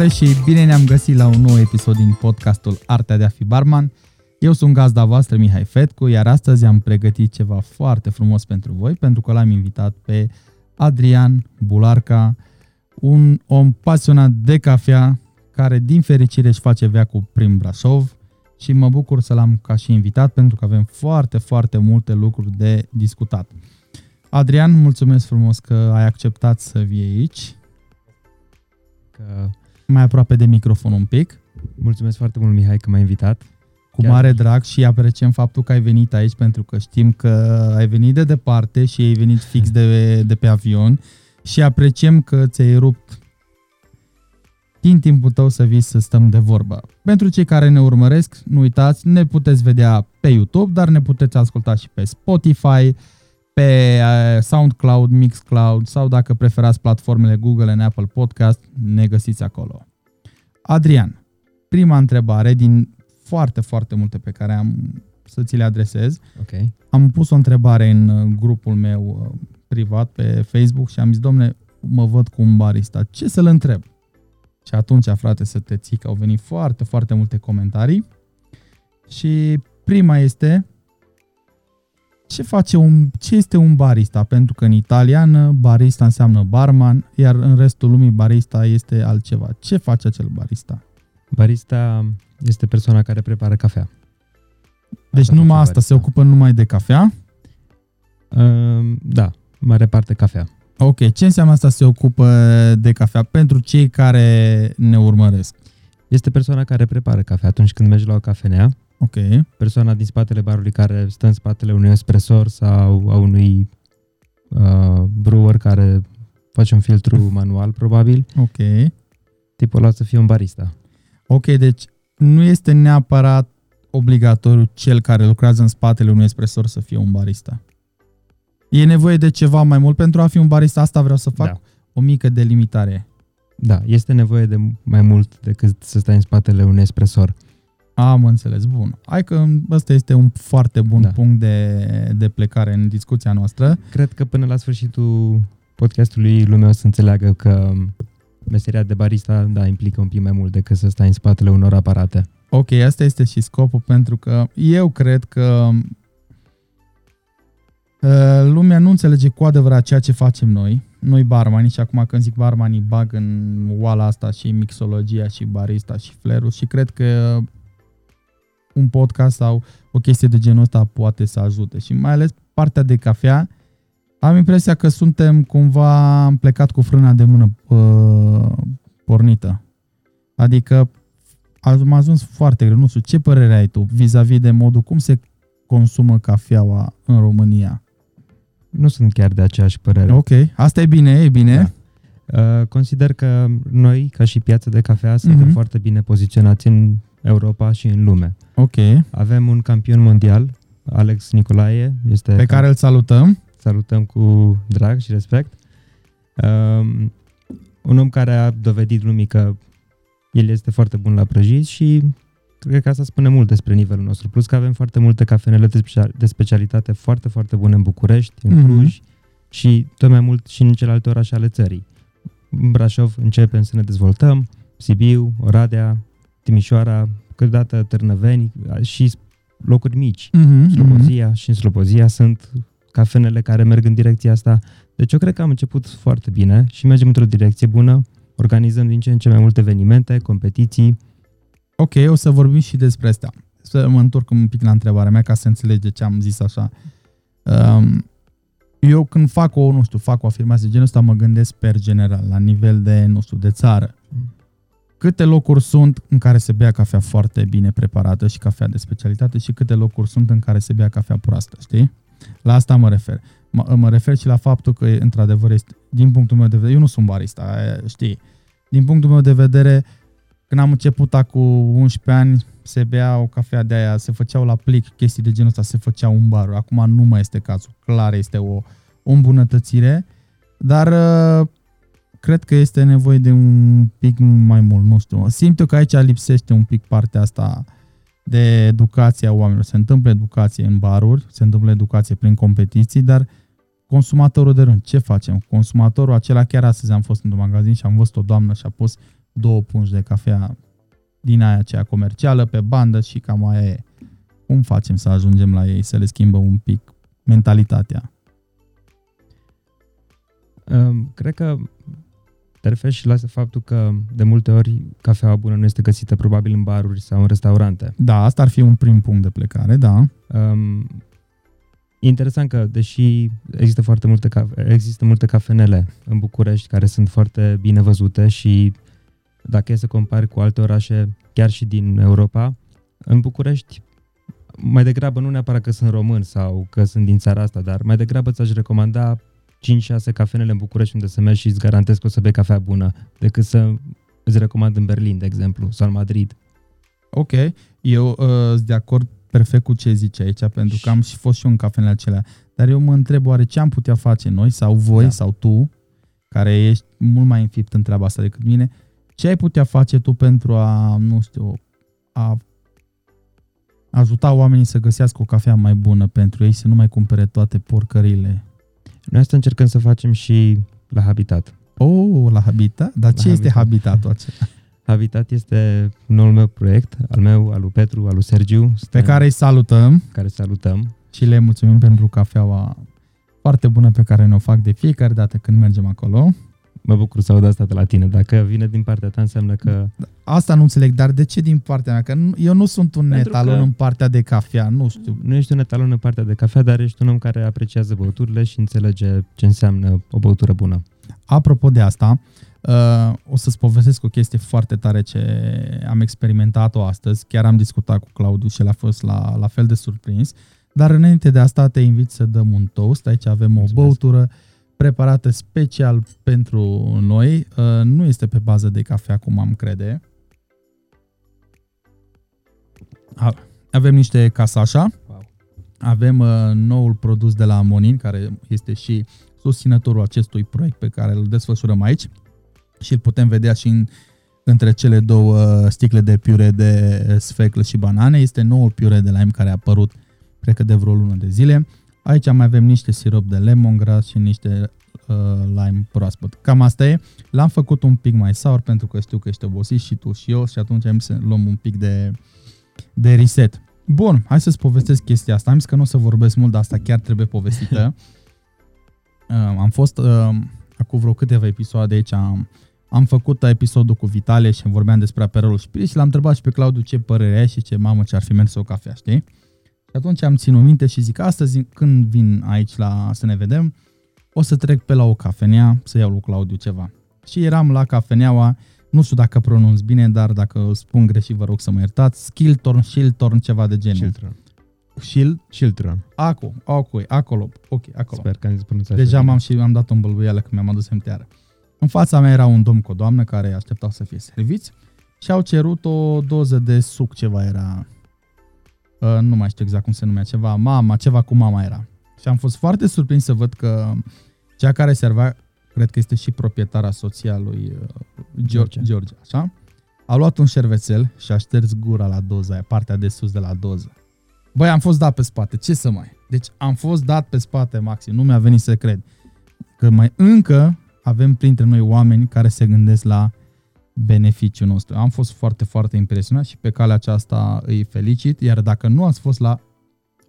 Salutare și bine ne-am găsit la un nou episod din podcastul Artea de a fi barman. Eu sunt gazda voastră Mihai Fetcu, iar astăzi am pregătit ceva foarte frumos pentru voi, pentru că l-am invitat pe Adrian Bularca, un om pasionat de cafea, care din fericire își face veacul prin Brașov și mă bucur să l-am ca și invitat pentru că avem foarte, foarte multe lucruri de discutat. Adrian, mulțumesc frumos că ai acceptat să vii aici. Că... Mai aproape de microfon un pic. Mulțumesc foarte mult, Mihai, că m-ai invitat. Cu Chiar... mare drag și apreciem faptul că ai venit aici pentru că știm că ai venit de departe și ai venit fix de, de pe avion și apreciem că ți-ai rupt din timpul tău să vii să stăm de vorbă. Pentru cei care ne urmăresc, nu uitați, ne puteți vedea pe YouTube, dar ne puteți asculta și pe Spotify, pe uh, SoundCloud, Mixcloud sau dacă preferați platformele Google and Apple Podcast, ne găsiți acolo. Adrian, prima întrebare din foarte, foarte multe pe care am să ți le adresez. Okay. Am pus o întrebare în uh, grupul meu uh, privat pe Facebook și am zis, domne, mă văd cu un barista, ce să-l întreb? Și atunci, frate, să te ții că au venit foarte, foarte multe comentarii. Și prima este, ce face un, ce este un barista? Pentru că în italiană barista înseamnă barman, iar în restul lumii barista este altceva. Ce face acel barista? Barista este persoana care prepară cafea. Deci asta numai asta, barista. se ocupă numai de cafea? Uh, da, mare parte cafea. Ok, ce înseamnă asta se ocupă de cafea pentru cei care ne urmăresc? Este persoana care prepară cafea atunci când mergi la o cafenea. Ok. Persoana din spatele barului care stă în spatele unui espresor sau a unui uh, brewer care face un filtru manual, probabil. Ok. Tipul ăla să fie un barista. Ok, deci nu este neapărat obligatoriu cel care lucrează în spatele unui espresor să fie un barista. E nevoie de ceva mai mult pentru a fi un barista? Asta vreau să fac da. o mică delimitare. Da, este nevoie de mai mult decât să stai în spatele unui espresor. Am înțeles, bun. Hai că ăsta este un foarte bun da. punct de, de plecare în discuția noastră. Cred că până la sfârșitul podcastului lumea o să înțeleagă că meseria de barista, da, implică un pic mai mult decât să stai în spatele unor aparate. Ok, asta este și scopul, pentru că eu cred că uh, lumea nu înțelege cu adevărat ceea ce facem noi, noi barmani, și acum când zic barmani, bag în oala asta și mixologia și barista și flerul și cred că un podcast sau o chestie de genul ăsta poate să ajute. Și mai ales partea de cafea, am impresia că suntem cumva plecat cu frâna de mână uh, pornită. Adică am ajuns foarte greu. Nu știu, ce părere ai tu vis-a-vis de modul cum se consumă cafeaua în România? Nu sunt chiar de aceeași părere. Ok, asta e bine, e bine. Da. Uh, consider că noi, ca și piață de cafea, suntem uh-huh. foarte bine poziționați în Europa și în lume. Ok. Avem un campion mondial, Alex Nicolae. Este Pe care îl salutăm. Salutăm cu drag și respect. Um, un om care a dovedit lumii că el este foarte bun la prăjit și cred că asta spune mult despre nivelul nostru. Plus că avem foarte multe cafenele de specialitate foarte, foarte bune în București, în mhm. Cluj mm-hmm. și tot mai mult și în celelalte orașe ale țării. În Brașov începem să ne dezvoltăm, Sibiu, Oradea, Timișoara, câteodată Târnăveni și locuri mici. Mm-hmm, Slobozia mm-hmm. și în Slobozia sunt cafenele care merg în direcția asta. Deci eu cred că am început foarte bine și mergem într-o direcție bună. Organizăm din ce în ce mai multe evenimente, competiții. Ok, o să vorbim și despre asta. Să mă întorc un pic la întrebarea mea ca să înțelegi de ce am zis așa. Um, eu când fac o, nu știu, fac o afirmație genul ăsta, mă gândesc per general, la nivel de, nu știu, de țară. Mm câte locuri sunt în care se bea cafea foarte bine preparată și cafea de specialitate și câte locuri sunt în care se bea cafea proastă, știi? La asta mă refer. Mă, mă refer și la faptul că, într-adevăr, este, din punctul meu de vedere, eu nu sunt barista, știi? Din punctul meu de vedere, când am început acum 11 ani, se bea o cafea de aia, se făceau la plic chestii de genul ăsta, se făceau un bar. Acum nu mai este cazul. Clar este o, o îmbunătățire, dar cred că este nevoie de un pic mai mult, nu știu. Simt eu că aici lipsește un pic partea asta de educație a oamenilor. Se întâmplă educație în baruri, se întâmplă educație prin competiții, dar consumatorul de rând, ce facem? Consumatorul acela, chiar astăzi am fost într-un magazin și am văzut o doamnă și a pus două pungi de cafea din aia aceea comercială pe bandă și cam aia e. Cum facem să ajungem la ei, să le schimbă un pic mentalitatea? Um, cred că te referi și la faptul că de multe ori cafeaua bună nu este găsită probabil în baruri sau în restaurante. Da, asta ar fi un prim punct de plecare, da. Um, e interesant că, deși există foarte multe, cafe, există multe cafenele în București care sunt foarte bine văzute și dacă e să compari cu alte orașe, chiar și din Europa, în București mai degrabă nu neapărat că sunt român sau că sunt din țara asta, dar mai degrabă ți-aș recomanda 5-6 cafenele în București unde să mergi și îți garantez că o să bei cafea bună, decât să îți recomand în Berlin, de exemplu, sau în Madrid. Ok, eu uh, sunt de acord perfect cu ce zici aici, pentru că am și fost și eu în cafenele acelea. Dar eu mă întreb oare ce am putea face noi sau voi da. sau tu, care ești mult mai înfipt în treaba asta decât mine, ce ai putea face tu pentru a, nu știu, a ajuta oamenii să găsească o cafea mai bună pentru ei, să nu mai cumpere toate porcările noi asta încercăm să facem și la Habitat. Oh, la Habitat? Dar ce Habitat. este Habitatul acela? Habitat este noul meu proiect, al meu, al lui Petru, al lui Sergiu. Pe care îi salutăm. Care salutăm. Și le mulțumim pentru cafeaua foarte bună pe care ne-o fac de fiecare dată când mergem acolo. Mă bucur să aud asta de la tine. Dacă vine din partea ta, înseamnă că... Asta nu înțeleg, dar de ce din partea mea? Că eu nu sunt un Pentru etalon că... în partea de cafea, nu știu. Nu ești un etalon în partea de cafea, dar ești un om care apreciază băuturile și înțelege ce înseamnă o băutură bună. Apropo de asta, uh, o să-ți povestesc o chestie foarte tare ce am experimentat-o astăzi. Chiar am discutat cu Claudiu și el a fost la, la fel de surprins. Dar înainte de asta te invit să dăm un toast. Aici avem o Mulțumesc. Băutură preparată special pentru noi. Uh, nu este pe bază de cafea, cum am crede. Avem niște casașa. Avem uh, noul produs de la Monin, care este și susținătorul acestui proiect pe care îl desfășurăm aici. Și îl putem vedea și în, între cele două sticle de piure de sfeclă și banane. Este noul piure de lime care a apărut, cred că de vreo lună de zile. Aici mai avem niște sirop de lemongrass și niște uh, lime proaspăt. Cam asta e. L-am făcut un pic mai sour pentru că știu că ești obosit și tu și eu și atunci am să luăm un pic de, de reset. Bun, hai să-ți povestesc chestia asta. Am zis că nu o să vorbesc mult, dar asta chiar trebuie povestită. uh, am fost uh, acum vreo câteva episoade aici, am, am făcut episodul cu Vitale și vorbeam despre aperolul spirit și l-am întrebat și pe Claudiu ce părere ai și ce mamă ce ar fi mers o cafea, știi? Și atunci am ținut minte și zic, astăzi când vin aici la să ne vedem, o să trec pe la o cafenea să iau lui Claudiu ceva. Și eram la cafeneaua, nu știu dacă pronunț bine, dar dacă spun greșit vă rog să mă iertați, Skiltorn, Shiltorn, ceva de genul. Shiltron. Shil? Shiltron. Acu, ok, acolo, ok, acolo. Sper că am zis Deja m-am și am dat un bălbuială că mi-am adus MTR. În fața mea era un domn cu o doamnă care așteptau să fie serviți și au cerut o doză de suc, ceva era Uh, nu mai știu exact cum se numea, ceva mama, ceva cu mama era. Și am fost foarte surprins să văd că cea care servea, cred că este și proprietara soția lui uh, George, George, așa? A luat un șervețel și a șters gura la doza aia, partea de sus de la doză. Băi, am fost dat pe spate, ce să mai... Deci am fost dat pe spate, maxim, nu mi-a venit să cred. Că mai încă avem printre noi oameni care se gândesc la beneficiul nostru. Am fost foarte, foarte impresionat și pe calea aceasta îi felicit, iar dacă nu ați fost la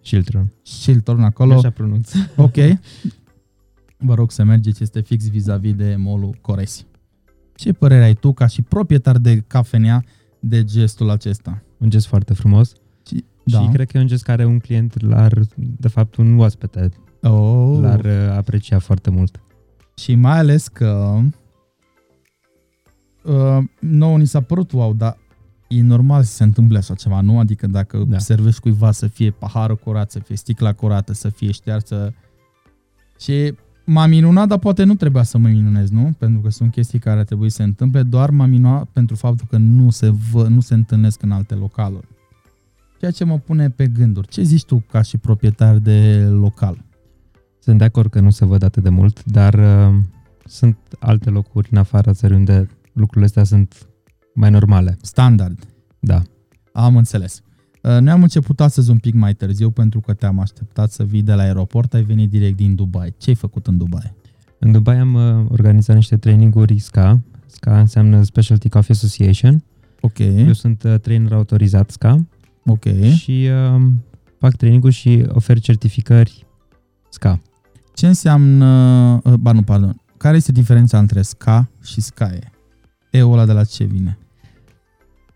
Shiltron. Shiltron acolo. Așa pronunț. Ok. Vă rog să mergeți, este fix vis-a-vis de molul Coresi. Ce părere ai tu ca și proprietar de cafenea de gestul acesta? Un gest foarte frumos. Și, da. și cred că e un gest care un client l-ar, de fapt un oaspete, oh. l-ar uh, aprecia foarte mult. Și mai ales că uh, nouă ni s-a părut wow, dar e normal să se întâmple așa ceva, nu? Adică dacă da. servești cuiva să fie paharul curat, să fie sticla curată, să fie ștearsă și m-am minunat, dar poate nu trebuia să mă minunez, nu? Pentru că sunt chestii care trebuie să se întâmple, doar m-am minunat pentru faptul că nu se, vă, nu se întâlnesc în alte localuri. Ceea ce mă pune pe gânduri. Ce zici tu ca și proprietar de local? Sunt de acord că nu se văd atât de mult, dar uh, sunt alte locuri în afara țării unde lucrurile astea sunt mai normale. Standard. Da. Am înțeles. Uh, noi am început astăzi un pic mai târziu pentru că te-am așteptat să vii de la aeroport, ai venit direct din Dubai. Ce ai făcut în Dubai? În Dubai am uh, organizat niște traininguri SCA, SCA înseamnă Specialty Coffee Association. Ok, Eu sunt uh, trainer autorizat SCA ok. și uh, fac training și ofer certificări SCA. Ce înseamnă, uh, ba nu, pardon, care este diferența între SCA și SCAE? E-ul ăla de la ce vine?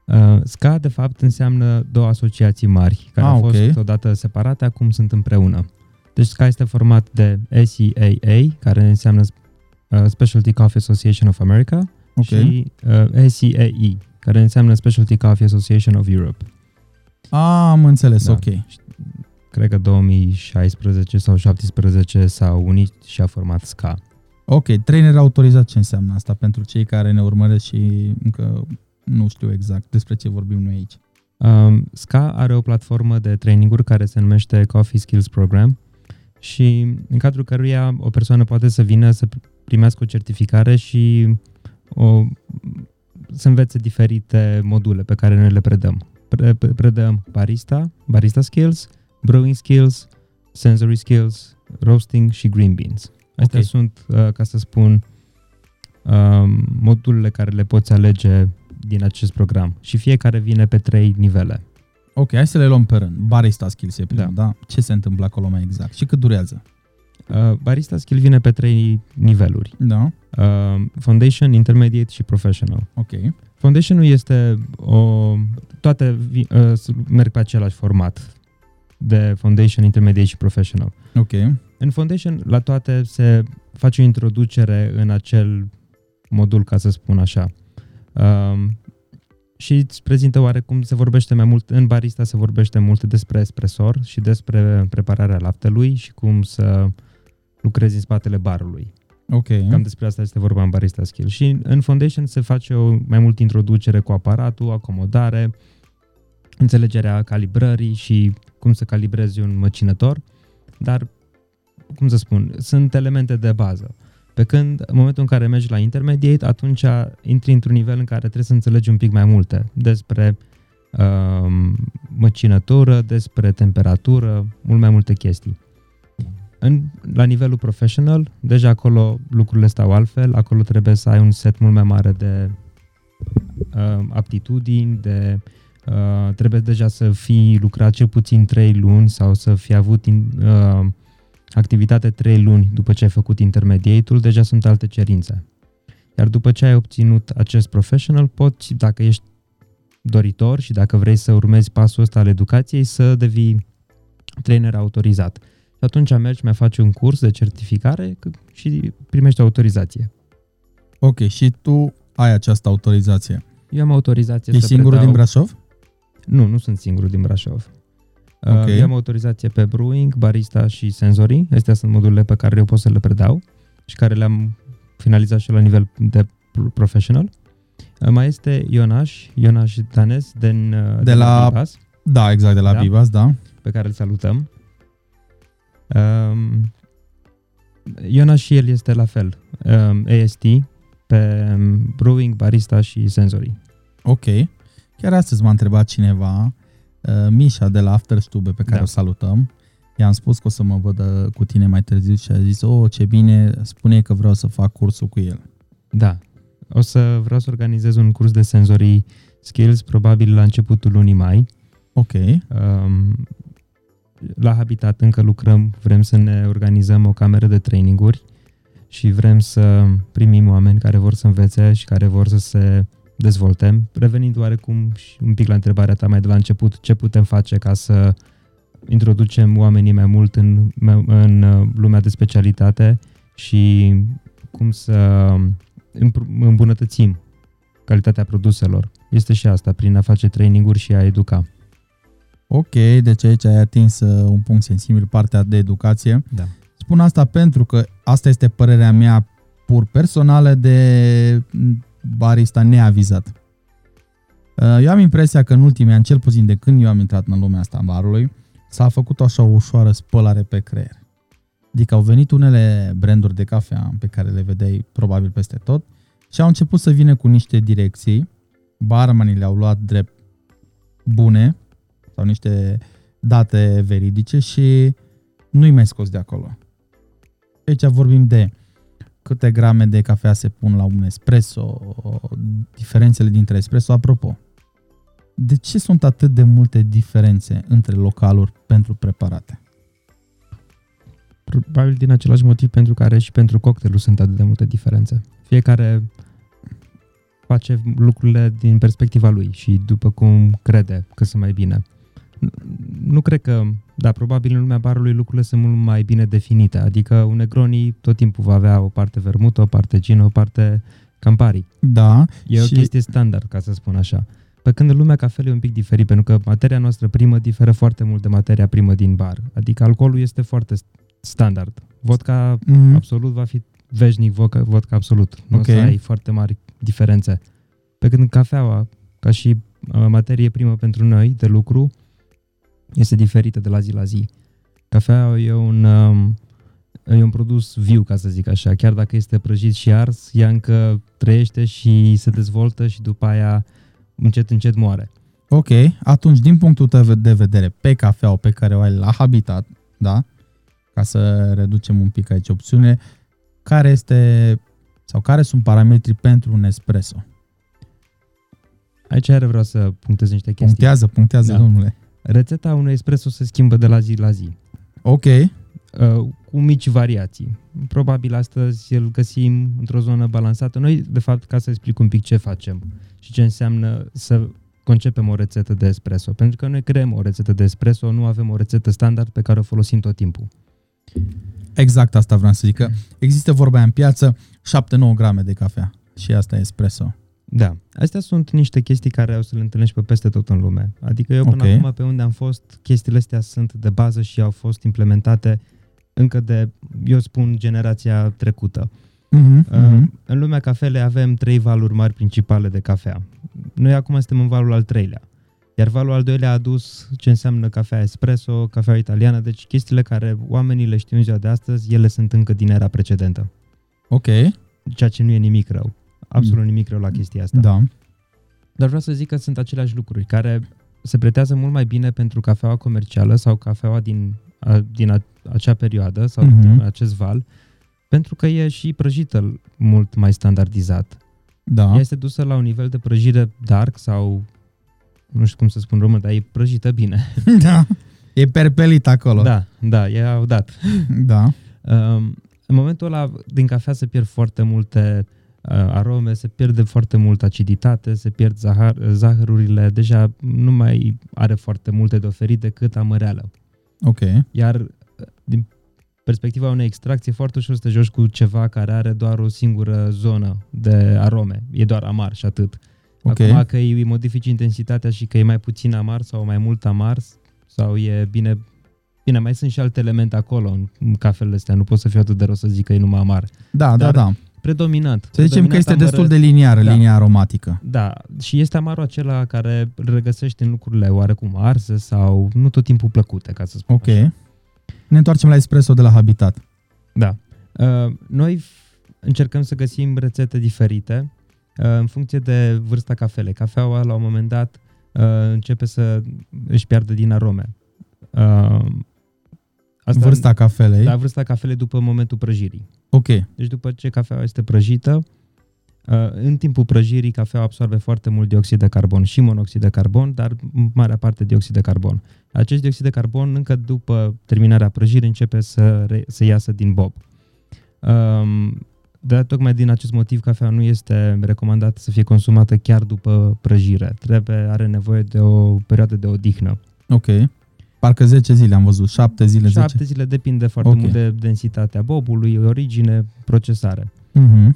Uh, SCA, de fapt, înseamnă două asociații mari, care Ah, au fost ok. odată separate, acum sunt împreună. Deci SCA este format de SCAA, care înseamnă uh, Specialty Coffee Association of America, Ok, și uh, SCAE, care înseamnă Specialty Coffee Association of Europe. A, am înțeles, Da. ok. Cred că 2016 sau 2017 s-au unit și a format SCA. Ok, trainer autorizat ce înseamnă asta pentru cei care ne urmăresc și încă nu știu exact despre ce vorbim noi aici. Um, SCA are o platformă de traininguri care se numește Coffee Skills Program și în cadrul căruia o persoană poate să vină să primească o certificare și o, să învețe diferite module pe care noi le predăm. Pre, pre- predăm barista, barista skills, brewing skills, sensory skills, roasting și green beans. Astea Ok. sunt, uh, ca să spun, um, modulele care le poți alege din acest program și fiecare vine pe trei nivele. Ok, hai să le luăm pe rând. Barista skills e primul, da. Da. da? Ce se întâmplă acolo mai exact și cât durează? Uh, barista skill vine pe trei niveluri. Da, Uh, foundation, intermediate și professional. ok. Foundation-ul este o... Toate vi, uh, s- merg pe același format de foundation, intermediate și professional. Ok, În foundation, la toate se face o introducere în acel modul, ca să spun așa. Um, și îți prezintă oarecum se vorbește mai mult, în barista se vorbește mult despre espresor și despre prepararea laptelui și cum să lucrezi în spatele barului. ok. Cam despre asta este vorba în Barista Skill. Și în Foundation se face o mai mult introducere cu aparatul, acomodare, înțelegerea calibrării și cum să calibrezi un măcinător, dar, cum să spun, sunt elemente de bază. Pe când, în momentul în care mergi la intermediate, atunci intri într-un nivel în care trebuie să înțelegi un pic mai multe despre um, măcinătură, despre temperatură, mult mai multe chestii. În, la nivelul professional, deja acolo lucrurile stau altfel, acolo trebuie să ai un set mult mai mare de uh, aptitudini, de uh, trebuie deja să fii lucrat cel puțin 3 luni sau să fi avut in, uh, activitate 3 luni după ce ai făcut intermediatul, deja sunt alte cerințe. Iar după ce ai obținut acest professional, poți, dacă ești doritor și dacă vrei să urmezi pasul ăsta al educației, să devii trainer autorizat. Și atunci mergi, mai faci un curs de certificare c- și primești autorizație. Ok, și tu ai această autorizație. Eu am autorizație Ești să singurul predau... din Brașov? Nu, nu sunt singurul din Brașov. Ok. Uh, Eu am autorizație pe brewing, barista și senzorii. Astea sunt modulele pe care eu pot să le predau și care le-am finalizat și la nivel de pr- professional. Uh, Mai este Ionaș, Ionaș Danes din, uh, De la- Bibas, Da, exact, de la Da. Bibas, da. pe care îl salutăm. Um, Ionaș și el este la fel. Um, AST pe um, brewing, barista și senzorii. Ok. Chiar astăzi m-a întrebat cineva, uh, Mișa de la Afterstube, pe care Da. o salutăm. I-am spus că o să mă văd uh, cu tine mai târziu și a zis, oh, ce bine, spune că vreau să fac cursul cu el. Da. O să vreau să organizez un curs de senzorii skills, probabil la începutul lunii mai. Ok, Um, la Habitat încă lucrăm, vrem să ne organizăm o cameră de traininguri și vrem să primim oameni care vor să învețe și care vor să se dezvolte. Revenind oarecum și un pic la întrebarea ta mai de la început, ce putem face ca să introducem oamenii mai mult în, în uh, lumea de specialitate și cum să împr- îmbunătățim calitatea produselor. Este și asta, prin a face traininguri și a educa. ok, deci aici ai atins uh, un punct sensibil, partea de educație. Da. Spun asta pentru că asta este părerea mea pur personală de barista neavizat. Uh, Eu am impresia că în ultimii ani, cel puțin de când eu am intrat în lumea asta a barului, s-a făcut așa o ușoară spălare pe creier. Adică au venit unele branduri de cafea pe care le vedeai probabil peste tot și au început să vină cu niște direcții, barmanii le-au luat drept bune sau niște date veridice și nu-i mai scos de acolo. Aici vorbim de câte grame de cafea se pun la un espresso, diferențele dintre espresso. Apropo, de ce sunt atât de multe diferențe între localuri pentru preparate? Probabil din același motiv pentru care și pentru cocktailul sunt atât de multe diferențe. Fiecare face lucrurile din perspectiva lui și după cum crede că sunt mai bine. Nu cred că, dar probabil în lumea barului lucrurile sunt mult mai bine definite, adică un Negroni tot timpul va avea o parte vermută, o parte gin, o parte Campari. Da. E și... o chestie standard, ca să spun așa. Pe când în lumea cafelei e un pic diferit, pentru că materia noastră primă diferă foarte mult de materia primă din bar. Adică alcoolul este foarte standard. Vodka mm-hmm. absolut va fi veșnic, vodka, vodka absolut. Nu okay. o să ai foarte mari diferențe. Pe când cafeaua, ca și uh, materie primă pentru noi de lucru, este diferită de la zi la zi. Cafeaua e un, um, e un produs viu, ca să zic așa. Chiar dacă este prăjit și ars, ea încă trăiește și se dezvoltă și după aia încet, încet moare. Ok, atunci din punctul tău de vedere, pe cafeaua pe care o ai la Habitat, da? Ca să reducem un pic aici opțiune, care este sau care sunt parametrii pentru un espresso? Aici are vreau să punctez niște chestii. Punctează, punctează, da. domnule. Rețeta unui espresso se schimbă de la zi la zi. Ok. Uh, cu mici variații. Probabil astăzi îl găsim într-o zonă balansată. Noi, de fapt, ca să explic un pic ce facem și ce înseamnă să concepem o rețetă de espresso. Pentru că noi creăm o rețetă de espresso, nu avem o rețetă standard pe care o folosim tot timpul. Exact asta vreau să zic, că există vorba în piață 7-9 grame de cafea și asta e espresso. Da, astea sunt niște chestii care o să le întâlnești pe peste tot în lume. Adică eu până okay. acum pe unde am fost, chestiile astea sunt de bază și au fost implementate încă de, eu spun, generația trecută. Uh-huh, uh-huh. În lumea cafelei avem trei valuri mari principale de cafea. Noi acum suntem în valul al treilea. Iar valul al doilea a adus ce înseamnă cafea espresso, cafea italiană, deci chestiile care oamenii le știu în ziua de astăzi, ele sunt încă din era precedentă. Ok. Ceea ce nu e nimic rău. Absolut mm. nimic rău la chestia asta. Da. Dar vreau să zic că sunt aceleași lucruri care se pretează mult mai bine pentru cafeaua comercială sau cafeaua din, a, din a, acea perioadă sau mm-hmm. din acest val, pentru că e și prăjită mult mai standardizat. Da. Ea este dusă la un nivel de prăjire dark sau nu știu cum să spun român, dar e prăjită bine. Da. E perpelit acolo. Da, da, e audat. Da. Um, în momentul ăla, din cafea se pierd foarte multe uh, arome, se pierde foarte multă aciditate, se pierd zahar, zahărurile, deja nu mai are foarte multe de oferit decât amăreală. Ok. Iar uh, din perspectiva unei extracții, foarte ușor să te joci cu ceva care are doar o singură zonă de arome. E doar amar și atât. Okay. Acum că îi modifici intensitatea și că e mai puțin amar sau mai mult amar sau e bine... Bine, mai sunt și alte elemente acolo în cafelele astea. Nu pot să fiu atât de rău să zic că e numai amar. Da, da Dar da, da. Predominant. Să zicem că este amară, destul de liniară, da. linia aromatică. Da, și este amarul acela care îl regăsești în lucrurile oarecum arse sau nu tot timpul plăcute, ca să spun Ok. Așa. Ne întoarcem la espresso de la Habitat. Da. Uh, noi încercăm să găsim rețete diferite Uh, în funcție de vârsta cafelei. Cafeaua, la un moment dat, uh, începe să își piardă din arome. Uh, asta, vârsta cafelei? Da, vârsta cafelei după momentul prăjirii. Ok. Deci după ce cafeaua este prăjită, în timpul prăjirii, cafeaua absorbe foarte mult dioxid de carbon și monoxid de carbon, dar marea parte dioxid de carbon. Acest dioxid de carbon, încă după terminarea prăjirii, începe să, re, să iasă din bob. Um, dar tocmai din acest motiv cafea nu este recomandată să fie consumată chiar după prăjire. Trebuie, are nevoie de o perioadă de odihnă. Ok. Parcă 10 zile am văzut, 7 zile, 7 10. zile depinde foarte okay. mult de densitatea bobului, origine, procesare. Uh-huh.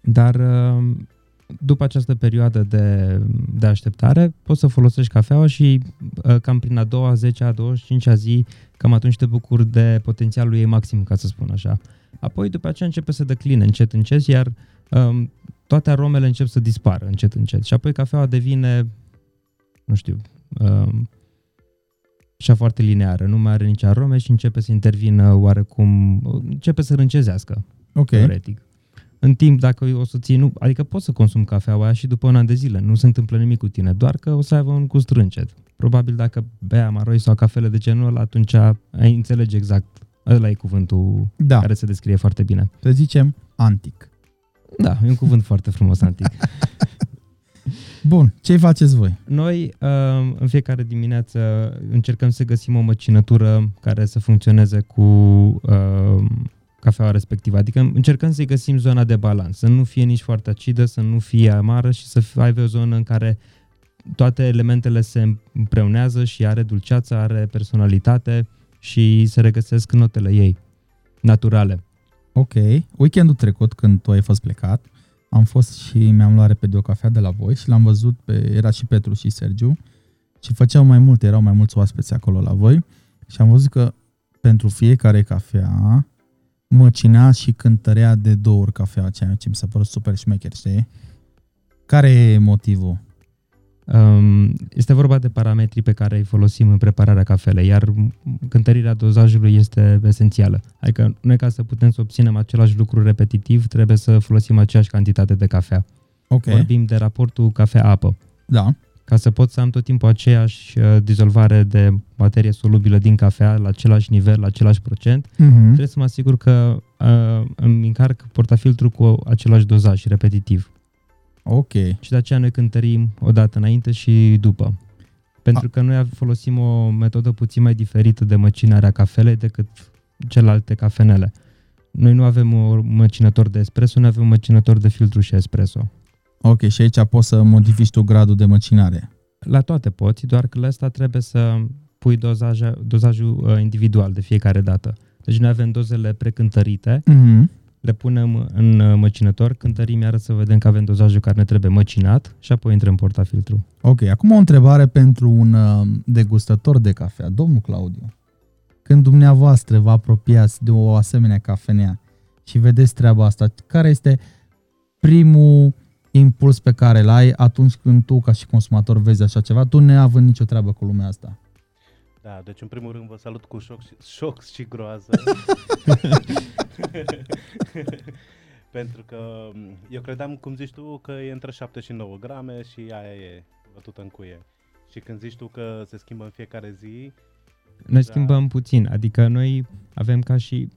Dar uh, după această perioadă de, de așteptare, poți să folosești cafeaua și uh, cam prin a doua, 10 a 25 a zi, cam atunci te bucuri de potențialul ei maxim, ca să spun așa. Apoi după aceea începe să decline încet, încet, iar um, toate aromele încep să dispară încet, încet. Și apoi cafeaua devine, nu știu, um, așa foarte lineară, nu mai are nici arome și începe să intervină oarecum, începe să râncezească, okay. teoretic. În timp, dacă o să ții, nu, adică poți să consumi cafeaua aia și după un an de zile, nu se întâmplă nimic cu tine, doar că o să aibă un gust râncet. Probabil dacă bea amaroi sau cafele de genul ăla, atunci ai înțelege exact Ăla e cuvântul da. care se descrie foarte bine. Să zicem, antic. Da, e un cuvânt foarte frumos, antic. Bun, ce faceți voi? Noi uh, în fiecare dimineață încercăm să găsim o măcinătură care să funcționeze cu uh, cafeaua respectivă. Adică încercăm să-i găsim zona de balans, să nu fie nici foarte acidă, să nu fie amară și să aibă o zonă în care toate elementele se împreunează și are dulceață, are personalitate și se regăsesc notele ei naturale. Ok. Weekendul trecut, când tu ai fost plecat, am fost și mi-am luat repede o cafea de la voi și l-am văzut pe, era și Petru și Sergiu și făceau mai multe, erau mai mulți oaspeți acolo la voi și am văzut că pentru fiecare cafea măcinea și cântărea de două ori cafea, ceea ce mi s-a părut super șmecher, știi? Care e motivul? Um, este vorba de parametrii pe care îi folosim în prepararea cafelei, iar cântărirea dozajului este esențială. Adică noi ca să putem să obținem același lucru repetitiv, trebuie să folosim aceeași cantitate de cafea. Ok. Vorbim de raportul cafea-apă. Da. Ca să pot să am tot timpul aceeași uh, dizolvare de materie solubilă din cafea la același nivel, la același procent, Mm-hmm. trebuie să mă asigur că uh, îmi încarc portafiltrul cu același dozaj repetitiv. Ok. Și de aceea noi cântărim o dată înainte și după. Pentru că noi folosim o metodă puțin mai diferită de măcinare a cafelei decât celelalte cafenele. Noi nu avem un măcinător de espresso, noi avem un măcinător de filtru și espresso. Ok, și aici poți să modifici tu gradul de măcinare. La toate poți, doar că la asta trebuie să pui dozaja, dozajul uh, individual de fiecare dată. Deci noi avem dozele precântărite, Mm-hmm. Le punem în uh, măcinător, cântărim iară să vedem că avem dozajul care ne trebuie măcinat și apoi intrăm în portafiltru. Ok, acum o întrebare pentru un uh, degustător de cafea. Domnul Claudiu, când dumneavoastră vă apropiați de o asemenea cafenea și vedeți treaba asta, care este primul impuls pe care îl ai atunci când tu, ca și consumator, vezi așa ceva, tu neavând nicio treabă cu lumea asta? Da, deci în primul rând vă salut cu șoc și, șoc și groază. Pentru că m, eu credeam, cum zici tu, că e între 7 și 9 grame și aia e bătută în cuie. Și când zici tu că se schimbă în fiecare zi, Noi Da. schimbăm puțin, adică noi avem ca și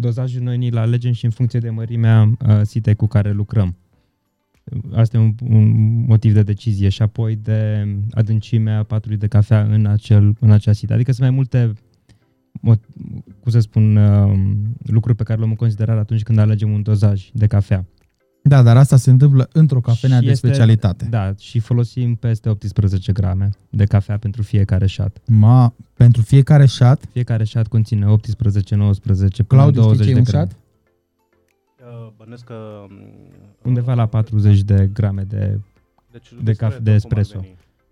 dozajul noi ni-l alegem și în funcție de mărimea uh, sitei cu care lucrăm. Asta e un, un motiv de decizie și apoi de adâncimea patului de cafea în, acel, în acea sită. Adică sunt mai multe mo- cum să spun, uh, lucruri pe care le luăm în considerare atunci când alegem un dozaj de cafea. Da, dar asta se întâmplă într-o cafenea Și de este- specialitate. Da, și folosim peste 18 grame de cafea pentru fiecare shot. Ma, pentru fiecare shot, Fiecare shot conține 18, 19, până Claudiu, în știi 20 ce e de un grame. shot? uh, bănesc că... m, Undeva uh, la 40 de grame de... deci de caf- de espresso.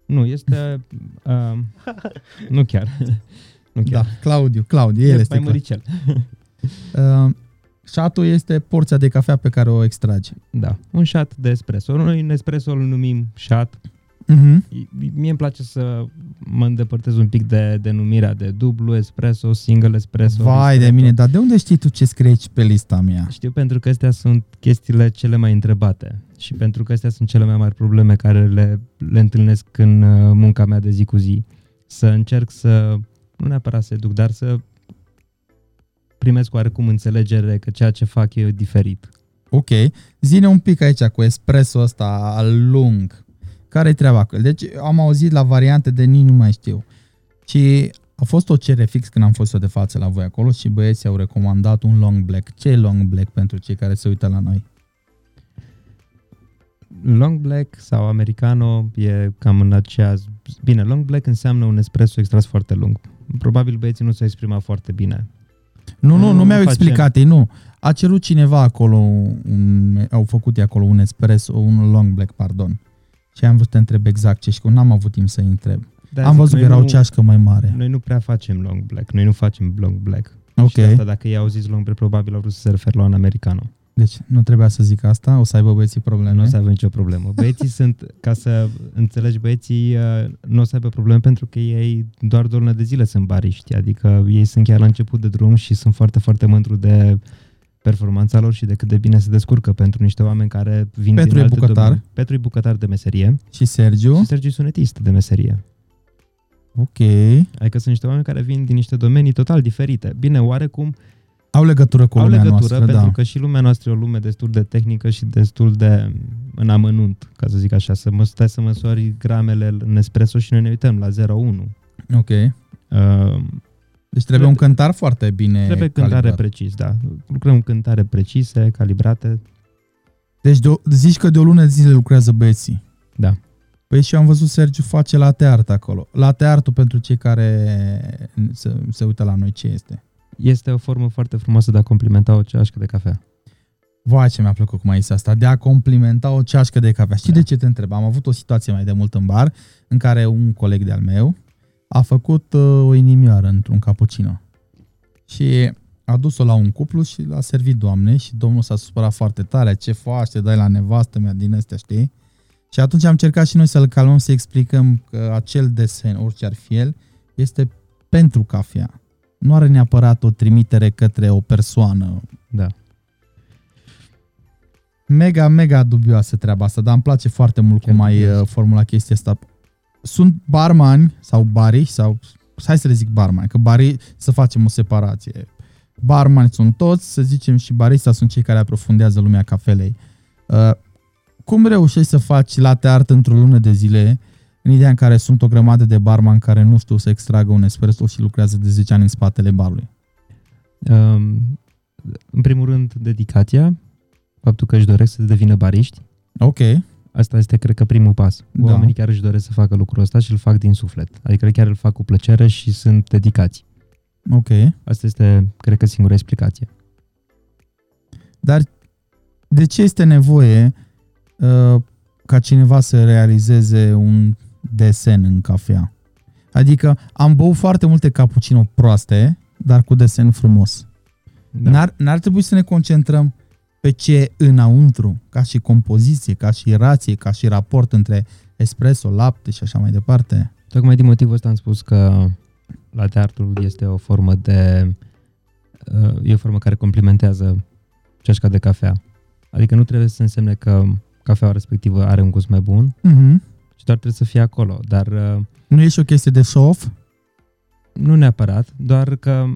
Nu, este... Uh, nu chiar. nu Da, chiar. Claudiu, Claudiu, el E este mai Cla- măricel. Uh, Shot-ul este porția de cafea pe care o extragi. Da, un shot de espresso. Noi în espresso îl numim shot. Uh-huh. Mie îmi place să mă îndepărtez un pic de denumirea de dublu espresso, single espresso. Vai de ristretto. mine, dar de unde știi tu ce scrie aici pe lista mea? Știu pentru că astea sunt chestiile cele mai întrebate și pentru că astea sunt cele mai mari probleme care le, le întâlnesc în uh, munca mea de zi cu zi. Să încerc să, nu neapărat să educ, dar să primesc oarecum înțelegere că ceea ce fac eu e diferit. Ok, zine un pic aici cu espresso ăsta al lung. Care-i treaba cu el? Deci am auzit la variante de nici nu mai știu. Și a fost o cerere fix când am fost eu de față la voi acolo și băieții au recomandat un long black. Ce e long black pentru cei care se uită la noi? Long black sau americano e cam în aceeași... Bine, long black înseamnă un espresso extras foarte lung. Probabil băieții nu s-au exprimat foarte bine. Nu, nu, Nu nu mi-au facem. explicat ei, nu. A cerut cineva acolo, un, au făcut ei acolo un espresso, un long black, pardon. Și am vrut să te întreb exact ce și că n-am avut timp să întreb. Da, am zic, văzut noi că era o nu- ceașcă mai mare. Noi nu prea facem long black, noi nu facem long black. Ok, Și de asta dacă ei au zis long black, probabil au vrut să se refer la un americano. Deci nu trebuia să zic asta, o să aibă băieții probleme. Nu o să avem nicio problemă. Băieții sunt, ca să înțelegi, băieții uh, nu o să aibă probleme pentru că ei doar două luni de zile sunt bariști, adică ei sunt chiar la început de drum și sunt foarte, foarte mândru de performanța lor și de cât de bine se descurcă pentru niște oameni care vin Petru din e alte bucătar. domenii. Petru e bucătar de meserie Și Sergiu? și Sergiu e sunetist de meserie. Ok. Adică sunt niște oameni care vin din niște domenii total diferite. Bine, oarecum Au legătură cu au lumea legătură noastră, pentru da. că și lumea noastră e o lume destul de tehnică și destul de în amănunt, ca să zic așa, să mă stai să măsori gramele în espresso și noi ne uităm la 0,1. Ok. Uh, Deci trebuie un cântar foarte bine trebuie cântare calibrat. precis, da. Lucrăm cu cântare precise, calibrate. Deci de o, zici că de o lună de zile lucrează băieții. Da. Păi și eu am văzut Sergiu face latte art acolo. Latte art pentru cei care se, se uită la noi ce este. Este o formă foarte frumoasă de a complimenta o ceașcă de cafea. Vai ce mi-a plăcut cum ai zis asta, de a complimenta o ceașcă de cafea. Știi Da. de ce te întreb? Am avut o situație mai de mult în bar în care un coleg de-al meu a făcut uh, o inimioară într-un cappuccino. Și a dus-o la un cuplu și l-a servit doamne și domnul s-a supărat foarte tare. Ce faci, te dai la nevastă mea din astea, știi? Și atunci am încercat și noi să-l calmăm, să explicăm că acel desen, orice ar fi el, este pentru cafea. Nu are neapărat o trimitere către o persoană Da. mega, mega dubioasă treaba asta, dar îmi place foarte mult Chiar cum ai dubios. uh, formulat chestia asta. Sunt barmani sau bariști sau hai să le zic barmani, că bari să facem o separație. Barmani sunt toți, să zicem și barista sunt cei care aprofundează lumea cafelei. Uh, cum reușești să faci latte art într-o lună de zile în ideea în care sunt o grămadă de barman care nu știu să extragă un espresso și lucrează de 10 ani în spatele barului? Um, în primul rând, dedicația, faptul că își doresc să devină bariști. Ok, Asta este, cred că, primul pas. Da. Oamenii chiar își doresc să facă lucrul ăsta și îl fac din suflet. Adică chiar îl fac cu plăcere și sunt dedicați. ok. Asta este, cred că, singura explicație. Dar de ce este nevoie uh, ca cineva să realizeze un desen în cafea? Adică am băut foarte multe cappuccino proaste, dar cu desen frumos. Da. N-ar, n-ar trebui să ne concentrăm pe ce e înăuntru, ca și compoziție, ca și rație, ca și raport între espresso, lapte și așa mai departe. Tocmai din motivul ăsta am spus că latte artul este o formă de... uh, e o formă care complementează ceașca de cafea. Adică nu trebuie să însemne că cafeaua respectivă are un gust mai bun, Mm-hmm. Ci doar trebuie să fie acolo. Dar uh, Nu e și o chestie de show-off? nu neapărat, doar că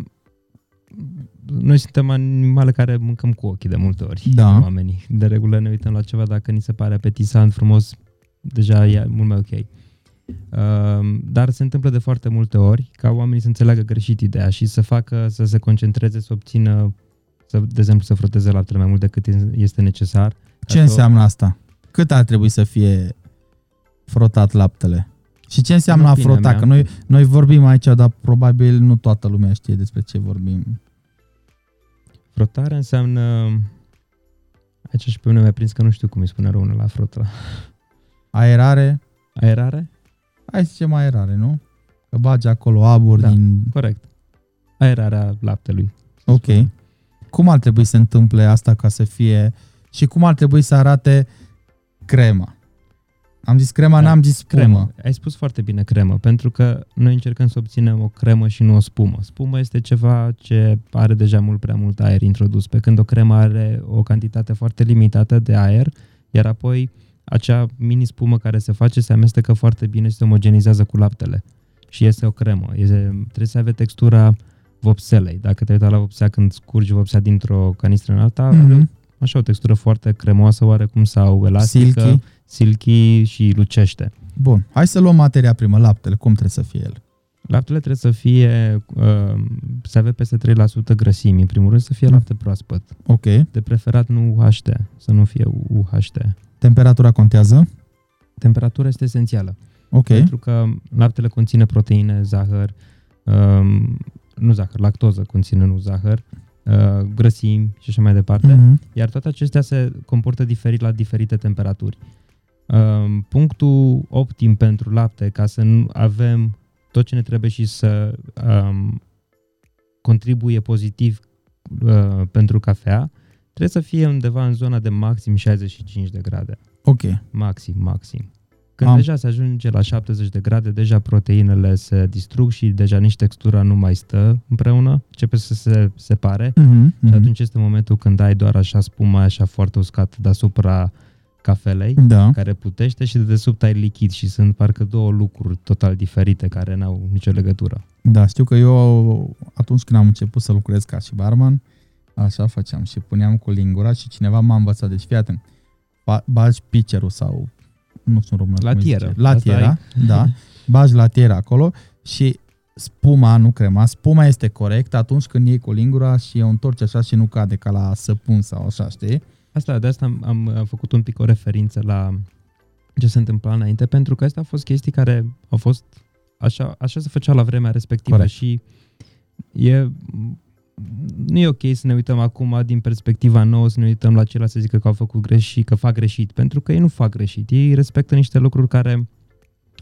noi suntem animale care mâncăm cu ochii de multe ori, Da. oamenii. De regulă ne uităm la ceva dacă ni se pare apetisant, frumos, deja e mult mai ok. Uh, dar se întâmplă de foarte multe ori ca oamenii să înțeleagă greșit ideea și să facă, să se concentreze, să obțină, să, de exemplu, să froteze laptele mai mult decât este necesar. Ce Ca să- înseamnă asta? Cât ar trebui să fie frotat laptele? Și ce înseamnă În a opinia frota? mea- Că noi, noi vorbim aici, dar probabil nu toată lumea știe despre ce vorbim. Frotarea înseamnă... Aici și pe mine mi-a prins că nu știu cum îi spune românul la frotă. Aerare? Aerare? Hai să zicem aerare, nu? Că bagi acolo abur Da. din... Corect. Aerarea laptelui. să Ok. spunem. Cum ar trebui să întâmple asta ca să fie... Și cum ar trebui să arate crema? Am zis crema, Da, n-am zis spumă. Cremă. Ai spus foarte bine cremă, pentru că noi încercăm să obținem o cremă și nu o spumă. Spumă este ceva ce are deja mult prea mult aer introdus, pe când o cremă are o cantitate foarte limitată de aer, iar apoi acea mini spumă care se face se amestecă foarte bine și se omogenizează cu laptele. Și este o cremă. Este, trebuie să aibă textura vopselei. Dacă te uita la vopsea când scurgi vopsea dintr-o canistră în alta, mm-hmm. Mhm. așa o textură foarte cremoasă oarecum sau elastică, Silky. Silky și lucește. Bun. Hai să luăm materia primă, laptele. Cum trebuie să fie el? Laptele trebuie să fie, uh, să avea peste 3% grăsimi. În primul rând să fie Mm. lapte proaspăt. Ok. De preferat nu UHT, să nu fie UHT. Temperatura contează? Temperatura este esențială. Ok. Pentru că laptele conține proteine, zahăr, um, nu zahăr, lactoză conține, nu zahăr, uh, grăsimi și așa mai departe. Mhm. Iar toate acestea se comportă diferit la diferite temperaturi. Um, punctul optim pentru lapte, ca să nu avem tot ce ne trebuie și să um, contribuie pozitiv uh, pentru cafea, trebuie să fie undeva în zona de maxim 65 de grade. Ok. Maxim, maxim. Când Am- deja se ajunge la 70 de grade, deja proteinele se distrug și deja nici textura nu mai stă împreună, începe să se separe. Mhm. Și atunci este momentul când ai doar așa spuma așa foarte uscată deasupra cafelei, Da. care putește și de desubt ai lichid și sunt parcă două lucruri total diferite care n-au nicio legătură. Da, știu că eu atunci când am început să lucrez ca și barman, Așa făceam și puneam cu lingura și cineva m-a învățat. Deci fii atent, ba- bagi pitcherul sau nu știu în română. cum îi Latieră. zice. Latiera, Asta da. Bagi latiera acolo și spuma, nu crema, spuma este corectă atunci când iei cu lingura și o întorci așa și nu cade ca la săpun sau așa, știi? Asta, de asta am, am, am făcut un pic o referință la ce se întâmpla înainte, pentru că astea au fost chestii care au fost așa, așa se făcea la vremea respectivă Corect. și e, nu e ok să ne uităm acum din perspectiva nouă, să ne uităm la ceilalți să zică că au făcut greșit, că fac greșit, pentru că ei nu fac greșit, ei respectă niște lucruri care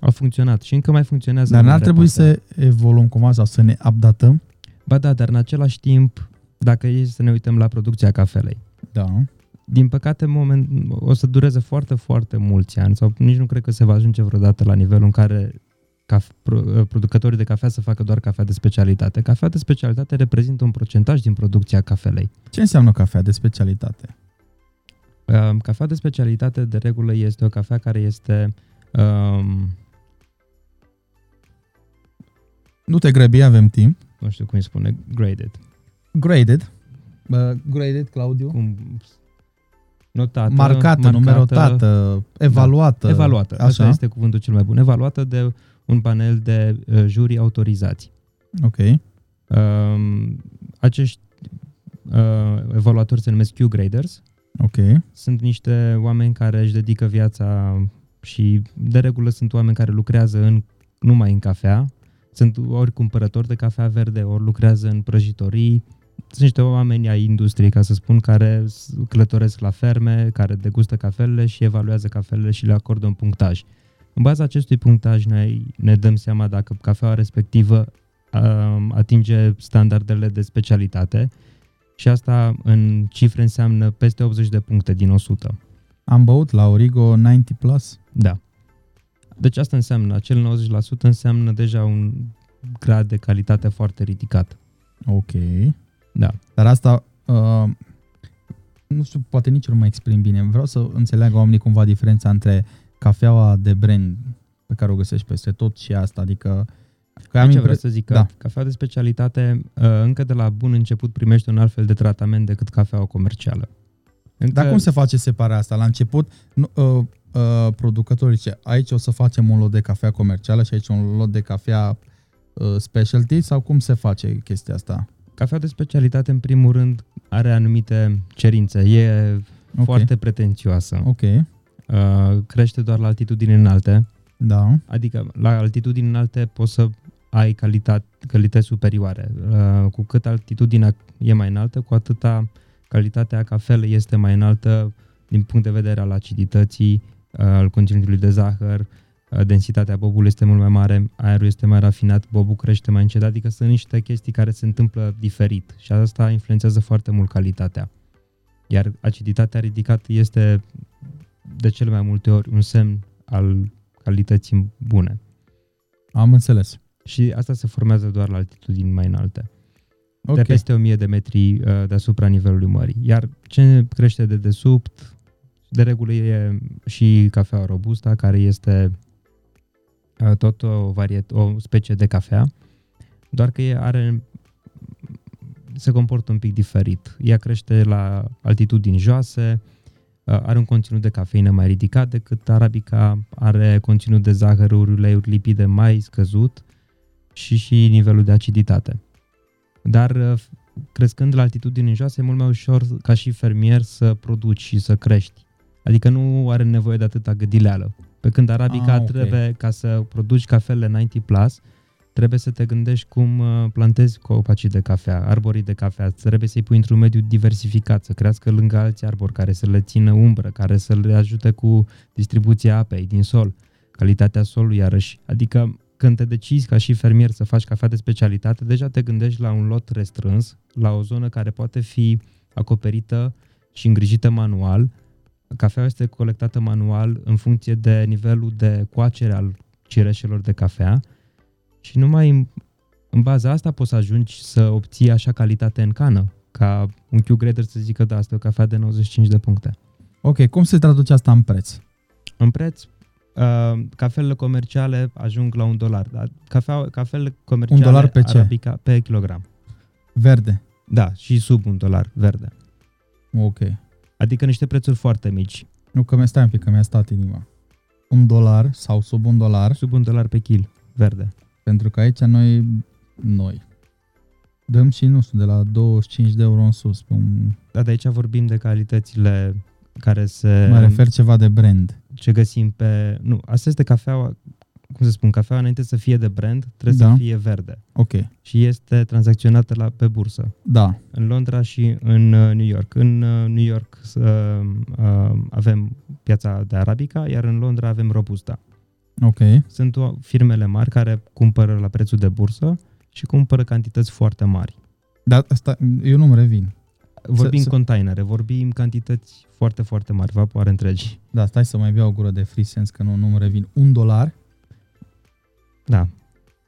au funcționat și încă mai funcționează. Dar în n-ar mare trebui parte. să evoluăm cumva sau să ne updatăm? Ba da, dar în același timp, dacă e să ne uităm la producția cafelei, Da. Din păcate, în moment, o să dureze foarte, foarte mulți ani sau nici nu cred că se va ajunge vreodată la nivelul în care caf, pro, producătorii de cafea să facă doar cafea de specialitate. Cafea de specialitate reprezintă un procentaj din producția cafelei. Ce înseamnă cafea de specialitate? Uh, Cafea de specialitate, de regulă, este o cafea care este um, Nu te grăbi, avem timp. nu știu cum îi spune, graded. Graded. Uh, graded, Claudiu. Cum, notată, marcată, numerotată, evaluată. Evaluată. Așa. Asta este cuvântul cel mai bun. Evaluată de un panel de uh, juri autorizați. Ok. Um, acești uh, evaluatori se numesc Q-graders. Ok. Sunt niște oameni care își dedică viața și de regulă sunt oameni care lucrează în, numai în cafea. Sunt ori cumpărători de cafea verde, ori lucrează în prăjitorii. Sunt niște oameni ai industriei, ca să spun, care s- călătoresc la ferme, care degustă cafelele și evaluează cafelele și le acordă un punctaj. În baza acestui punctaj noi ne dăm seama dacă cafeaua respectivă um, atinge standardele de specialitate și asta în cifre înseamnă peste 80 de puncte din 100. Am băut la Origo 90 plus. Da. Deci asta înseamnă, acel 90% înseamnă deja un grad de calitate foarte ridicat. Ok. Da. Dar asta, uh, nu știu, poate nici eu nu mă exprim bine. Vreau să înțeleagă oamenii cumva diferența între cafeaua de brand pe care o găsești peste tot și asta. Adică, că am Aici impre- vreau să zic că da. da. cafea de specialitate uh, încă de la bun început primește un alt fel de tratament decât cafeaua comercială. Încă, Dar cum se face separarea asta? La început, nu, uh, uh, producătorii zice, aici o să facem un lot de cafea comercială și aici un lot de cafea uh, specialty sau cum se face chestia asta? Cafea de specialitate, în primul rând, are anumite cerințe. E Ok. foarte pretențioasă. Ok, Uh, crește doar la altitudini înalte. da, Adică la altitudini înalte poți să ai calitate, calități superioare. Uh, Cu cât altitudinea e mai înaltă, cu atâta calitatea cafelei este mai înaltă din punct de vedere al acidității, uh, al conținutului de zahăr, uh, densitatea bobului este mult mai mare, aerul este mai rafinat, bobul crește mai încet, adică sunt niște chestii care se întâmplă diferit și asta influențează foarte mult calitatea. Iar aciditatea ridicată este de cele mai multe ori un semn al calității bune. am înțeles. Și asta se formează doar la altitudini mai înalte. Ok, De peste 1000 de metri uh, deasupra nivelului mării. Iar ce crește de desubt, de regulă e și cafea robusta, care este uh, tot o, variet, o specie de cafea, doar că e are se comportă un pic diferit. Ea crește la altitudini joase, uh, are un conținut de cafeină mai ridicat decât arabica, are conținut de zahăruri, uleiuri, lipide mai scăzut și și nivelul de aciditate. Dar uh, crescând la altitudini joase e mult mai ușor ca și fermier să produci și să crești. Adică nu are nevoie de atâta gâdileală. Pe când arabica Ah, ah, ok. trebuie, ca să produci cafele 90 plus, trebuie să te gândești cum uh, plantezi copacii de cafea, arborii de cafea, trebuie să-i pui într-un mediu diversificat, să crească lângă alți arbori care să le țină umbră, care să le ajute cu distribuția apei din sol, calitatea solului iarăși. Adică când te decizi ca și fermier să faci cafea de specialitate, deja te gândești la un lot restrâns, la o zonă care poate fi acoperită și îngrijită manual. Cafeaua este colectată manual în funcție de nivelul de coacere al cireșelor de cafea și numai în, în baza asta poți să ajungi să obții așa calitate în cană, ca un Q-grader să zică da, asta e o cafea de 95 de puncte. ok, cum se traduce asta în preț? În preț, uh, cafelele comerciale ajung la un dolar, dar cafea, cafelele comerciale dolar pe ce? arabica pe kilogram. Verde. Da, și sub un dolar verde. Ok. Adică niște prețuri foarte mici. Nu că mi-a stai un pic, că mi-a stat inima. Un dolar sau sub un dolar, Sub un dolar pe kil verde. pentru că aici noi, noi, dăm și, nu știu, de la 25 de euro în sus. Pe un, Dar de aici vorbim de calitățile care se... mă refer ceva de brand. ce găsim pe... Nu, asta este cafeaua, cum să spun, cafeaua înainte să fie de brand, trebuie Da. să fie verde. Ok, Și este tranzacționată la, pe bursă. da, În Londra și în uh, New York. În uh, New York uh, uh, avem piața de Arabica, iar în Londra avem Robusta. ok. Sunt o, firmele mari care cumpără la prețul de bursă și cumpără cantități foarte mari. Dar asta, eu nu-mi revin. Vorbim să- containere, vorbim cantități foarte, foarte mari, vapoare întregi. Da, stai să mai beau o gură de free sense, că nu, nu-mi revin. Un dolar? Da.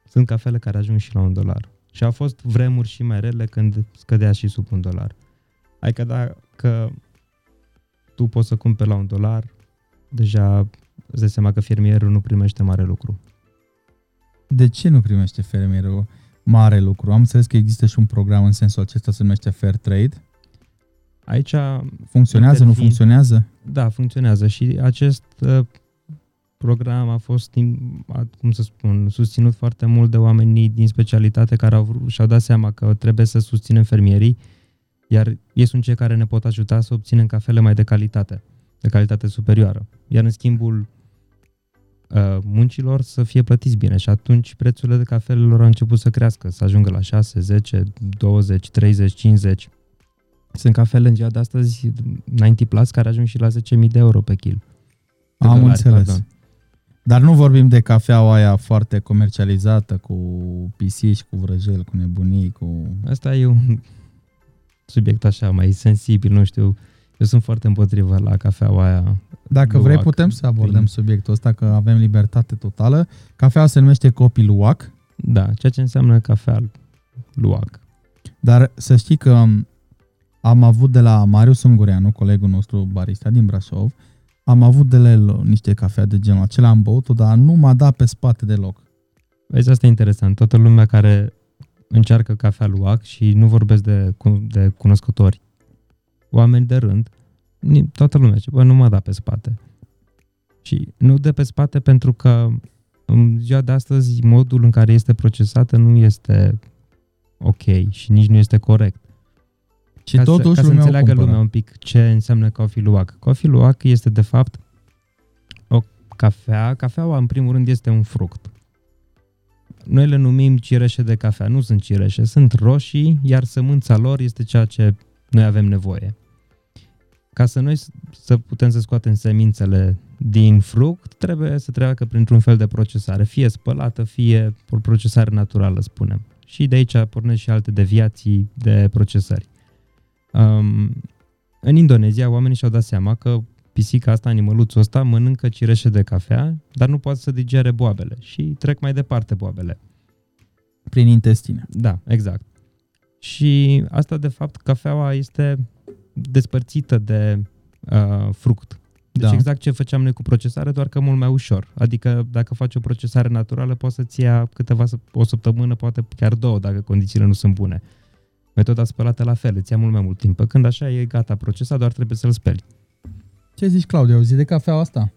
Sunt cafele care ajung și la un dolar. Și au fost vremuri și mai rele când scădea și sub un dolar. Adică dacă tu poți să cumperi la un dolar, deja îți dai seama că fermierul nu primește mare lucru. De ce nu primește fermierul mare lucru? Am înțeles că există și un program în sensul acesta, se numește Fair Trade. Aici, Funcționează, nu Intervin. funcționează? da, funcționează și acest uh, program a fost, im- a- cum să spun, susținut foarte mult de oamenii din specialitate care au vrut, și-au dat seama că trebuie să susținem fermierii, iar ei sunt cei care ne pot ajuta să obținem cafele mai de calitate, de calitate superioară. Iar în schimbul uh, muncilor să fie plătiți bine și atunci prețurile de cafelelor au început să crească, să ajungă la 6, 10, 20, 30, 50. Sunt cafele în ziua de astăzi 90 plus care ajung și la 10.000 de euro pe kil. De Am dolari, înțeles. pardon. Dar nu vorbim de cafeaua aia foarte comercializată cu pisici, cu vrăjel, cu nebunii, cu... Asta e un subiect așa mai sensibil, nu știu. Eu sunt foarte împotrivă la cafeaua aia. Dacă Luwak. vrei putem să abordăm Prin- subiectul ăsta, că avem libertate totală. Cafeaua se numește Copi Luwak, Da, ceea ce înseamnă cafea luac. dar să știi că am avut de la Marius Ungureanu, colegul nostru barista din Brașov, am avut de la el niște cafea de genul acela, am băut-o, dar nu m-a dat pe spate deloc. Vezi, asta e interesant. Toată lumea care încearcă cafea luac și nu vorbesc de, cu- de cunoscători, oameni de rând, ni- toată lumea zice, bă, nu mă da pe spate. Și nu dă pe spate pentru că în ziua de astăzi modul în care este procesată nu este ok și nici nu este corect. Și ca totuși să, ca să lumea o înțeleagă cumpără. lumea un pic ce înseamnă coffee luwak. Coffee luwak este de fapt o cafea. Cafeaua în primul rând este un fruct. Noi le numim cireșe de cafea. Nu sunt cireșe, sunt roșii, iar sămânța lor este ceea ce noi avem nevoie. Ca să noi s- să putem să scoatem semințele din fruct, trebuie să treacă printr-un fel de procesare, fie spălată, fie o procesare naturală, spunem. Și de aici pornesc și alte deviații de procesări. Um, în Indonezia, oamenii și-au dat seama că pisica asta, animăluțul ăsta, mănâncă cireșe de cafea, dar nu poate să digere boabele și trec mai departe boabele. Prin intestine. Da, exact. Și asta, de fapt, cafeaua este despărțită de uh, fruct. Deci Da. exact ce făceam noi cu procesare, doar că mult mai ușor. Adică dacă faci o procesare naturală, poți să-ți ia câteva, săp- o săptămână, poate chiar două, dacă condițiile nu sunt bune. Metoda spălată la fel, îți ia mult mai mult timp. Pe Când așa e gata procesat, doar trebuie să-l speli. Ce zici, Claudiu? Auzi de cafeaua asta?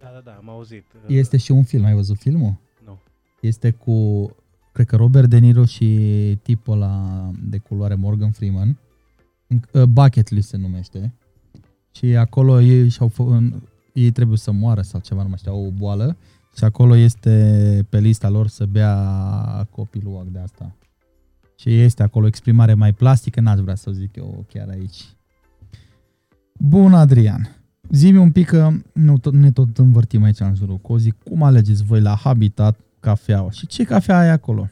Da, da, da, am auzit. Este și un film, ai văzut filmul? Nu. Este cu, cred că Robert De Niro și tipul ăla de culoare Morgan Freeman. Uh, Bucket List se numește. Și acolo ei și-au fă, ei trebuie să moară sau ceva, nu mai știu, au o boală. Și acolo este pe lista lor să bea copilul de asta. Și este acolo exprimare mai plastică, n-aș vrea să o zic eu chiar aici. Bun, Adrian. Zi-mi un pic că nu tot, ne tot învârtim aici în jurul cozii. Cum alegeți voi la Habitat cafeaua? Și ce cafea ai acolo?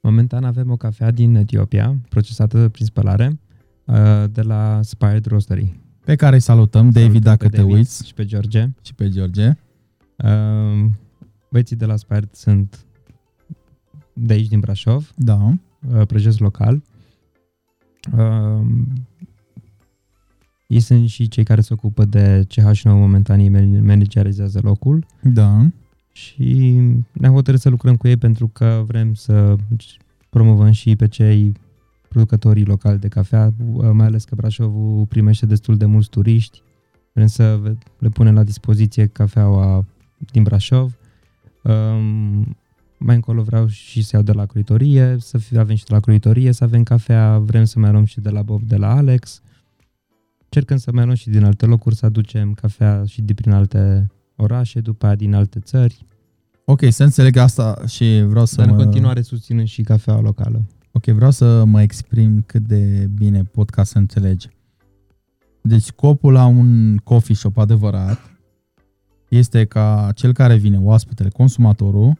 Momentan avem o cafea din Etiopia, procesată prin spălare, uh, de la Spired Roastery. Pe care îi salutăm, David, Salutăm dacă pe te David uiți, Și pe George. și pe George. Uh, Băieții de la Spired sunt de aici, din Brașov, Da. uh, prăjesc local. Uh, ei sunt și cei care se ocupă de CH9 momentan, ei man- managerizează locul Da. și ne-am hotărât să lucrăm cu ei pentru că vrem să promovăm și pe cei producătorii locali de cafea, uh, mai ales că Brașovul primește destul de mulți turiști. Vrem să ve- le punem la dispoziție cafeaua din Brașov. Um, mai încolo vreau și să iau de la cruitorie, să fie, avem și de la cruitorie, să avem cafea, vrem să mai luăm și de la Bob, de la Alex. Cercăm să mai luăm și din alte locuri, să aducem cafea și de prin alte orașe, după aia din alte țări. Ok, să înțeleg asta și vreau să Dar în mă... continuare susținând și cafeaua locală. Ok, vreau să mă exprim cât de bine pot ca să înțelegi. Deci scopul la un coffee shop adevărat este ca cel care vine, oaspetele, consumatorul,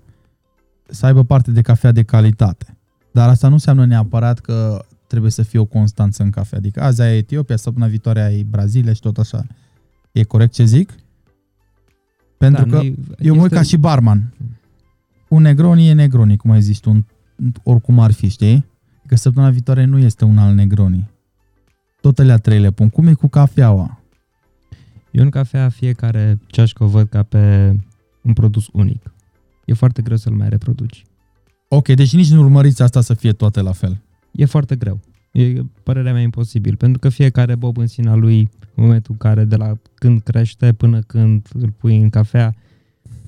să aibă parte de cafea de calitate. Dar asta nu înseamnă neapărat că trebuie să fie o constanță în cafea. Adică azi ai Etiopia, săptămâna viitoare ai Brazilia și tot așa. E corect ce zic? Pentru da, că noi- eu mă uit ca și barman. Un negroni e negroni, cum ai zis tu, un, oricum ar fi, știi? Că săptămâna viitoare nu este un alt negroni. Tot alea trei le pun. Cum e cu cafeaua? Eu în cafea fiecare ceașcă o văd ca pe un produs unic. E foarte greu să-l mai reproduci. Ok, deci nici nu urmăriți asta să fie toate la fel. E foarte greu. E părerea mea imposibil, pentru că fiecare bob în sinea lui, în momentul în care de la când crește până când îl pui în cafea,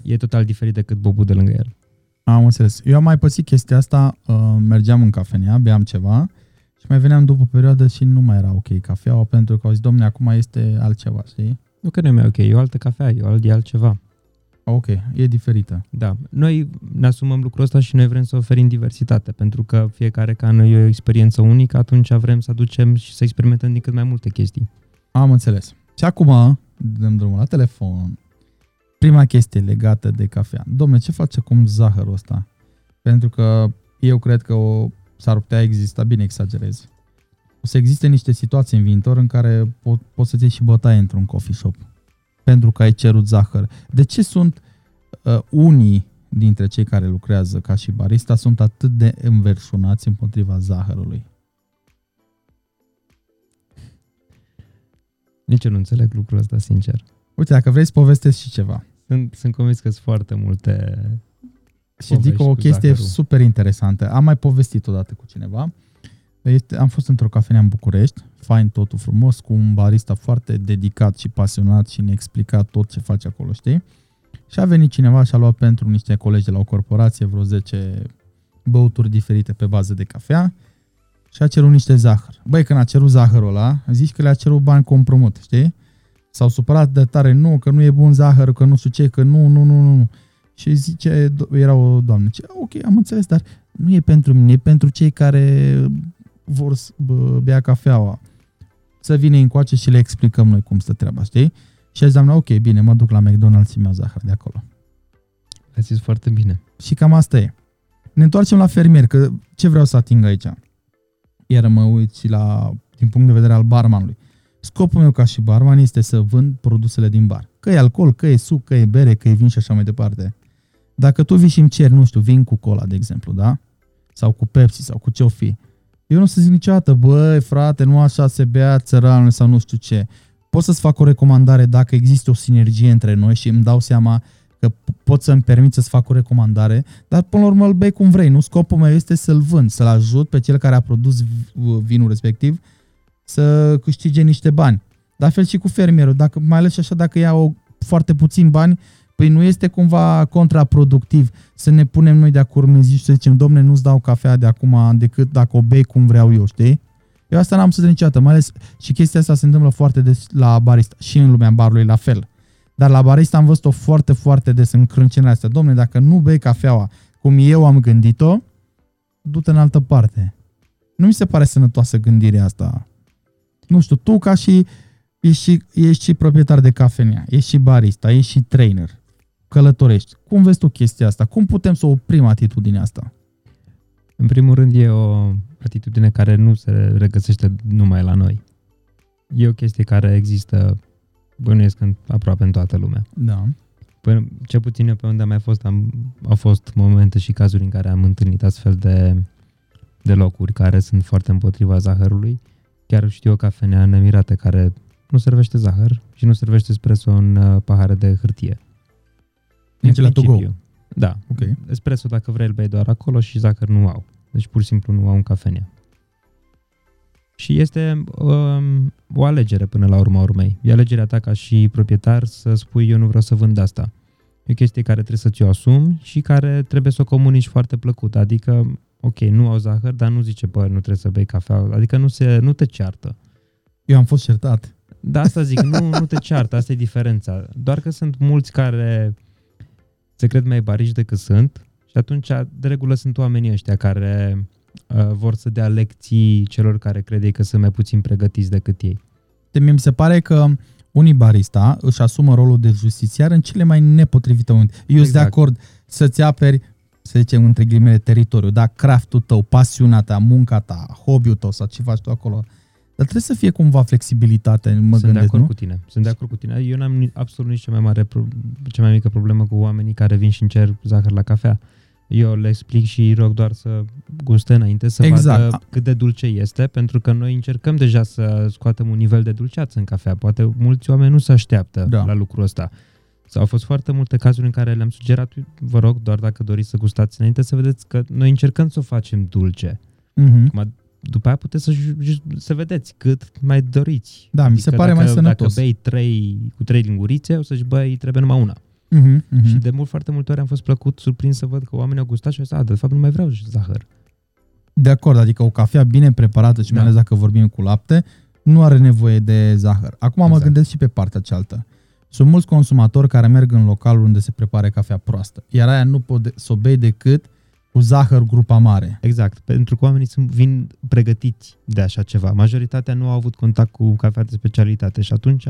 e total diferit decât bobul de lângă el. Am înțeles. Eu am mai pățit chestia asta, uh, mergeam în cafenea, beam ceva și mai veneam după o perioadă și nu mai era ok cafeaua pentru că au zis, domne, acum este altceva, știi? Nu că nu e mai ok, e o altă cafea, e, o alt, e altceva. Ok, e diferită. Da, noi ne asumăm lucrul ăsta și noi vrem să oferim diversitate, pentru că fiecare ca noi e o experiență unică, atunci vrem să aducem și să experimentăm din cât mai multe chestii. Am înțeles. Și acum dăm drumul la telefon. Prima chestie legată de cafea. Domne, ce face cum zahărul ăsta? Pentru că eu cred că o, s-ar putea exista, bine exagerez, o să existe niște situații în viitor în care po- poți să-ți iei și bătaie într-un coffee shop. Pentru că ai cerut zahăr. De ce sunt uh, unii dintre cei care lucrează ca și barista sunt atât de înverșunați împotriva zahărului? Nici eu nu înțeleg lucrul ăsta, sincer. Uite, dacă vrei să povestesc și ceva. Sunt, sunt convins că sunt foarte multe... Și zic Povești o cu chestie zahărul. super interesantă. Am mai povestit odată cu cineva. Este, am fost într-o cafenea în București, fain totul frumos, cu un barista foarte dedicat și pasionat și ne explica tot ce face acolo, știi? Și a venit cineva și a luat pentru niște colegi de la o corporație vreo 10 băuturi diferite pe bază de cafea și a cerut niște zahăr. Băi, când a cerut zahărul ăla, zici că le-a cerut bani compromut, știi? S-au supărat de tare, nu, că nu e bun zahăr, că nu știu ce, că nu, nu, nu, nu. nu. Și zice, do- era o doamnă, ce, ok, am înțeles, dar nu e pentru mine, e pentru cei care vor să bă, bea cafeaua. Să vină încoace și le explicăm noi cum stă treaba, știi? Și a zis doamna, ok, bine, mă duc la McDonald's și mi-au zahăr de acolo. Ai zis foarte bine. Și cam asta e. Ne întoarcem la fermier, că ce vreau să ating aici? Iar mă uit și la, din punct de vedere al barmanului. Scopul meu ca și barman este să vând produsele din bar. Că e alcool, că e suc, că e bere, că e vin și așa mai departe. Dacă tu vii și îmi ceri, nu știu, vin cu cola, de exemplu, da? Sau cu Pepsi, sau cu ce o fi. Eu nu o să zic niciodată, băi, frate, nu așa se bea țăranul sau nu știu ce. Pot să-ți fac o recomandare dacă există o sinergie între noi și îmi dau seama că p- pot să-mi permit să-ți fac o recomandare, dar până la urmă îl bei cum vrei, nu? Scopul meu este să-l vând, să-l ajut pe cel care a produs v- vinul respectiv să câștige niște bani. La fel și cu fermierul, dacă, mai ales și așa dacă ia o, foarte puțin bani, păi nu este cumva contraproductiv să ne punem noi de acord în zi și să zicem, domne, nu-ți dau cafea de acum decât dacă o bei cum vreau eu, știi? Eu asta n-am să niciodată, mai ales și chestia asta se întâmplă foarte des la barista și în lumea barului la fel. Dar la barista am văzut-o foarte, foarte des în crâncenele astea. Domne, dacă nu bei cafeaua cum eu am gândit-o, du-te în altă parte. Nu mi se pare sănătoasă gândirea asta. Nu știu, tu ca și ești și, ești și proprietar de cafenea, ești și barista, ești și trainer, călătorești. Cum vezi tu chestia asta? Cum putem să oprim atitudinea asta? În primul rând e o atitudine care nu se regăsește numai la noi. E o chestie care există, bănuiesc, în, aproape în toată lumea. Da. Până, cel puțin eu pe unde am mai fost, am, au fost momente și cazuri în care am întâlnit astfel de, de locuri care sunt foarte împotriva zahărului. Chiar știu o cafenea în Emirate care nu servește zahăr și nu servește espresso în uh, pahare de hârtie. Deci la to go. principiu. Da. Ok. Espresso dacă vrei îl bei doar acolo și zahăr nu au. Deci pur și simplu nu au în cafenea. Și este um, o alegere până la urma urmei. E alegerea ta ca și proprietar să spui eu nu vreau să vând asta. E o chestie care trebuie să ți-o asumi și care trebuie să o comunici foarte plăcut. Adică, ok, nu au zahăr, dar nu zice, bă, nu trebuie să bei cafea. Adică nu, se, nu te ceartă. Eu am fost certat. Da, asta zic, nu, nu te ceartă, asta e diferența. Doar că sunt mulți care se cred mai barici decât sunt și atunci, de regulă, sunt oamenii ăștia care uh, vor să dea lecții celor care crede că sunt mai puțin pregătiți decât ei. De mie mi se pare că unii barista își asumă rolul de justițiar în cele mai nepotrivite momente. Eu sunt de Exact. acord să-ți aperi, să zicem, între ghilimele, teritoriul, da, craftul tău, pasiunea ta, munca ta, hobby-ul tău sau ce faci tu acolo. Dar trebuie să fie cumva flexibilitate, mă Sunt de gândesc, acord nu? cu tine. Sunt de acord cu tine. Eu n-am ni- absolut nici cea mai mare, pro- cea mai mică problemă cu oamenii care vin și încerc zahăr la cafea. Eu le explic și îi rog doar să guste înainte, să Exact. vadă cât de dulce este, pentru că noi încercăm deja să scoatem un nivel de dulceață în cafea. Poate mulți oameni nu se așteaptă Da. la lucrul ăsta. Sau au fost foarte multe cazuri în care le-am sugerat, vă rog, doar dacă doriți să gustați înainte, să vedeți că noi încercăm să o facem dulce. Mhm. Acum, după aia puteți să, ju- ju- să vedeți cât mai doriți. Da, mi se pare dacă, mai sănătos. Dacă bei trei, cu trei lingurițe, o să zici, băi, trebuie numai una. Mhm, mhm. Și de mult, foarte multe ori am fost plăcut, surprins să văd că oamenii au gustat și au zis, a, de fapt nu mai vreau zahăr. De acord, adică o cafea bine preparată și mai Da. ales dacă vorbim cu lapte, nu are nevoie de zahăr. Acum mă Exact. gândesc și pe partea cealaltă. Sunt mulți consumatori care merg în localul unde se prepare cafea proastă, iar aia nu pot de- să o bei decât cu zahăr grupa mare. Exact, pentru că oamenii sunt, vin pregătiți de așa ceva. Majoritatea nu au avut contact cu cafea de specialitate și atunci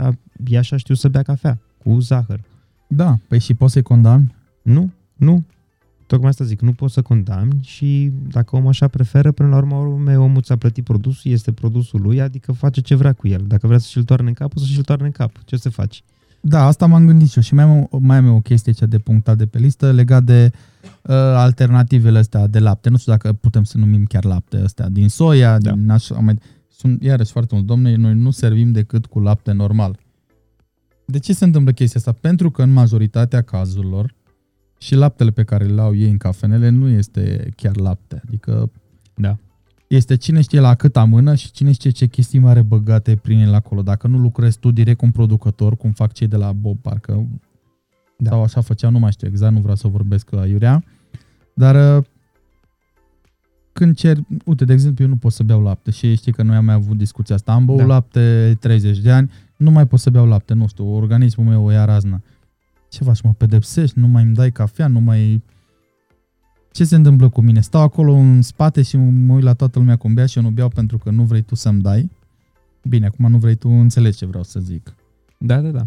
ei așa știu să bea cafea, cu zahăr. Da, păi și poți să-i condamni? Nu, nu. Tocmai asta zic, nu poți să condamni și dacă omul așa preferă, până la urmă urmei, omul ți-a plătit produsul, este produsul lui, adică face ce vrea cu el. Dacă vrea să și-l toarne în cap, o să și-l toarne în cap. Ce să faci? Da, asta m-am gândit și eu. Și mai am, o- mai am eu o chestie ce de punctat de pe listă legat de uh, alternativele astea de lapte. Nu știu dacă putem să numim chiar lapte astea din soia, Da. din așa mai... Sunt iarăși foarte mult. Domne, noi nu servim decât cu lapte normal. De ce se întâmplă chestia asta? Pentru că în majoritatea cazurilor și laptele pe care le au ei în cafenele nu este chiar lapte. Adică Da. este cine știe la câta mână și cine știe ce chestii mare băgate prin el acolo. Dacă nu lucrezi tu direct cu un producător, cum fac cei de la Bob, parcă Da. da. sau așa făceau, nu mai știu exact, nu vreau să vorbesc la Iurea, dar uh, când cer, uite, de exemplu, eu nu pot să beau lapte și știi că noi am mai avut discuția asta, am băut Da. da. lapte 30 de ani, nu mai pot să beau lapte, nu știu, organismul meu o ia raznă. Ce faci, mă pedepsești, nu mai îmi dai cafea, nu mai... Ce se întâmplă cu mine? Stau acolo în spate și mă uit la toată lumea cum bea și eu nu beau pentru că nu vrei tu să-mi dai? Bine, acum nu vrei tu, înțelegi ce vreau să zic. Da, da, da.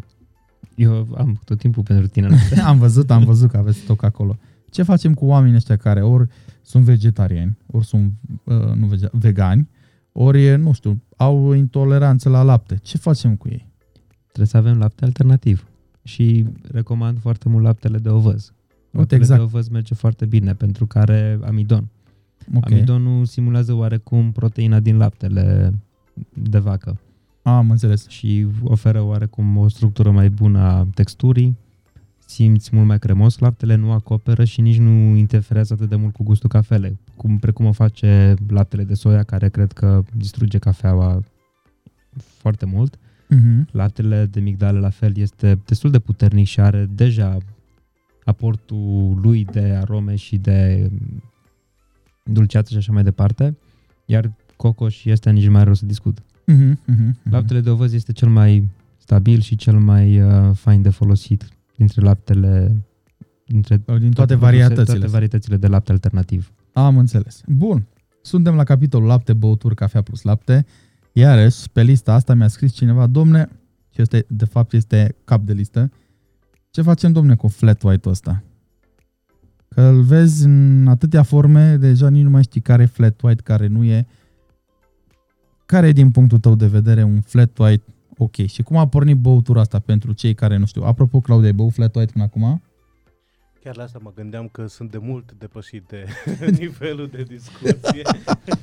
Eu am tot timpul pentru tine. am văzut, am văzut că aveți stoc acolo. Ce facem cu oamenii ăștia care ori sunt vegetariani, ori sunt uh, nu vege- vegani, ori, nu știu, au intoleranță la lapte? Ce facem cu ei? Trebuie să avem lapte alternativ. Și recomand foarte mult laptele de ovăz. Laptele exact. de ovăz merge foarte bine pentru că are amidon. Ok, Amidonul simulează oarecum proteina din laptele de vacă am înțeles. și oferă oarecum o structură mai bună a texturii. Simți mult mai cremos, laptele nu acoperă și nici nu interferează atât de mult cu gustul cafelei, cum, precum o face laptele de soia, care cred că distruge cafeaua foarte mult. Uh-huh. Laptele de migdale la fel este destul de puternic și are deja aportul lui de arome și de mm, dulceață și așa mai departe, iar cocoș este nici mai rău să discut. Uh-huh. Uh-huh. Laptele de ovăz este cel mai stabil și cel mai uh, fain de folosit dintre laptele dintre Din toate produse- varietățile. toate varietățile de lapte alternativ. Am înțeles. Bun. Suntem la capitolul lapte, băuturi, cafea plus lapte. Iarăși, pe lista asta mi-a scris cineva, domne, și este, de fapt este cap de listă, ce facem, domne, cu flat white-ul ăsta? Că îl vezi în atâtea forme, deja nici nu mai știi care e flat white, care nu e. Care e din punctul tău de vedere un flat white ok? Și cum a pornit băutura asta pentru cei care nu știu? Apropo, Claudia, ai băut flat white până acum? Chiar la asta mă gândeam că sunt de mult depășit de nivelul de discuție.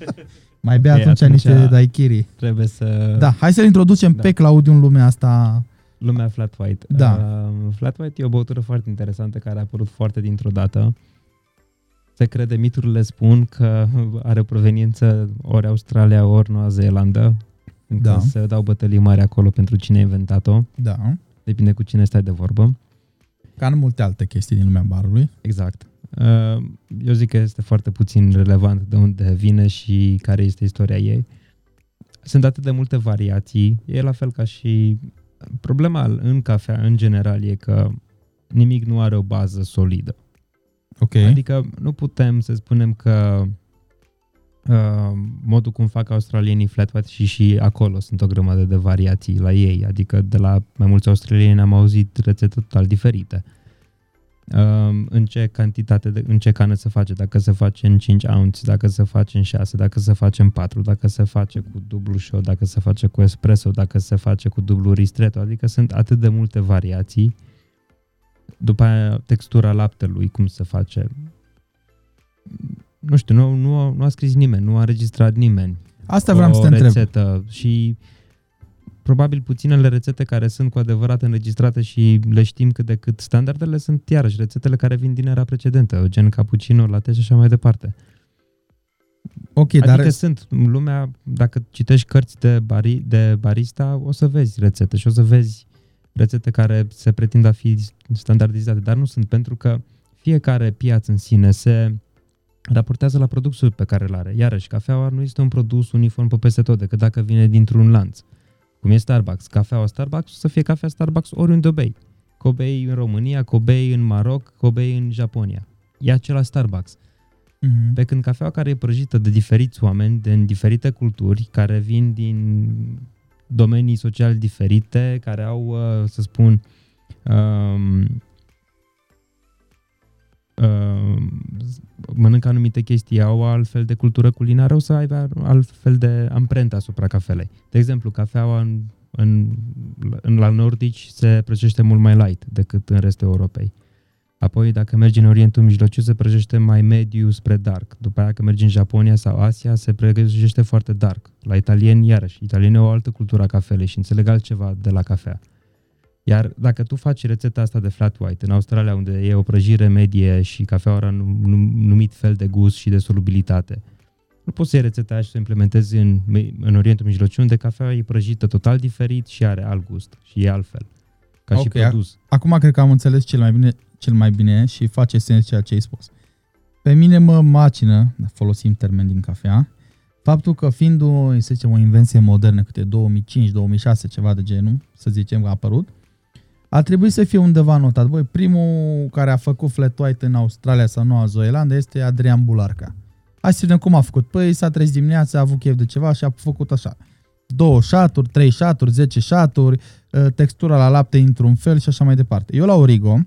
Mai bea Ei, atunci, atunci- niște daiquiri. Trebuie să... Da, hai să-l introducem Da. pe Claudiu în lumea asta. Lumea flat white. Da. Uh, flat white e o băutură foarte interesantă care a apărut foarte dintr-o dată. Se crede, miturile spun că are proveniență ori Australia, ori Noua Zeelandă. Încă Da. se dau bătălii mari acolo pentru cine a inventat-o. Da. Depinde cu cine stai de vorbă. Ca în multe alte chestii din lumea barului. Exact. Uh, Eu zic că este foarte puțin relevant de unde vine și care este istoria ei. Sunt atât de multe variații. E la fel ca și... Problema în cafea, în general, e că nimic nu are o bază solidă. Ok. Adică nu putem să spunem că uh, modul cum fac australienii flat white și și acolo sunt o grămadă de variații la ei, adică de la mai mulți australieni am auzit rețete total diferite. Uh, în ce cantitate, de, în ce cană se face, dacă se face în 5 ounce, dacă se face în 6, dacă se face în 4, dacă se face cu dublu shot, dacă se face cu espresso, dacă se face cu dublu ristretto, adică sunt atât de multe variații. După aia textura laptelui, cum se face, nu știu, nu, nu, a- nu a scris nimeni, nu a înregistrat nimeni Asta vreau o să te întreb. rețetă și probabil puținele rețete care sunt cu adevărat înregistrate și le știm cât de cât standardele sunt iarăși rețetele care vin din era precedentă, gen cappuccino, latte și așa mai departe. Ok, Adică dar sunt în lumea, dacă citești cărți de, bari, de barista, o să vezi rețete și o să vezi rețete care se pretind a fi standardizate, dar nu sunt, pentru că fiecare piață în sine se raportează la produsul pe care îl are. Iarăși, cafeaua nu este un produs uniform pe peste tot, decât dacă vine dintr-un lanț. Cum e Starbucks. Cafeaua Starbucks o să fie cafea Starbucks oriunde o bei. Că o bei în România, că o bei în Maroc, că o bei în Japonia. E acela Starbucks. Mhm. Pe când cafeaua care e prăjită de diferiți oameni, din diferite culturi, care vin din domenii sociale diferite, care au, uh, să spun, um, um, mănâncă anumite chestii, au altfel de cultură culinară, o să aibă altfel de amprentă asupra cafelei. De exemplu, cafeaua în, în, în la nordici se prăjește mult mai light decât în restul Europei. Apoi, dacă mergi în Orientul Mijlociu, se prăjește mai mediu spre dark. După aia, când mergi în Japonia sau Asia, se prăjește foarte dark. La italieni, iarăși, italienii au o altă cultură a cafelei și înțeleg altceva de la cafea. Iar dacă tu faci rețeta asta de flat white în Australia, unde e o prăjire medie și cafeaua are un num- numit fel de gust și de solubilitate, nu poți să iei rețeta aia și să o implementezi în, în Orientul Mijlociu, unde cafeaua e prăjită total diferit și are alt gust și e altfel. Ca și Ok, produs. Acum cred că am înțeles cel mai bine, cel mai bine și face sens ceea ce ai spus. Pe mine mă macină, folosim termen din cafea, faptul că fiind o, să zicem, o invenție modernă, câte 2005-2006, ceva de genul, să zicem că a apărut, a trebuit să fie undeva notat. Băi, primul care a făcut flat white în Australia sau Noua Zeelandă este Adrian Bularca. Hai să vedem cum a făcut. Păi s-a trezit dimineața, a avut chef de ceva și a făcut așa. Două șaturi, trei șaturi, zece șaturi, uh, textura la lapte într-un fel și așa mai departe. Eu la Origo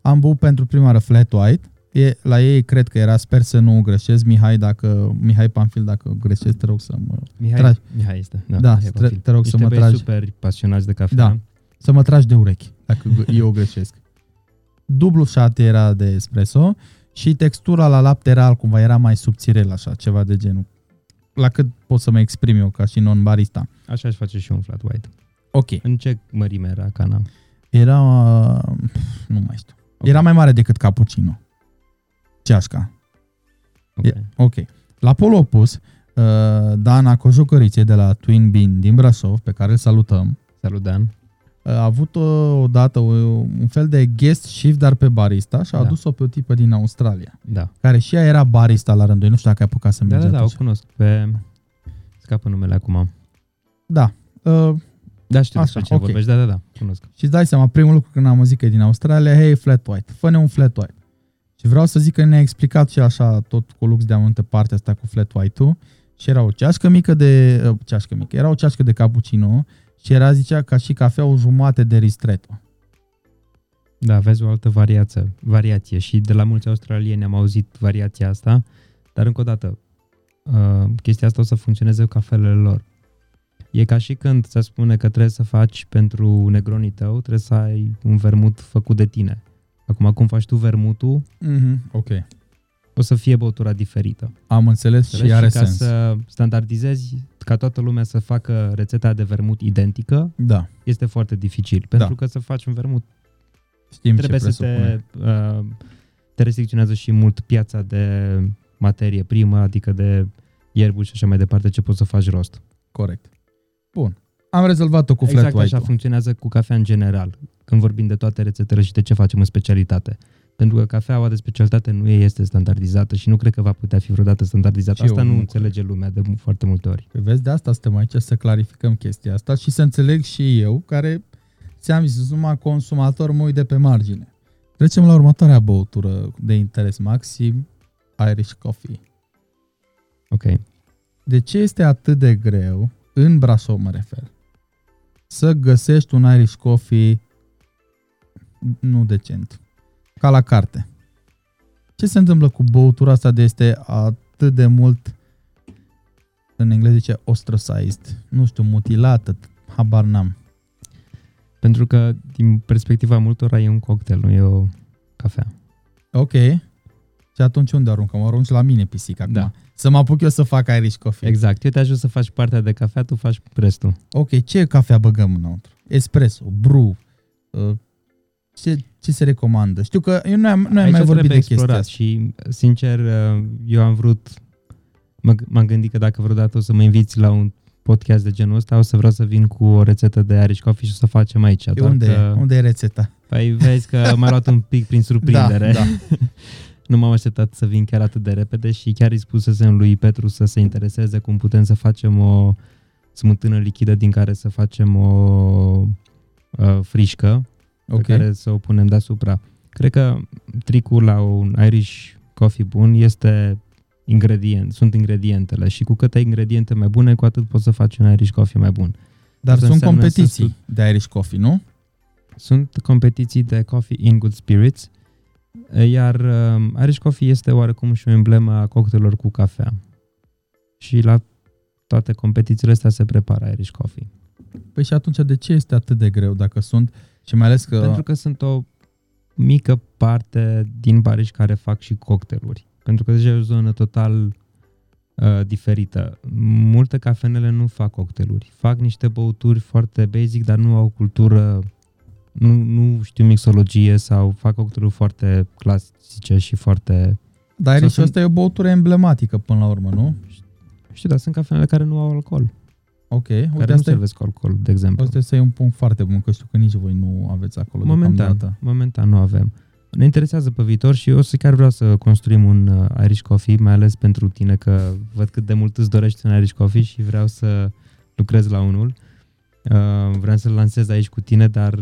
am băut pentru prima oară flat white, e, la ei cred că era, sper să nu greșesc, Mihai, dacă, Mihai Panfil, dacă greșesc, te rog să mă, Mihai, Tragi. Mihai este. Da, Da, Mihai te- Pafil. te rog să Niște mă băieți tragi. super pasionați de cafea. Da. să mă tragi de urechi, dacă g- eu greșesc. Dublu shot era de espresso și textura la lapte era altcumva, era mai subțirel așa, ceva de genul. La cât pot să mă exprim eu ca și non-barista. Așa aș face și eu un flat white. Ok. În ce mărime era cana? Era, uh, nu mai știu, Ok. era mai mare decât cappuccino. Ceașca. Ok. E- Ok. La polul opus, uh, Dana Cojucărițe de la Twin Bean din Brașov, pe care îl salutăm, Salut, Dan. a avut uh, odată o- un fel de guest shift, dar pe barista și a Da. adus-o pe o tipă din Australia, Da. care și ea era barista la rândul ei. Nu știu dacă ai apucat să Da, mergi da, da, o atunci. cunosc pe... Scapă numele acum. Da. Uh, Da, știu Așa, despre ce ok. vorbești. Da, da, da, cunosc. și îți dai seama, primul lucru când am auzit că e din Australia, hey, flat white, fă-ne un flat white. Și vreau să zic că ne-a explicat și așa tot cu lux de amănunte partea asta cu flat white-ul și era o ceașcă mică de, uh, ceașcă mică, era o ceașcă de cappuccino și era, zicea, ca și cafea o jumate de ristretto. Da, vezi o altă variație, variație și de la mulți australieni am auzit variația asta, dar încă o dată, uh, chestia asta o să funcționeze cu cafelele lor. E ca și când se spune că trebuie să faci pentru negronii tău, trebuie să ai un vermut făcut de tine. Acum, cum faci tu vermutul, Mm-hmm. Ok. o să fie băutura diferită. Am înțeles și Înțelegi? are și ca sens. să standardizezi, ca toată lumea să facă rețeta de vermut identică, Da, este foarte dificil. Pentru că să faci un vermut știm trebuie ce să te, presupune. uh, te restricționează și mult piața de materie primă, adică de ierburi și așa mai departe, ce poți să faci rost. Corect. Bun. Am rezolvat-o cu flat exact white așa funcționează cu cafea în general, când vorbim de toate rețetele și de ce facem în specialitate. Pentru că cafeaua de specialitate nu este standardizată și nu cred că va putea fi vreodată standardizată. Și eu Asta nu nu înțelege lumea de foarte multe ori. Păi vezi, de asta suntem aici să clarificăm chestia asta și să înțeleg și eu, care ți-am zis, numai consumator, mă uit de pe margine. Trecem la următoarea băutură de interes maxim, Irish Coffee. Ok. De ce este atât de greu, în Brașov mă refer, să găsești un Irish Coffee nu decent, ca la carte? Ce se întâmplă cu băutura asta de este atât de mult, în engleză zice ostracized, nu știu, mutilată, habar n-am. Pentru că, din perspectiva multora, e un cocktail, nu e o cafea. Ok. Și atunci unde aruncăm? Arunci la mine pisica acum. Da. Să mă apuc eu să fac Irish Coffee. Exact. Eu te ajut să faci partea de cafea, tu faci restul. Ok, ce cafea băgăm înăuntru? Espresso, brew, uh, ce, ce se recomandă? Știu că eu nu am, nu am Aici mai vorbit trebuie de chestia explorat asta. și, sincer, uh, eu am vrut, mă, m-am gândit că dacă vreodată o să mă inviți la un podcast de genul ăsta, o să vreau să vin cu o rețetă de Irish Coffee și o să facem aici. E doar unde, că, unde e rețeta? Păi vezi că m-a luat un pic prin surprindere. Da, da. nu m-am așteptat să vin chiar atât de repede și chiar îi spusesem lui Petru să se intereseze cum putem să facem o smântână lichidă din care să facem o uh, frișcă Ok. pe care să o punem deasupra. Cred că tricul la un Irish coffee bun este ingredient, sunt ingredientele și cu câte ingrediente mai bune, cu atât poți să faci un Irish coffee mai bun. Dar Asta sunt înseamnă să competiții de Irish Coffee, nu? Sunt competiții de coffee in good spirits, iar uh, Irish Coffee este oarecum și o emblemă a cocktailor cu cafea. Și la toate competițiile astea se prepară Irish Coffee. Păi și atunci de ce este atât de greu dacă sunt și mai ales că Pentru că sunt o mică parte din Paris care fac și cocktailuri. Pentru că deja e o zonă total uh, diferită. Multe cafenele nu fac cocktailuri. Fac niște băuturi foarte basic, dar nu au cultură, nu, nu știu mixologie sau fac cocktailuri foarte clasice și foarte... dar Irish sunt- ăsta e o băutură emblematică până la urmă, nu? Știu, dar sunt cafenele care nu au alcool. Ok, care uite nu asta, e, servesc cu alcool, de exemplu. asta este un punct foarte bun, că știu că nici voi nu aveți acolo Momentan, deocamdată. momentan nu avem. Ne interesează pe viitor și eu o să chiar vreau să construim un uh, Irish Coffee, mai ales pentru tine, că văd cât de mult îți dorești un Irish Coffee și vreau să lucrez la unul. Uh, vreau să-l lansez aici cu tine, dar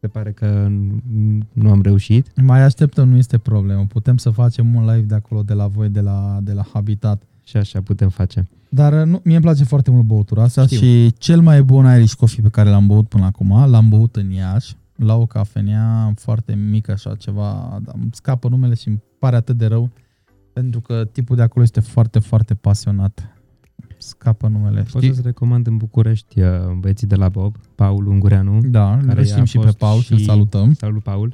se pare că n- nu am reușit. Mai așteptăm, nu este problemă. Putem să facem un live de acolo, de la voi, de la, de la Habitat. Și așa putem face. Dar uh, nu, mie îmi place foarte mult băutura asta Știu. și cel mai bun Irish Coffee pe care l-am băut până acum, l-am băut în Iași, la o cafenea foarte mică, așa ceva, dar îmi scapă numele și îmi pare atât de rău, pentru că tipul de acolo este foarte, foarte pasionat. Scapă numele, Pot știi? să-ți recomand în București uh, băieții de la Bob, Paul Ungureanu. Da, îl care găsim a și pe fost Paul și îl și- salutăm. Salut, Paul.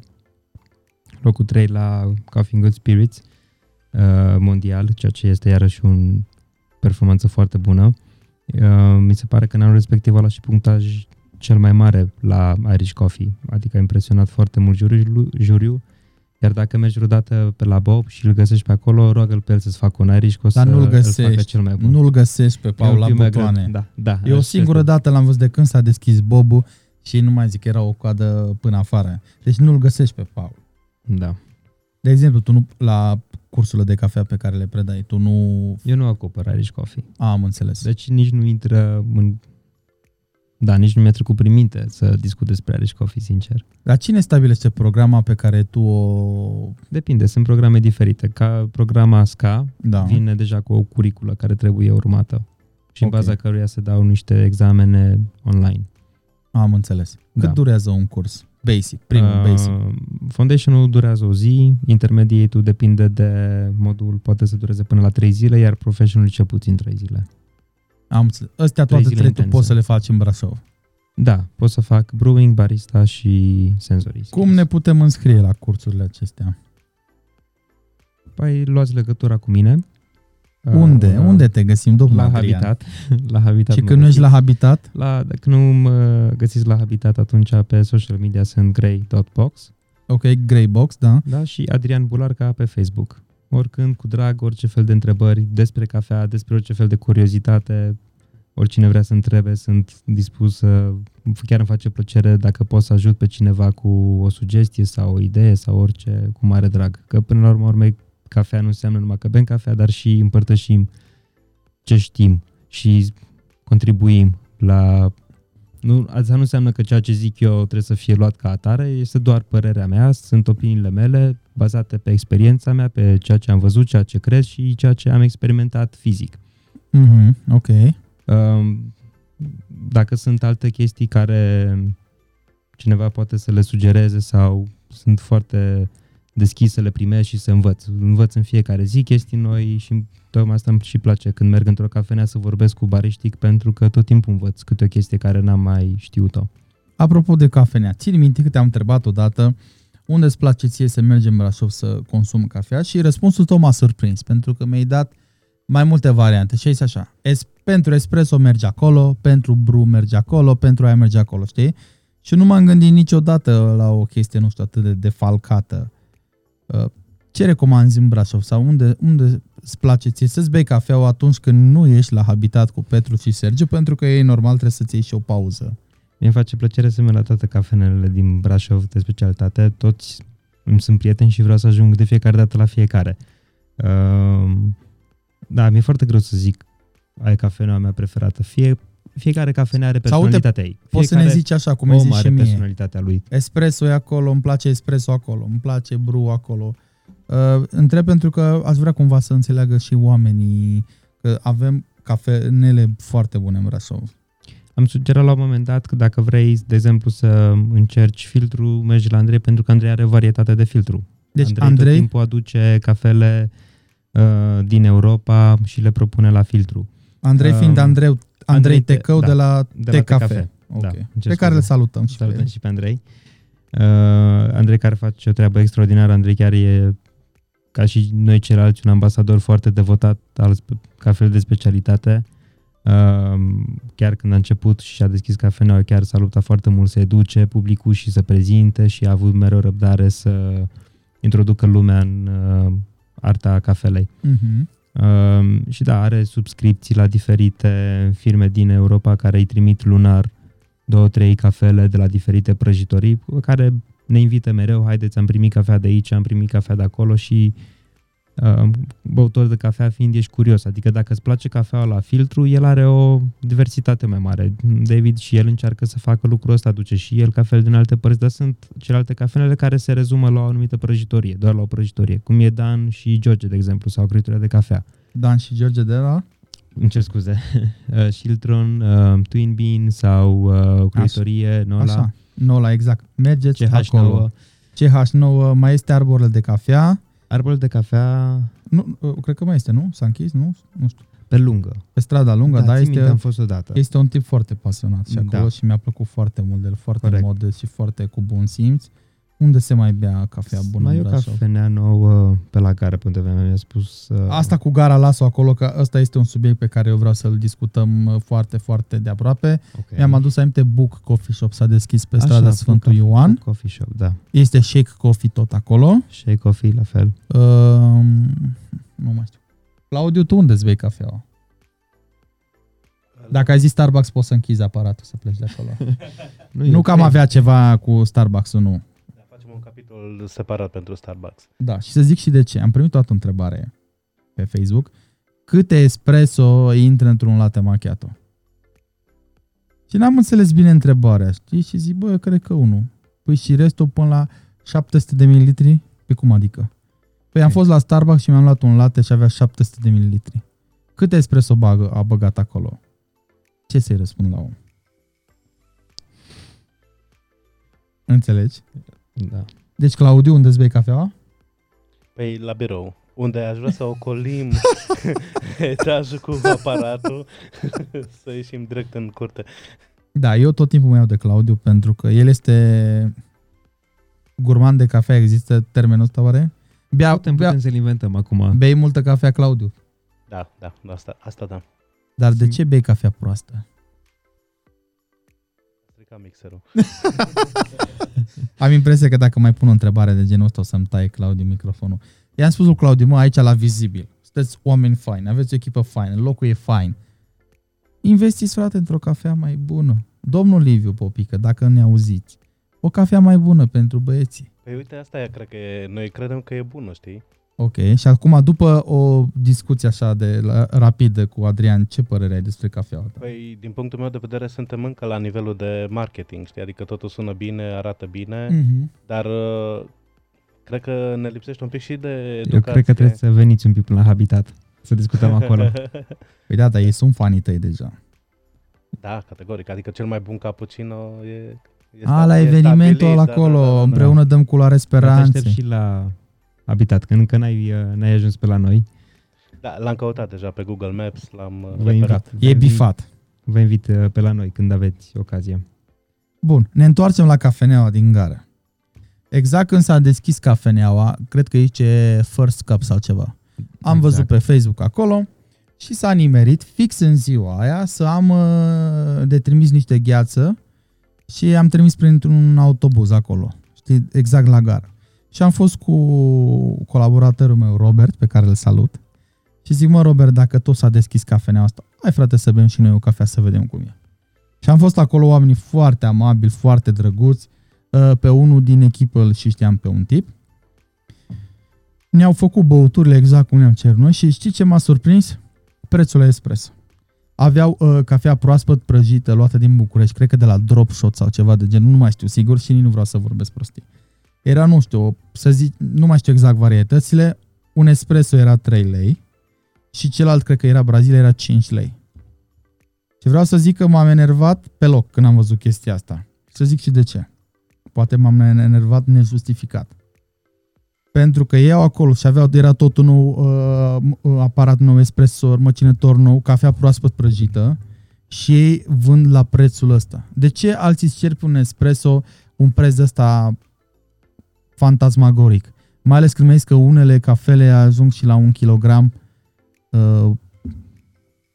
Locul 3 la Coffee in Good Spirits uh, mondial, ceea ce este iarăși un performanță foarte bună. Uh, mi se pare că în anul respectiv a luat și punctaj cel mai mare la Irish Coffee, adică a impresionat foarte mult juriul, juriu. Iar dacă mergi vreodată pe la Bob și îl găsești pe acolo, roagă-l pe el să-ți facă un Irish, că o Dar să nu-l îl facă găsești, cel mai bun. nu-l găsești pe E Paul un la pic mai greu. butoane. Da, da. Eu o aș singură crede. dată l-am văzut de când s-a deschis Bobu și nu mai zic că era o coadă până afară. Deci nu-l găsești pe Paul. Da. De exemplu, tu nu, la cursurile de cafea pe care le predai, tu nu... Eu nu acopăr Irish Coffee. A, am înțeles. Deci nici nu intră în... Da, nici nu mi-a trecut prin minte să discut despre Irish Coffee, sincer. Dar cine stabilește programa pe care tu o... Depinde, sunt programe diferite. Ca programa SCA Da. vine deja cu o curiculă care trebuie urmată și în Ok. baza căruia se dau niște examene online. Am înțeles. Cât Da. durează un curs? Basic, primul Uh, basic. Foundation-ul durează o zi, intermediate-ul depinde de modul, poate să dureze până la 3 zile, iar professional cel puțin 3 zile. Am înțeles. Astea trei toate zile trei tu intense. poți să le faci în Brașov. Da, pot să fac brewing, barista și sensory. Cum ne putem înscrie la cursurile acestea? Păi luați legătura cu mine. Unde? Uh, Unde te găsim, domnul La Adrian? Habitat. la Habitat Și mă când nu ești la găsiți. Habitat? La, dacă nu mă găsiți la Habitat, atunci pe social media sunt grey.box Ok, Grey Box, da. Da, și Adrian Bularca pe Facebook. Oricând, cu drag, orice fel de întrebări despre cafea, despre orice fel de curiozitate, oricine vrea să întrebe, sunt dispus să, chiar îmi face plăcere dacă pot să ajut pe cineva cu o sugestie sau o idee sau orice, cu mare drag. Că până la urmă, urmei, cafea nu înseamnă numai că bem cafea, dar și împărtășim ce știm și contribuim la... Nu, asta nu înseamnă că ceea ce zic eu trebuie să fie luat ca atare, este doar părerea mea, sunt opiniile mele bazate pe experiența mea, pe ceea ce am văzut, ceea ce cred și ceea ce am experimentat fizic. Mm-hmm, ok. Um, dacă sunt alte chestii care cineva poate să le sugereze sau sunt foarte deschis să le primești și să învăț. Învăț în fiecare zi chestii noi și tocmai asta îmi și place când merg într-o cafenea să vorbesc cu bariștii pentru că tot timpul învăț câte o chestie care n-am mai știut-o. Apropo de cafenea, țin minte că te-am întrebat odată unde îți place ție să mergi în Brașov să consum cafea și răspunsul tău m-a surprins pentru că mi-ai dat mai multe variante și ai așa, es, pentru espresso mergi acolo, pentru bru mergi acolo, pentru aia mergi acolo, știi? Și nu m-am gândit niciodată la o chestie, nu știu, atât de defalcată. Uh, ce recomanzi în Brașov sau unde, unde îți place ție să-ți bei cafeaua atunci când nu ești la habitat cu Petru și Sergiu, pentru că ei normal trebuie să-ți iei și o pauză. Mi-e face plăcere să merg la toate cafenele din Brașov de specialitate, toți îmi sunt prieteni și vreau să ajung de fiecare dată la fiecare. Uh, da, mi-e foarte greu să zic ai cafeneaua mea preferată. Fie, fiecare cafenea are personalitatea ei. Poți să ne zici așa, cum ai zis și mie. personalitatea lui. Espresso e acolo, îmi place espresso acolo, îmi place bru acolo. Uh, întreb pentru că aș vrea cumva să înțeleagă și oamenii că avem cafenele foarte bune în Brașov. Am sugerat la un moment dat că dacă vrei, de exemplu, să încerci filtru, mergi la Andrei pentru că Andrei are varietate de filtru. Deci Andrei, Andrei, tot timpul aduce cafele uh, din Europa și le propune la filtru. Andrei Um, fiind Andrei, Andrei Andrei Te- Tecău da, de la de la Tecafe. Tecafe. Ok. Da, îmi cer Pe care le scuze. salutăm și pe Salutăm ei. și pe Andrei. Uh, Andrei care face o treabă extraordinară. Andrei chiar e, ca și noi ceilalți, un ambasador foarte devotat al spe- cafelei de specialitate. Uh, chiar când a început și a deschis cafeneaua, chiar s-a luptat foarte mult să educe publicul și să prezinte și a avut mereu răbdare să introducă lumea în uh, arta cafelei. Mhm. Um, și da, are subscripții la diferite firme din Europa care îi trimit lunar două, trei cafele de la diferite prăjitorii care ne invită mereu, haideți, am primit cafea de aici, am primit cafea de acolo și uh, băutor de cafea fiind ești curios, adică dacă îți place cafeaua la filtru, el are o diversitate mai mare. David și el încearcă să facă lucrul ăsta, aduce și el cafele din alte părți, dar sunt celelalte cafenele care se rezumă la o anumită prăjitorie, doar la o prăjitorie, cum e Dan și George, de exemplu, sau Criturile de cafea. Dan și George de la... Îmi cer scuze. Uh, Shiltron, uh, Twin Bean sau uh, Croitorie, Nola, Așa, Nola, exact. Mergeți CH9. acolo. CH9, mai este arborele de cafea. Arbol de cafea Nu, uh, cred că mai este, nu? S-a închis, nu? Nu știu. pe lungă. Pe strada lungă, da, țin minte, este, am fost odată. este un tip foarte pasionat și acolo Da. și mi-a plăcut foarte mult de el, foarte Corect. modest și foarte cu bun simț. Unde se mai bea cafea bună mai e în o Brașov? cafenea nouă pe la care pe undeva mi-a spus uh, Asta cu gara lasă acolo, că ăsta este un subiect pe care eu vreau să-l discutăm uh, foarte, foarte de aproape. okay. Mi-am adus aminte Book Coffee Shop, s-a deschis pe strada Așa, Sfântul Food Ioan. Food Coffee Shop, da. Este Shake Coffee tot acolo. Shake Coffee, la fel. Um, nu mai știu. Claudiu, tu unde îți bei cafeaua? Dacă ai zis Starbucks, poți să închizi aparatul să pleci de acolo. Nu, e nu ok. că am avea ceva cu Starbucks-ul, nu. Da, facem un capitol separat pentru Starbucks. Da, și să zic și de ce. Am primit o altă întrebare pe Facebook. Câte espresso intră într-un latte macchiato? Și n-am înțeles bine întrebarea, știi? Și zic, bă, eu cred că unul. Păi și restul până la 700 de mililitri? Pe cum adică? Păi am Ok. fost la Starbucks și mi-am luat un latte și avea 700 de mililitri. Câte espresso bagă, a băgat acolo? Ce să-i răspund la om? Înțelegi? Da. Deci, Claudiu, unde îți bei cafeaua? Păi la birou, unde aș vrea să ocolim etajul cu aparatul, să ieșim direct în curte. Da, eu tot timpul mă iau de Claudiu pentru că el este gurman de cafea. Există termenul ăsta oare? Bea, Putem, bea, putem să-l inventăm acum. bei multă cafea, Claudiu. Da, da, asta, asta da. Dar de Sim. ce bei cafea proastă? Stricat stricat mixerul. Am impresia că dacă mai pun o întrebare de genul ăsta o să-mi taie Claudiu microfonul. I-am spus lui Claudiu, mă, aici la vizibil. Sunteți oameni faini, aveți o echipă faină, locul e fain. Investiți, frate, într-o cafea mai bună. Domnul Liviu Popică, dacă ne auziți, o cafea mai bună pentru băieții. Păi uite, asta e, cred că e, noi credem că e bună, știi? Ok, și acum după o discuție așa de la, rapidă cu Adrian, ce părere ai despre cafeaua ta? Păi, din punctul meu de vedere, suntem încă la nivelul de marketing, știi? Adică totul sună bine, arată bine, Mm-hmm. dar uh, cred că ne lipsește un pic și de educație. Eu cred că trebuie să veniți un pic la Habitat, să discutăm acolo. Păi da, dar ei sunt fanii tăi deja. Da, categoric. Adică cel mai bun cappuccino e... e A, la e evenimentul stabilit, ăla da, acolo, da, da, da. împreună dăm culoare Te aștept speranței. și la Habitat, că încă n-ai, uh, n-ai ajuns pe la noi. Da, l-am căutat deja pe Google Maps, l-am uh, Vă invit. reperat. E bifat. Vă invit uh, pe la noi când aveți ocazia. Bun, ne întoarcem la cafeneaua din gară. Exact când s-a deschis cafeneaua, cred că aici e First Cup sau ceva. Am Exact. văzut pe Facebook acolo și s-a nimerit fix în ziua aia să am uh, de trimis niște gheață și am trimis printr-un autobuz acolo, știi, exact la gară. Și am fost cu colaboratorul meu, Robert, pe care îl salut. Și zic, mă, Robert, dacă tot s-a deschis cafeneaua asta, hai frate să bem și noi o cafea să vedem cum e. Și am fost acolo oamenii foarte amabili, foarte drăguți. Uh, Pe unul din echipă îl și știam pe un tip. Ne-au făcut băuturile exact cum ne-am cerut noi și știți ce m-a surprins? Prețul la espresso. Aveau uh, cafea proaspăt prăjită luată din București, cred că de la Drop Shot sau ceva de genul, nu mai știu sigur și nici nu vreau să vorbesc prostii. Era, nu știu, o- să zic, nu mai știu exact varietățile, un espresso era 3 lei și celălalt, cred că era Brazilia, era 5 lei. Și vreau să zic că m-am enervat pe loc când am văzut chestia asta. Să zic și de ce. Poate m-am enervat nejustificat. Pentru că ei au acolo și aveau, era tot un nou uh, uh, aparat nou, espresor, măcinător nou, cafea proaspăt prăjită și ei vând la prețul ăsta. De ce alții îți cer pe un espresso un preț ăsta fantasmagoric? Mai ales când mi că unele cafele ajung și la un kilogram, uh,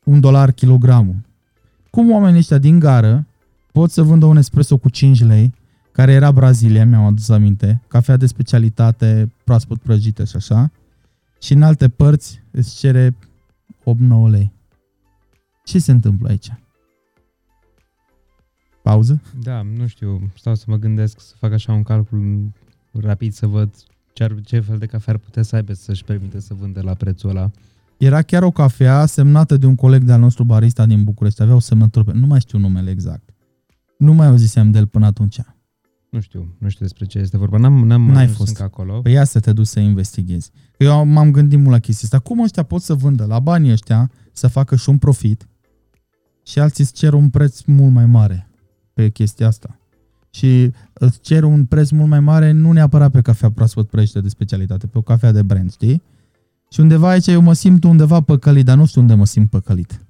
un dolar kilogramul. Cum oamenii ăștia din gară pot să vândă un espresso cu 5 lei, care era Brazilia, mi-am adus aminte, cafea de specialitate, proaspăt prăjită și așa, și în alte părți îți cere 8-9 lei. Ce se întâmplă aici? Pauză? Da, nu știu, stau să mă gândesc să fac așa un calcul rapid să văd ce, ar, ce fel de cafea ar putea să aibă să-și permite să vândă la prețul ăla. Era chiar o cafea semnată de un coleg de-al nostru barista din București. Avea o semnătură pe... Nu mai știu numele exact. Nu mai auzisem de el până atunci. Nu știu, nu știu despre ce este vorba. N-am, n-am N-ai ajuns fost. încă acolo. Păi ia să te duci să investighezi. Eu m-am gândit mult la chestia asta. Cum ăștia pot să vândă la banii ăștia să facă și un profit și alții îți cer un preț mult mai mare pe chestia asta. Și îți cer un preț mult mai mare nu neapărat pe cafea proaspăt prăjită de specialitate, pe o cafea de brand, știi? Și undeva aici eu mă simt undeva păcălit, dar nu știu unde mă simt păcălit.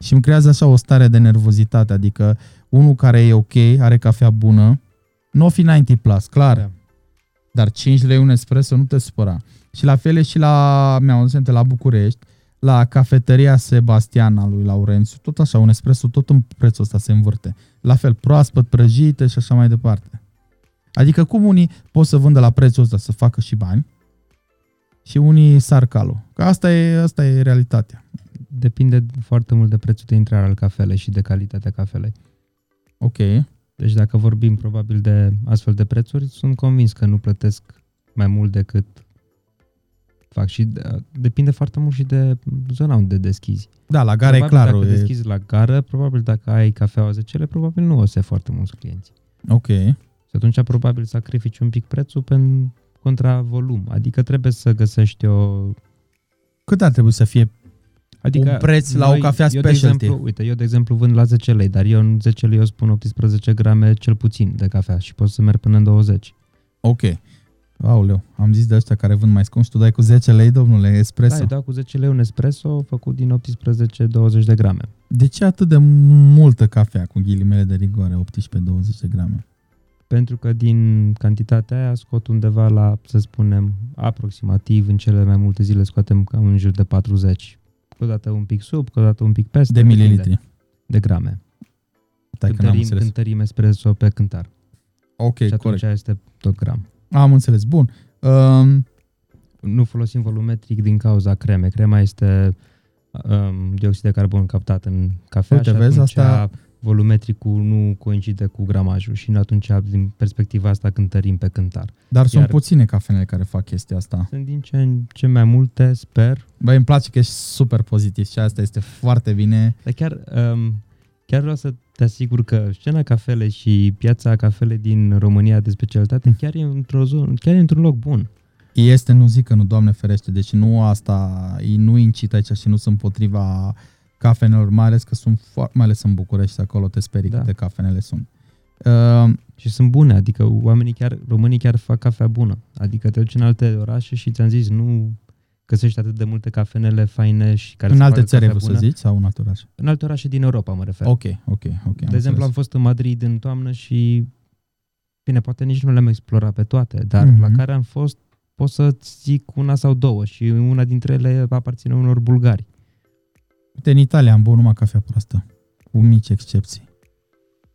Și îmi creează așa o stare de nervozitate, adică unul care e ok, are cafea bună, nu o fi 90 plus, clar, Da. dar 5 lei un espresso nu te supăra. Și la fel e și la, mi-am adus aminte, la București, la cafeteria Sebastian al lui Laurențiu, tot așa, un espresso tot în prețul ăsta se învârte. La fel, proaspăt, prăjite și așa mai departe. Adică cum unii pot să vândă la prețul ăsta să facă și bani și unii sar calul. Că asta e, asta e realitatea. Depinde foarte mult de prețul de intrare al cafelei și de calitatea cafelei. Ok. Deci dacă vorbim probabil de astfel de prețuri, sunt convins că nu plătesc mai mult decât fac și de- depinde foarte mult și de zona unde deschizi. Da, la gara e probabil clar. dacă E... deschizi la gară, probabil dacă ai cafeaua 10 lei, probabil nu o să ai foarte mulți clienți. Ok. Și atunci probabil sacrifici un pic prețul pentru contra volum. Adică trebuie să găsești o... Cât ar trebui să fie Adică Un preț la o cafea eu de specialty. exemplu, uite, eu de exemplu vând la 10 lei, dar eu în 10 lei eu spun 18 grame cel puțin de cafea și pot să merg până în 20. Ok. Aoleu, am zis de ăștia care vând mai scump și tu dai cu 10 lei, domnule, Da, espresso. eu dau cu 10 lei un espresso făcut din 18-20 de grame. De ce atât de multă cafea cu ghilimele de rigoare, 18-20 de grame? Pentru că din cantitatea aia scot undeva la, să spunem, aproximativ în cele mai multe zile scoatem cam în jur de 40. Câteodată un pic sub, câteodată un pic peste. De depinde. mililitri. De grame. Stai că n-am cântărim, înțeles. cântărim espresso pe cântar. Ok, și atunci corect. este tot gram. Am înțeles. Bun. Um, Nu folosim volumetric din cauza creme. Crema este um, dioxid de carbon captat în cafea Uite, și vezi, atunci asta- volumetricul nu coincide cu gramajul și atunci, din perspectiva asta, cântărim pe cântar. dar sunt Iar- puține cafenele care fac chestia asta. Sunt din ce în ce mai multe, sper. Băi, îmi place că ești super pozitiv și asta este foarte bine. Dar chiar, um, chiar vreau să te asigur că scena cafele și piața cafele din România de specialitate chiar e într-o zonă, chiar e într-un loc bun. Este, nu zic că nu, Doamne ferește, deci nu asta, ei nu incit aici și nu sunt împotriva cafenelor, mai ales că sunt foarte, mai ales în București, acolo te sperii Da. câte cafenele sunt. Uh, Și sunt bune, adică oamenii chiar, românii chiar fac cafea bună. Adică te duci în alte orașe și ți-am zis, nu găsești atât de multe cafenele faine și care în să alte facă țări, ai cafea vrut să bună. zici, sau în alte orașe? În alte orașe din Europa, mă refer. Ok, ok, ok. de exemplu, am înțeles. fost în Madrid în toamnă și, bine, poate nici nu le-am explorat pe toate, dar Mhm. la care am fost, pot să-ți zic una sau două și una dintre ele aparține unor bulgari. Uite, în Italia am băut numai cafea proastă, cu mici excepții.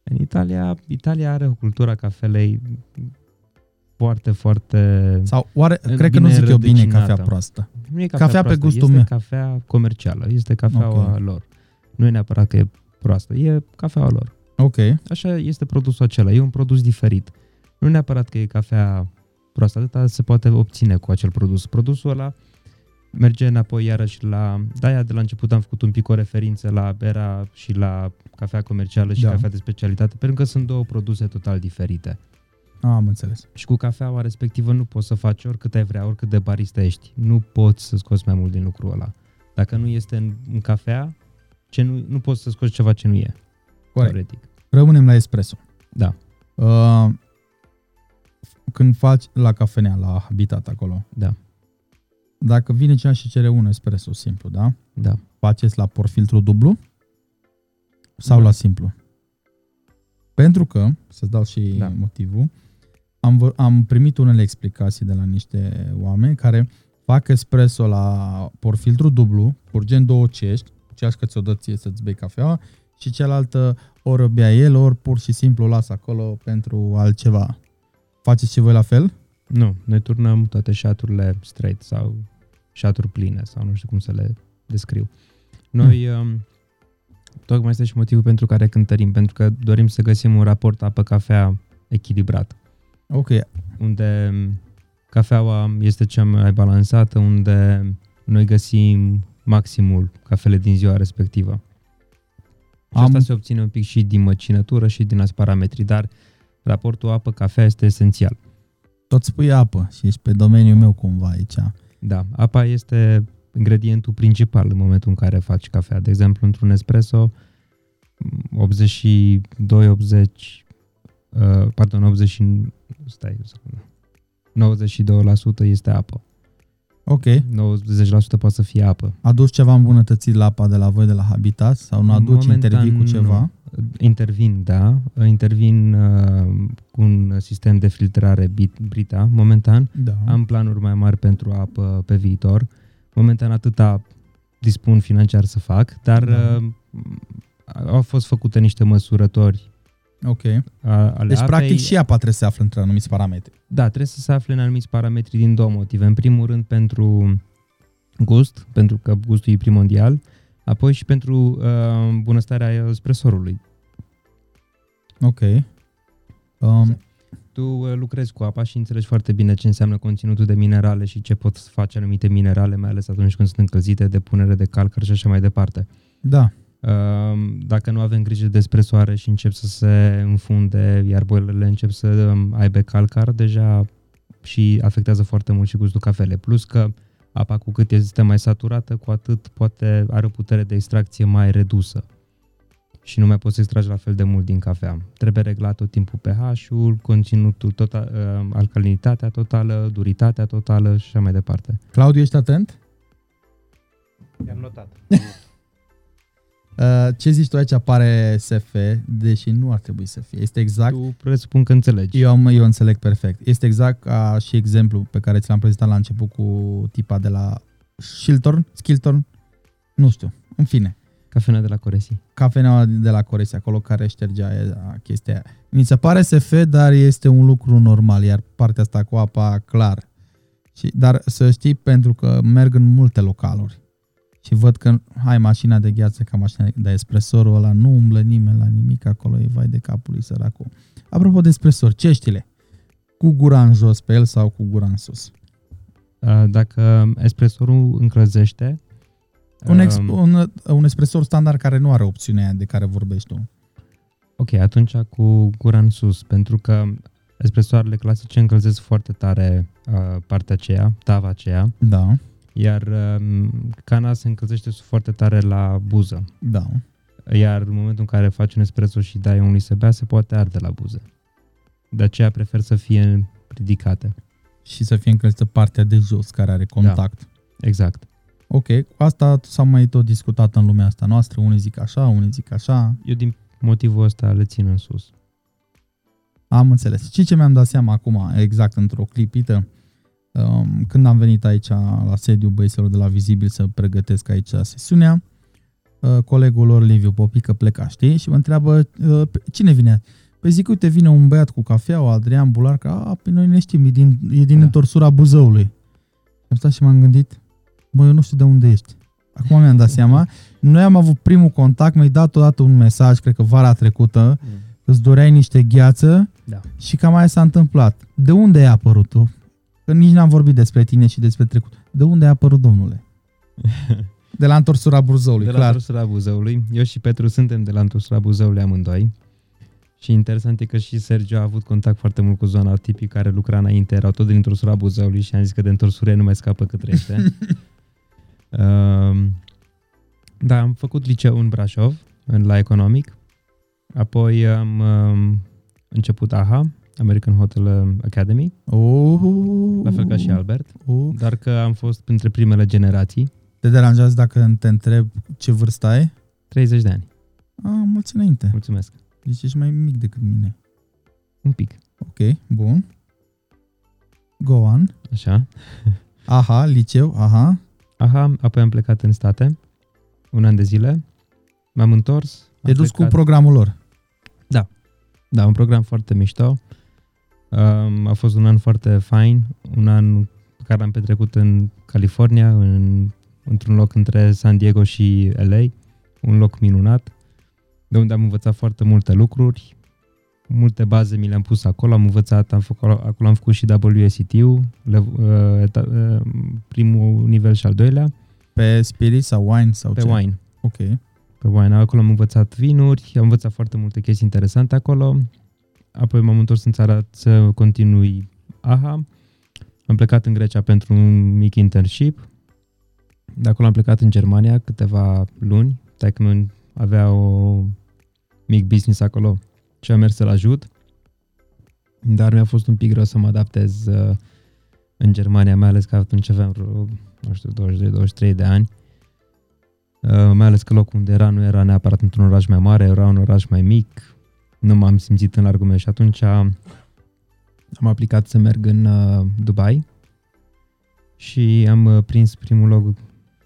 În Italia, Italia are o cultură a cafelei foarte, foarte... Sau oare, Bine cred că nu zic eu bine rădăcinată. cafea proastă. Nu e Cafea pe proastă, gustul este meu. cafea comercială, este cafeaua Ok. lor. Nu e neapărat că e proastă, e cafeaua lor. Ok, Așa este produsul acela, e un produs diferit. Nu neapărat că e cafea proastă, atâta se poate obține cu acel produs. Produsul ăla merge înapoi iarăși la... De-aia de la început am făcut un pic o referință la bera și la cafea comercială și Da. cafea de specialitate, pentru că sunt două produse total diferite. Am înțeles. Și cu cafeaua respectivă nu poți să faci oricât ai vrea, oricât de barista ești. Nu poți să scoți mai mult din lucrul ăla. Dacă nu este în, în cafea, ce nu, nu poți să scoți ceva ce nu e. Corect. Teoretic. Rămânem la espresso. Da, Uh, când faci la cafenea, la Habitat acolo, da, dacă vine cineva și cere un espresso simplu, da? da. Faceți la porfiltru dublu sau Da. la simplu? Pentru că, să-ți dau și Da. motivul, am, vă- am primit unele explicații de la niște oameni care fac espresso la porfiltru dublu, urgent două cești, ceașcă ți-o dă ție să-ți bei cafeaua și cealaltă ori o bea el, ori pur și simplu o lasă acolo pentru altceva. Faceți și voi la fel? Nu, noi turnăm toate șaturile straight sau șaturi pline sau nu știu cum să le descriu. Noi, um, tocmai este și motivul pentru care cântărim, pentru că dorim să găsim un raport apă-cafea echilibrat. Ok, unde cafeaua este cea mai balansată, unde noi găsim maximul cafele din ziua respectivă. Și Am- asta se obține un pic și din măcinătură și din alți parametri, dar raportul apă-cafea este esențial. tot spui apă și ești pe domeniul meu cumva aici. Da, apa este ingredientul principal în momentul în care faci cafea. De exemplu, într-un espresso, 82, 80, uh, pardon, 80, și- stai o secundă. 92% este apă. Ok, 90% poate să fie apă. adus ceva îmbunătățit la apa de la voi de la Habitat sau nu aduci, Momentan intervii cu ceva? nu. Intervin, da. Intervin uh, cu un sistem de filtrare bit- Brita, momentan. Da. Am planuri mai mari pentru apă pe viitor. Momentan atâta dispun financiar să fac, dar Da. uh, au fost făcute niște măsurători Ok. a- ale Deci, apei. practic, și apa trebuie să se afle între anumiți parametri. Da, trebuie să se afle în anumiți parametri din două motive. În primul rând pentru gust, pentru că gustul e primordial, apoi și pentru uh, bunăstarea espresorului. Ok. Um, Tu uh, lucrezi cu apa și înțelegi foarte bine ce înseamnă conținutul de minerale și ce pot face anumite minerale, mai ales atunci când sunt încălzite, depunere de calcar și așa mai departe. da. Uh, Dacă nu avem grijă de espresoare și încep să se înfunde, iar boilele încep să um, aibă calcar, deja și afectează foarte mult și gustul cafele. Plus că apa cu cât este mai saturată, cu atât poate are o putere de extracție mai redusă. Și nu mai poți să extragi la fel de mult din cafea. Trebuie reglat tot timpul pH-ul, conținutul total, uh, alcalinitatea totală, duritatea totală și așa mai departe. Claudiu, ești atent? I-am notat. Uh, ce zici tu aici apare SF, deși nu ar trebui să fie. Este exact Tu presupun că înțelegi. Eu, am- eu înțeleg perfect. Este exact ca și exemplu pe care ți l-am prezentat la început cu tipa de la Shiltorn, Skiltorn, nu știu, în fine. Cafenea de la Coresi. Cafeneaua de la Coresi, acolo care ștergea aia, chestia aia. Mi se pare SF, dar este un lucru normal, iar partea asta cu apa, clar. Și, dar să știi, pentru că merg în multe localuri și văd că hai mașina de gheață ca mașina de espresorul ăla, nu umblă nimeni la nimic acolo, e vai de capul lui săracul. Apropo de espresor, ceștile, cu gura în jos pe el sau cu gura în sus? Uh, Dacă espresorul încălzește, Un, ex, um, un, un espresor standard care nu are opțiunea aia de care vorbești tu. ok, atunci cu gura în sus, pentru că espresoarele clasice încălzesc foarte tare uh, partea aceea, tava aceea, Da, iar uh, cana se încălzește foarte tare la buză. da. Iar în momentul în care faci un espresso și dai unui să bea, se poate arde la buze. De aceea prefer să fie ridicate. Și să fie încălzită partea de jos care are contact. Exact. Ok, cu asta s-a mai tot discutat în lumea asta noastră. Unii zic așa, unii zic așa. Eu din motivul ăsta le țin în sus. Am înțeles. Și ce mi-am dat seama acum, exact într-o clipită, um, când am venit aici la sediu băieților de la Vizibil să pregătesc aici sesiunea, uh, colegul lor Liviu Popică pleca, știi? Și mă întreabă, uh, pe- cine vine? Păi zic, uite, vine un băiat cu cafea, Adrian Bular, că, a, pe noi ne știm, e din, e din Da. întorsura Buzăului. Am stat și m-am gândit, bă, eu nu știu de unde ești. Acum mi-am dat seama. Noi am avut primul contact, mi-ai dat odată un mesaj, cred că vara trecută, îți doreai niște gheață Da. și cam aia s-a întâmplat. De unde ai apărut tu? Că nici n-am vorbit despre tine și despre trecut. De unde ai apărut, domnule? De la întorsura Buzăului, De la clar. întorsura Buzăului. Eu și Petru suntem de la întorsura Buzăului amândoi. Și interesant e că și Sergio a avut contact foarte mult cu zona tipii care lucra înainte, erau tot din întorsura Buzăului și am zis că de întorsure nu mai scapă cât trăiește. Um, da, am făcut liceu în Brașov, în, la economic. Apoi am um, început AHA, American Hotel Academy, Oh, la fel ca și Albert, Oh. dar că am fost printre primele generații, Te deranjează dacă te întreb ce vârstă ai? 30 de ani. Ah, mulți înainte. Mulțumesc. Deci ești mai mic decât mine. Un pic. Ok, bun. Go on. Așa. Aha, liceu, aha. Aha, apoi am plecat în state, un an de zile, m-am întors. am Te dus cu plecat- programul lor. Da, un program foarte mișto. Um, a fost un an foarte fain, un an pe care l-am petrecut în California, în, într-un loc între San Diego și LA, un loc minunat, de unde am învățat foarte multe lucruri, multe baze mi le-am pus acolo, am învățat, am făcut, acolo am făcut și WSET-ul, le, uh, eta, uh, primul nivel și al doilea, Pe spirit sau wine sau pe ce? wine. Ok. pe wine. Acolo am învățat vinuri, am învățat foarte multe chestii interesante acolo. Apoi m-am întors în țară să continui AHA. Am plecat în Grecia pentru un mic internship. De acolo am plecat în Germania câteva luni. Taică avea o mic business acolo și am mers să-l ajut. Dar mi-a fost un pic greu să mă adaptez uh, în Germania, mai ales că atunci aveam vreo, nu știu, 22-23 de ani. Uh, mai ales că locul unde era nu era neapărat într-un oraș mai mare, era un oraș mai mic, nu m-am simțit în largul meu și atunci am aplicat să merg în uh, Dubai și am uh, prins primul loc,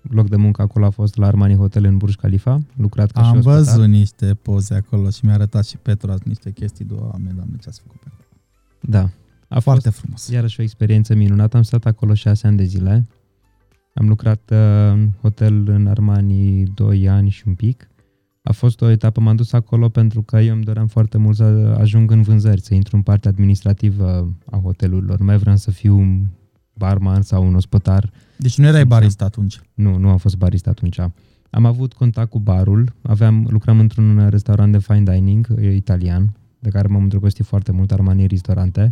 loc de muncă acolo a fost la Armani Hotel în Burj Khalifa, lucrat ca și Am ospătar. văzut niște poze acolo și mi-a arătat și Petru azi niște chestii, doamne, doamne, ce ați făcut pe acolo. Da. A Foarte fost frumos. iarăși o experiență minunată, am stat acolo șase ani de zile, am lucrat uh, în hotel în Armani 2 ani și un pic, a fost o etapă, m-am dus acolo pentru că eu îmi doream foarte mult să ajung în vânzări, să intru în partea administrativă a hotelurilor. Nu mai vreau să fiu un barman sau un ospătar. Deci nu erai Simțeam. barista atunci. Nu, nu am fost barista atunci. Am avut contact cu barul, aveam, lucram într-un restaurant de fine dining e, italian, de care m-am îndrăgostit foarte mult, Armani Ristorante.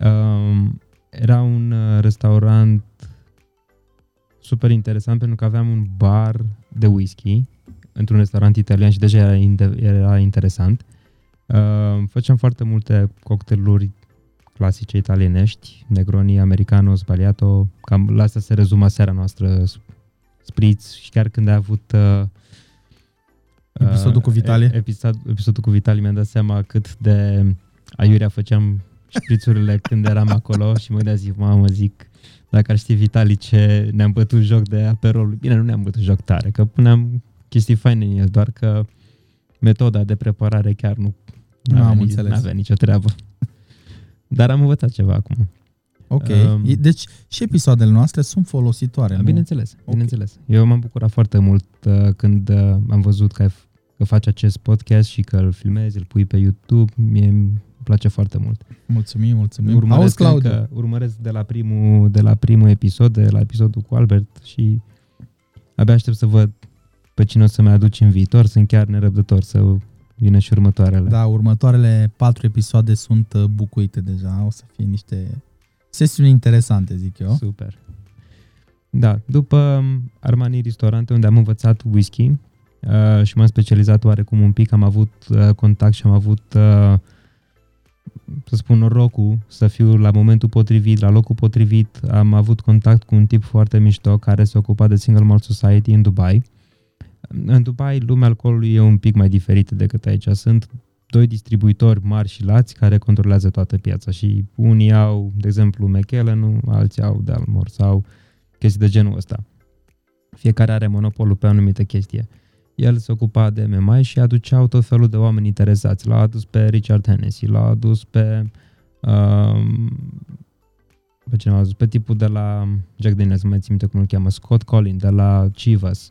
Um, era un uh, restaurant super interesant pentru că aveam un bar de whisky într-un restaurant italian și deja era, inde- era interesant. Uh, făceam foarte multe cocktailuri clasice italienești, Negroni, Americano, Sbagliato, cam la asta se rezuma seara noastră, spritz și chiar când a avut uh, Episodul cu Vitali. e- Episod, episodul cu Vitali mi-am dat seama cât de aiurea făceam șprițurile când eram acolo și mă dea zic, mamă, zic, dacă ar ști Vitali ce ne-am bătut joc de aperol, bine, nu ne-am bătut joc tare, că puneam chestii faine în el, doar că metoda de preparare chiar nu Nu avea am nici, înțeles. n-avea nicio treabă. Dar am învățat ceva acum. Ok. Um, E- deci și episoadele noastre sunt folositoare, nu? Bineînțeles, bineînțeles. Eu m-am bucurat foarte mult uh, când uh, am văzut că, ai f- că faci acest podcast și că îl filmezi, îl pui pe YouTube. Mie îmi place foarte mult. Mulțumim, mulțumim. Auzi, Urmăresc, Claudiu, încă, urmăresc de la, primul, de la primul episod, de la episodul cu Albert și abia aștept să văd pe cine o să mai aduci în viitor. Sunt chiar nerăbdător să vină și următoarele. da, următoarele patru episoade sunt uh, bucuite deja. O să fie niște sesiuni interesante, zic eu. Super. Da, după Armani Restaurante, unde am învățat whisky uh, și m-am specializat oarecum un pic, am avut uh, contact și am avut, uh, să spun, norocul să fiu la momentul potrivit, la locul potrivit. Am avut contact cu un tip foarte mișto care se ocupa de Single Malt Society în Dubai. În Dubai, lumea alcoolului e un pic mai diferită decât aici. Sunt doi distribuitori mari și lați care controlează toată piața și unii au, de exemplu, McKellen, alții au Dalmor sau chestii de genul ăsta. Fiecare are monopolul pe o anumită chestie. El se ocupa de MMI și aduceau tot felul de oameni interesați. L-a adus pe Richard Hennessy, l-a adus pe um, pe cine l-a adus? Pe tipul de la Jack Daniels, nu mai țin minte cum îl cheamă, Scott Collin de la Chivas.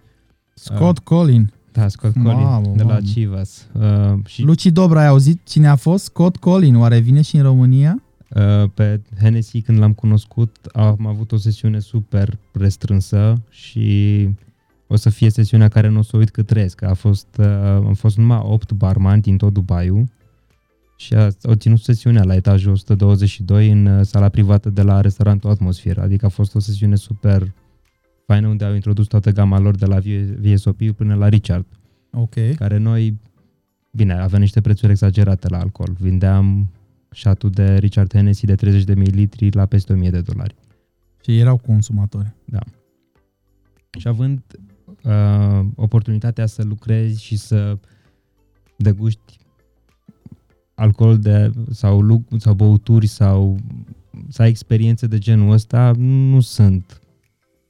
Scott Collin. Da, Scott Collin Mamă, de la mamă. Chivas. Uh, și Luci Dobra, ai auzit cine a fost? Scott Collin. Oare vine și în România? Uh, pe Hennessy când l-am cunoscut am avut o sesiune super restrânsă și o să fie sesiunea care nu o să uit cât trăiesc. A fost, uh, am fost numai 8 barman din tot Dubaiul și a, au ținut sesiunea la etajul 122 în uh, sala privată de la restaurantul Atmosfera. Adică a fost o sesiune super faină unde au introdus toată gama lor de la VSOP până la Richard Ok. care noi, bine, aveam niște prețuri exagerate la alcool. Vindeam șatul de Richard Hennessy de 30 de mililitri la peste 1000 de dolari. Și erau consumatori. Și având uh, oportunitatea să lucrezi și să deguști alcool de, sau, lu- sau băuturi sau să ai experiențe de genul ăsta, nu sunt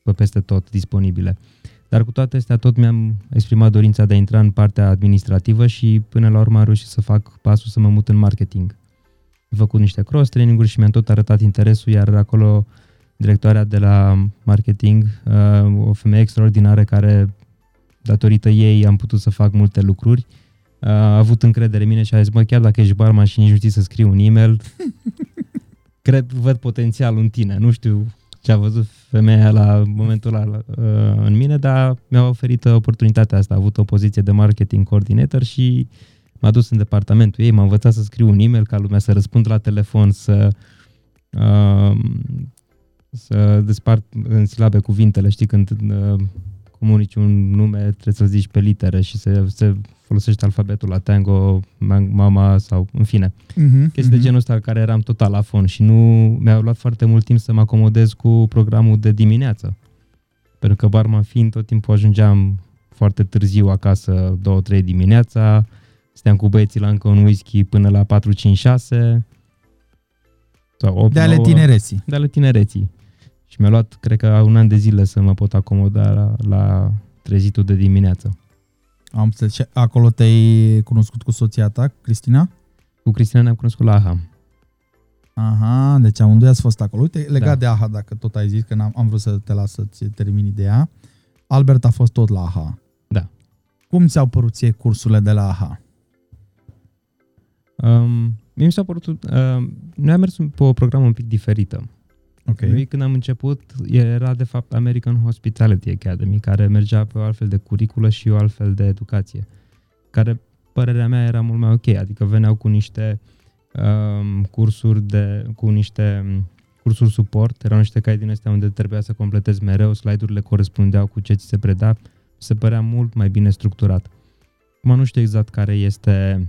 pe peste tot disponibile. Dar cu toate astea tot mi-am exprimat dorința de a intra în partea administrativă și până la urmă am reușit să fac pasul să mă mut în marketing. Am făcut niște cross training-uri și mi-am tot arătat interesul, iar acolo directoarea de la marketing, uh, o femeie extraordinară care, datorită ei, am putut să fac multe lucruri. Uh, a avut încredere în mine și a zis, mă, chiar dacă ești barman și nici nu știi să scrii un e-mail, cred, văd potențial în tine. Nu știu ce a văzut femeia la momentul ăla uh, în mine, dar mi-a oferit oportunitatea asta. A avut o poziție de marketing coordinator și m-a dus în departamentul ei, m-a învățat să scriu un e-mail ca lumea să răspund la telefon, să uh, să despart în silabe cuvintele, știi, când uh, comunici un nume, trebuie să-l zici pe litere și se, se folosește alfabetul la tango, ma- mama sau, în fine, Mm-hmm. chestii de genul ăsta în care eram total la fond și nu mi-a luat foarte mult timp să mă acomodez cu programul de dimineață. Pentru că barman fiind, tot timpul ajungeam foarte târziu acasă, 2-3 dimineața, stăteam cu băieții la încă un whisky până la 4-5-6 sau 8 De ale tinereții. de ale tinereții. Și mi-a luat, cred că, un an de zile să mă pot acomoda la, la trezitul de dimineață. Am înțeles. Și acolo te-ai cunoscut cu soția ta, Cristina? Cu Cristina ne-am cunoscut la AHA. Aha, deci amândoi ați fost acolo. Uite, legat Da. de AHA, dacă tot ai zis, că n-am, am vrut să te las să-ți termini ideea. Albert a fost tot la AHA. Da. Cum ți-au părut ție cursurile de la AHA? Um, mie mi s-a părut... Uh, noi am mers pe o programă un pic diferită. Ok. Noi când am început era de fapt American Hospitality Academy, care mergea pe o altfel de curiculă și o altfel de educație, care părerea mea era mult mai ok, adică veneau cu niște um, cursuri de, cu niște um, cursuri suport, erau niște cai din astea unde trebuia să completezi mereu, slide-urile corespundeau cu ce ți se preda, se părea mult mai bine structurat. Acum nu știu exact care este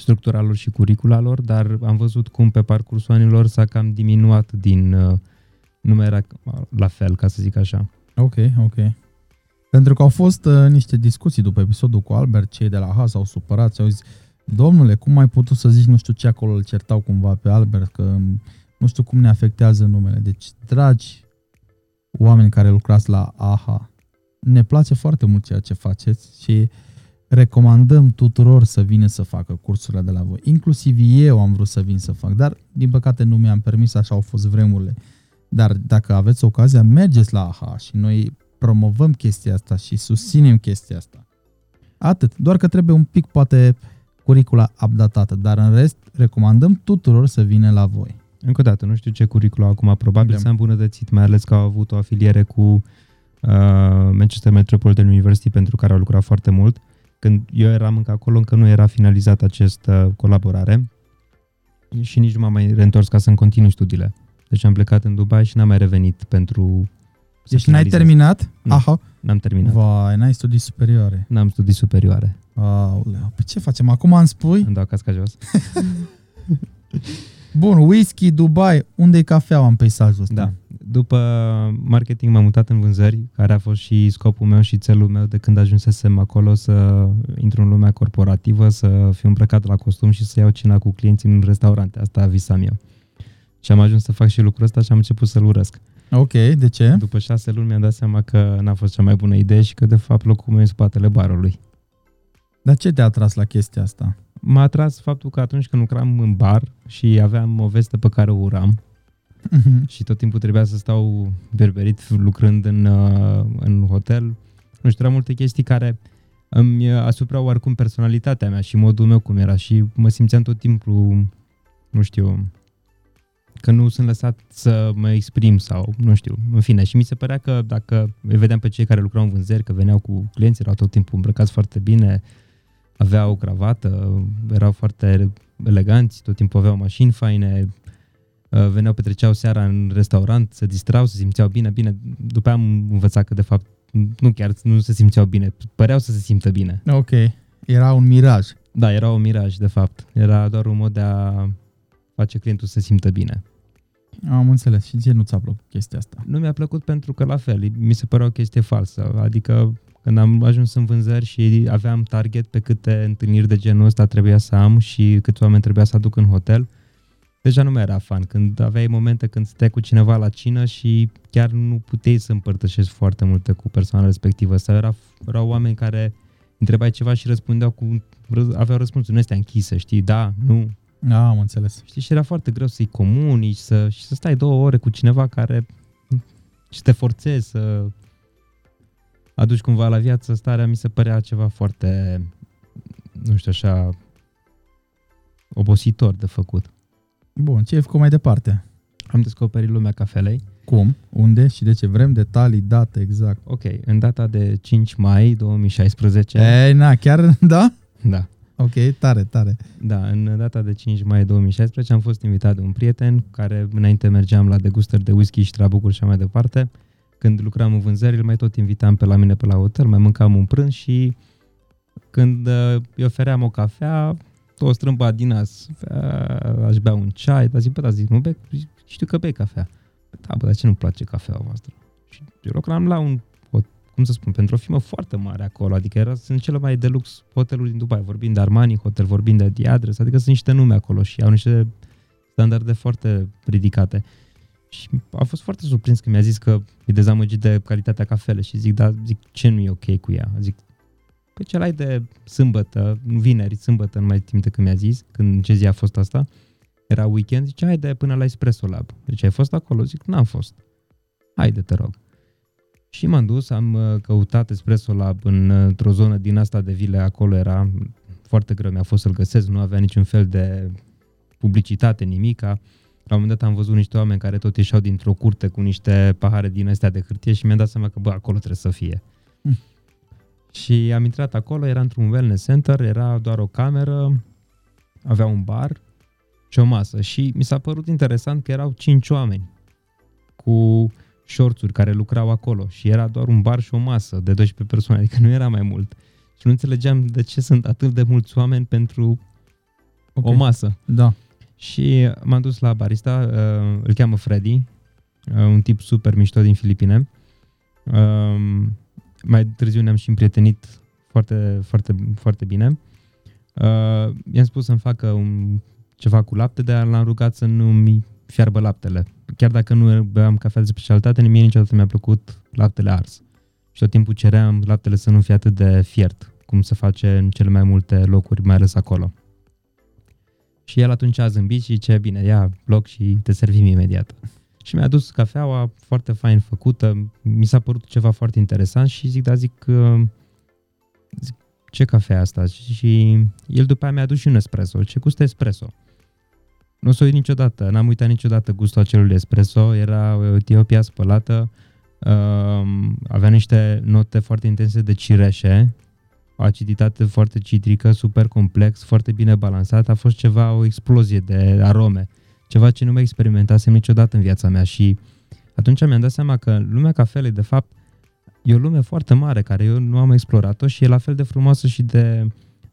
structura lor și curicula lor, dar am văzut cum pe parcursul anilor s-a cam diminuat din uh, nu mai era la fel, ca să zic așa. Ok, ok. Pentru că au fost uh, niște discuții după episodul cu Albert, cei de la AHA s-au supărat și au zis Domnule, cum ai putut să zici nu știu ce acolo, îl certau cumva pe Albert, că um, nu știu cum ne afectează numele. Deci, dragi oameni care lucrați la AHA, ne place foarte mult ceea ce faceți și recomandăm tuturor să vină să facă cursurile de la voi. Inclusiv eu am vrut să vin să fac, dar din păcate nu mi-am permis, așa au fost vremurile. Dar dacă aveți ocazia, mergeți la AHA și noi promovăm chestia asta și susținem chestia asta. Atât, doar că trebuie un pic poate curicula updatată, dar în rest recomandăm tuturor să vină la voi. Încă o dată, nu știu ce curriculum acum, probabil Da. s-a îmbunătățit, mai ales că au avut o afiliere cu uh, Manchester Metropolitan University pentru care au lucrat foarte mult. Când eu eram încă acolo, încă nu era finalizat această colaborare și nici nu m-am mai reîntors ca să-mi continui studiile. Deci am plecat în Dubai și n-am mai revenit pentru să Deci n-ai finalizez. terminat? Nu. Aha. N-am terminat. Vai, n-ai studii superioare. N-am studii superioare. Aoleu, pe ce facem? Acum îmi spui? Îmi dau casca jos. Bun, whisky, Dubai, unde-i cafeaua în peisajul ăsta? Da. După marketing m-am mutat în vânzări, care a fost și scopul meu și țelul meu de când ajunsesem acolo să intru în lumea corporativă, să fiu îmbrăcat la costum și să iau cina cu clienții în restaurante. Asta visam eu. Și am ajuns să fac și lucrul ăsta și am început să-l urăsc. Ok, de ce? După șase luni mi-am dat seama că n-a fost cea mai bună idee și că de fapt locul meu e în spatele barului. Dar ce te-a atras la chestia asta? M-a atras faptul că atunci când lucram în bar și aveam o veste pe care o uram, și tot timpul trebuia să stau berberit lucrând în, uh, în hotel. Nu știu, erau multe chestii care îmi asuprau oricum personalitatea mea și modul meu cum era și mă simțeam tot timpul, nu știu, că nu sunt lăsat să mă exprim sau, nu știu, în fine. Și mi se părea că dacă îi vedeam pe cei care lucrau în vânzări, că veneau cu clienți, erau tot timpul îmbrăcați foarte bine, aveau o cravată, erau foarte eleganți, tot timpul aveau mașini faine, Uh, veneau, petreceau seara în restaurant, se distrau, se simțeau bine, bine. După aia am învățat că de fapt nu chiar nu se simțeau bine, păreau să se simtă bine. Ok, era un miraj. Da, era o miraj de fapt. Era doar un mod de a face clientul să se simtă bine. Am înțeles. Și ție nu ți-a plăcut chestia asta? Nu mi-a plăcut pentru că la fel, mi se părea o chestie falsă. Adică când am ajuns în vânzări și aveam target pe câte întâlniri de genul ăsta trebuia să am și câți oameni trebuia să aduc în hotel, deja nu mai era fan. Când aveai momente când stăteai cu cineva la cină și chiar nu puteai să împărtășești foarte multe cu persoana respectivă. Sau era, erau oameni care întrebai ceva și răspundeau cu, aveau răspunsuri nu astea închise, știi, da, nu, Da, am înțeles. Știi, și era foarte greu să-i comunici să, și să stai două ore cu cineva care și te forțezi să aduci cumva la viață starea, mi se părea ceva foarte, nu știu așa, obositor de făcut. Bun, ce ai făcut mai departe? Am descoperit lumea cafelei. Cum? Unde și de ce? Vrem detalii, date, exact. Ok, în data de 5 mai 2016, Ei, na, chiar, da? da, Ok, tare, tare. Da, în data de 5 mai 2016 am fost invitat de un prieten care înainte mergeam la degustări de whisky și trabucuri și așa mai departe. Când lucram în vânzări, îl mai tot invitam pe la mine pe la hotel, mai mâncam un prânz și când uh, îi ofeream o cafea, o strâmba din as, "A, aș bea un ceai, dar zic, bă, dar zic, nu bei, știu că bei cafea. Da, bă, dar ce nu-mi place cafeaua voastră? Și eu lucram la un, o- cum să spun, pentru o firmă foarte mare acolo, adică era, sunt cele mai deluxe hoteluri din Dubai, vorbind de Armani Hotel, vorbind de Diadres, adică sunt niște nume acolo și au niște standarde foarte ridicate. Și a fost foarte surprins când mi-a zis că e dezamăgit de calitatea cafelei și zic, da, zic, ce nu e ok cu ea? Zic, păi ce ai de sâmbătă, vineri, sâmbătă, nu mai țin minte când mi-a zis, când ce zi a fost asta, era weekend, zice, hai de până la Espresso Lab. Deci ai fost acolo? Zic, n-am fost. Haide, te rog. Și m-am dus, am uh, căutat Espresso Lab în, uh, într-o zonă din asta de vile, acolo era foarte greu, mi-a fost să-l găsesc, nu avea niciun fel de publicitate, nimica. La un moment dat am văzut niște oameni care tot ieșeau dintr-o curte cu niște pahare din astea de hârtie și mi-am dat seama că, bă, acolo trebuie să fie. Mm. Și am intrat acolo, era într-un wellness center, era doar o cameră, avea un bar și o masă. Și mi s-a părut interesant că erau cinci oameni cu șorțuri care lucrau acolo și era doar un bar și o masă de 12 persoane, adică nu era mai mult. Și nu înțelegeam de ce sunt atât de mulți oameni pentru Ok. o masă. Da. Și m-am dus la barista, uh, îl cheamă Freddy, uh, un tip super mișto din Filipine. Uh, mai târziu ne-am și împrietenit foarte, foarte, foarte bine. Uh, i-am spus să-mi facă un, ceva cu lapte, dar l-am rugat să nu mi fiarbă laptele. Chiar dacă nu beam cafea de specialitate, mie niciodată mi-a plăcut laptele ars. Și tot timpul ceream laptele să nu fie atât de fiert, cum se face în cele mai multe locuri, mai ales acolo. Și el atunci a zâmbit și zice, bine, ia loc și te servim imediat. Și mi-a dus cafeaua foarte fain făcută, mi s-a părut ceva foarte interesant și zic, da, zic, uh, zic ce cafea asta? Și el după aia mi-a adus și un espresso. Ce gustă espresso? Nu o să uit niciodată, n-am uitat niciodată gustul acelui espresso, era o Etiopia spălată, uh, avea niște note foarte intense de cireșe, o aciditate foarte citrică, super complex, foarte bine balansat, a fost ceva, o explozie de arome, ceva ce nu mai experimentasem niciodată în viața mea și atunci mi-am dat seama că lumea cafelei, de fapt, e o lume foarte mare care eu nu am explorat-o și e la fel de frumoasă și de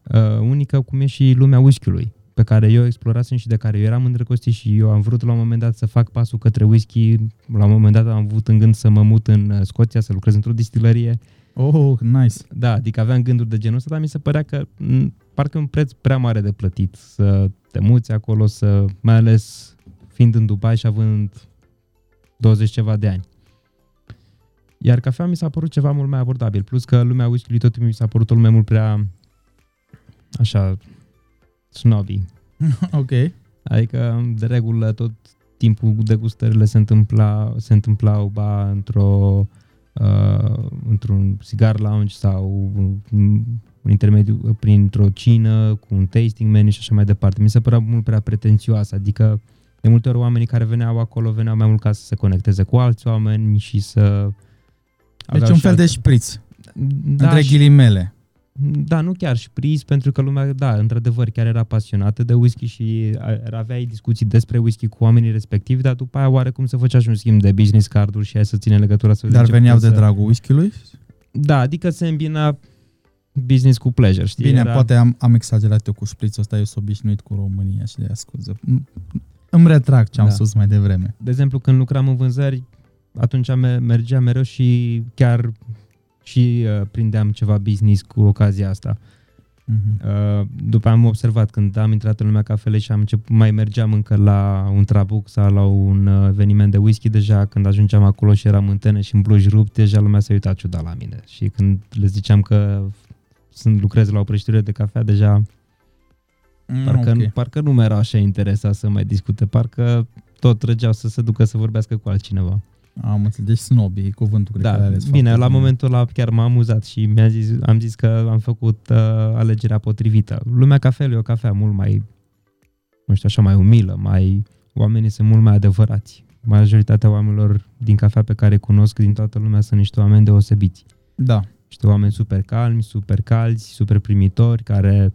uh, unică cum e și lumea whisky-ului pe care eu explorasem și de care eu eram îndrăgostit și eu am vrut la un moment dat să fac pasul către whisky. La un moment dat am avut în gând să mă mut în uh, Scoția, să lucrez într-o distilărie. Oh, nice. Da, adică aveam gânduri de genul ăsta, dar mi se părea că m, parcă un preț prea mare de plătit să te muți acolo, să mai ales fiind în Dubai și având 20 ceva de ani. Iar cafea mi s-a părut ceva mult mai abordabil, plus că lumea whisky-ului tot timpul mi s-a părut o lume mult prea așa snobby. ok. Adică, de regulă, tot timpul degustările se, întâmpla, se întâmplau ba într-o uh, într-un cigar lounge sau un intermediu printr-o cină cu un tasting menu și așa mai departe. Mi se părea mult prea pretențioasă, adică de multe ori oamenii care veneau acolo veneau mai mult ca să se conecteze cu alți oameni și să... Deci un fel alte... de șpriț, da, între și- ghilimele. Da, nu chiar și pris, pentru că lumea, da, într-adevăr, chiar era pasionată de whisky și a- aveai discuții despre whisky cu oamenii respectivi, dar după aia oarecum să făcea și un schimb de business carduri și hai să ține legătura să Dar vedem ce veneau de putem să... dragul whisky-ului? Da, adică se îmbina business cu pleasure, știi? Bine, era... poate am, am exagerat eu cu șprițul ăsta, eu sunt obișnuit cu România și de aia scuze. Îmi retrag ce am Da. spus mai devreme. De exemplu, când lucram în vânzări, atunci me- mergeam mereu și chiar și uh, prindeam ceva business cu ocazia asta. Mhm. Uh, după am observat când am intrat în lumea cafelei și am început, mai mergeam încă la un trabuc sau la un uh, eveniment de whisky, deja când ajungeam acolo și eram în tene și în blugi rupt, deja lumea se uita ciudat la mine. Și când le ziceam că sunt lucrez la o prăjitură de cafea, deja parcă, Mm, ok. parcă nu mai erau așa interesat să mai discute, parcă tot trăgeau să se ducă să vorbească cu altcineva. Am înțeles. Deci snobby, e cuvântul cred că Da, l-ai ales bine, foarte la bine. momentul ăla chiar m-a amuzat și mi-a zis, am zis că am făcut uh, alegerea potrivită. Lumea cafelui e o cafea mult mai, nu știu, așa mai umilă, mai, oamenii sunt mult mai adevărați. Majoritatea oamenilor din cafea pe care îi cunosc din toată lumea sunt niște oameni deosebiți. Da. Niște oameni super calmi, super calzi, super primitori, care,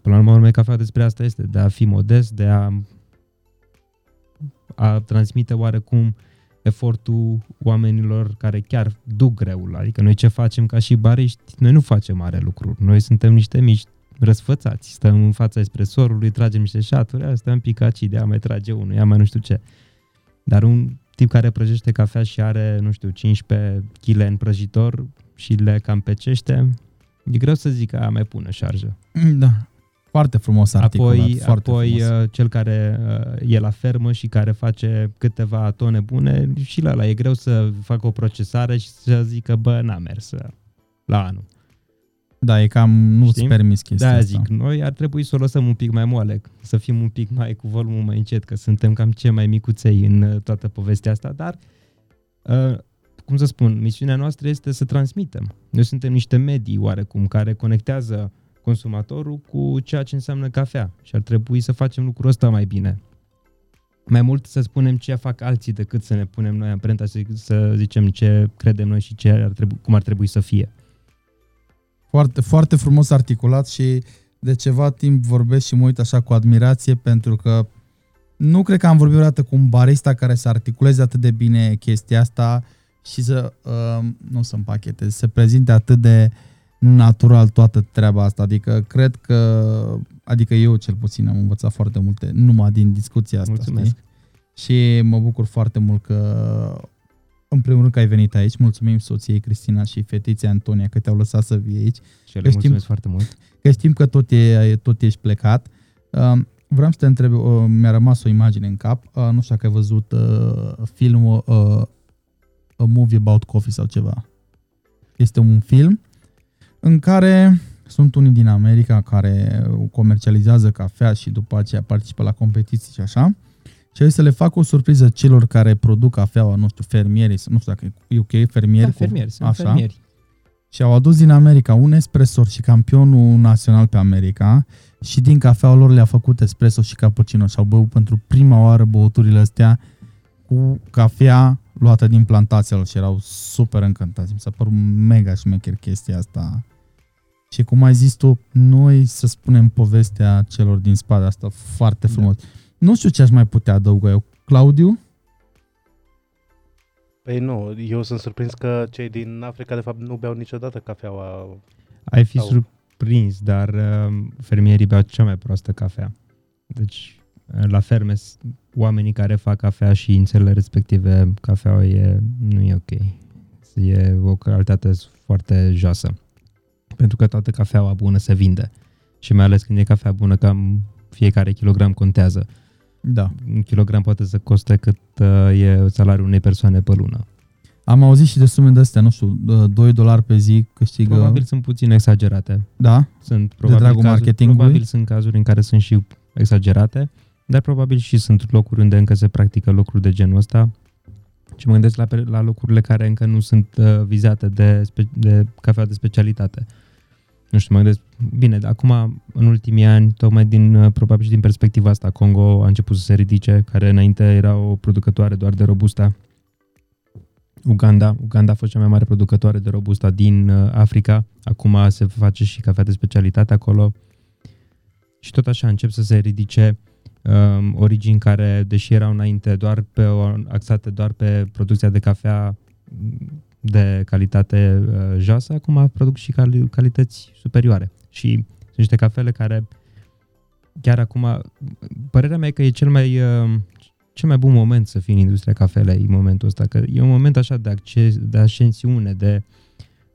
până la urmă, urmei, cafea despre asta este, de a fi modest, de a, a transmite oarecum efortul oamenilor care chiar duc greul. Adică noi ce facem ca și bariști, noi nu facem mare lucruri. Noi suntem niște mici răsfățați. Stăm în fața espresorului, tragem niște șaturi, aia stăm picaci, de a mai trage unul, ia mai nu știu ce. Dar un tip care prăjește cafea și are, nu știu, 15 kg în prăjitor și le cam pecește, e greu să zic că aia mai pune șarjă. Da. Foarte frumos articulat. Apoi, foarte apoi frumos. uh, cel care uh, e la fermă și care face câteva tone bune, și la ăla e greu să facă o procesare și să zică, bă, n-a mers uh, la anul. Da, e cam nu-ți Știi? permis chestia Da, asta. zic, noi ar trebui să o lăsăm un pic mai moale, să fim un pic mai cu volumul mai încet, că suntem cam cei mai micuței în uh, toată povestea asta, dar, uh, cum să spun, misiunea noastră este să transmitem. Noi suntem niște medii oarecum care conectează consumatorul cu ceea ce înseamnă cafea și ar trebui să facem lucrul ăsta mai bine. Mai mult să spunem ce fac alții decât să ne punem noi amprenta, să, să zicem ce credem noi și ce ar trebui, cum ar trebui să fie. Foarte, foarte frumos articulat și de ceva timp vorbesc și mă uit așa cu admirație pentru că nu cred că am vorbit vreodată cu un barista care să articuleze atât de bine chestia asta și să, uh, nu să împacheteze, să prezinte atât de natural toată treaba asta. Adică cred că, adică eu cel puțin am învățat foarte multe numai din discuția asta. Mulțumesc. Știi? Și mă bucur foarte mult că în primul rând că ai venit aici. Mulțumim soției Cristina și fetiței Antonia că te-au lăsat să vii aici. Și le Că știm- mulțumesc foarte mult. Că știm că tot, e, tot ești plecat. Uh, vreau să te întreb, uh, mi-a rămas o imagine în cap. Uh, nu știu dacă ai văzut uh, filmul uh, A Movie About Coffee sau ceva. Este un film în care sunt unii din America care comercializează cafea și după aceea participă la competiții și așa. Și au zis să le fac o surpriză celor care produc cafeaua, nu știu, fermierii, nu știu dacă e ok, fermieri. Da, fermieri, sunt așa. fermieri. Și au adus din America un espresor și campionul național pe America și din cafeaua lor le-a făcut espresso și cappuccino și au băut pentru prima oară băuturile astea cu cafea luată din plantația lor și erau super încântați. Mi s-a părut mega șmecher chestia asta. Și cum ai zis tu, noi să spunem povestea celor din spate, asta foarte frumos. Da. Nu știu ce aș mai putea adăuga eu. Claudiu? Păi nu, eu sunt surprins că cei din Africa de fapt nu beau niciodată cafeaua. Ai fi Sau- surprins, dar uh, fermierii beau cea mai proastă cafea. Deci, uh, la ferme, s- oamenii care fac cafea și în țările respective, cafeaua e, nu e ok. E o calitate foarte joasă. Pentru că toată cafeaua bună se vinde. Și mai ales când e cafea bună, cam fiecare kilogram contează. Da. Un kilogram poate să coste cât uh, e salariul unei persoane pe lună. Am auzit și de sume de astea, nu știu, 2 dolari pe zi câștigă... Probabil sunt puțin exagerate. Da? Sunt probabil, dragul cazuri, marketingului? probabil sunt cazuri în care sunt și exagerate, dar probabil și sunt locuri unde încă se practică lucruri de genul ăsta. Și mă gândesc la, pe- la locurile care încă nu sunt uh, vizate de, spe, de cafea de specialitate. Nu știu, mă gândesc, bine, acum, în ultimii ani, tocmai din, uh, probabil și din perspectiva asta, Congo a început să se ridice, care înainte era o producătoare doar de robusta. Uganda, Uganda a fost cea mai mare producătoare de robusta din uh, Africa, acum se face și cafea de specialitate acolo și tot așa încep să se ridice um, origini care, deși erau înainte doar pe o, axate doar pe producția de cafea m, de calitate uh, joasă, acum produc și cali- calități superioare. Și sunt niște cafele care chiar acum, părerea mea e că e cel mai, uh, cel mai bun moment să fii în industria cafelei în momentul ăsta, că e un moment așa de, acces, de ascensiune, de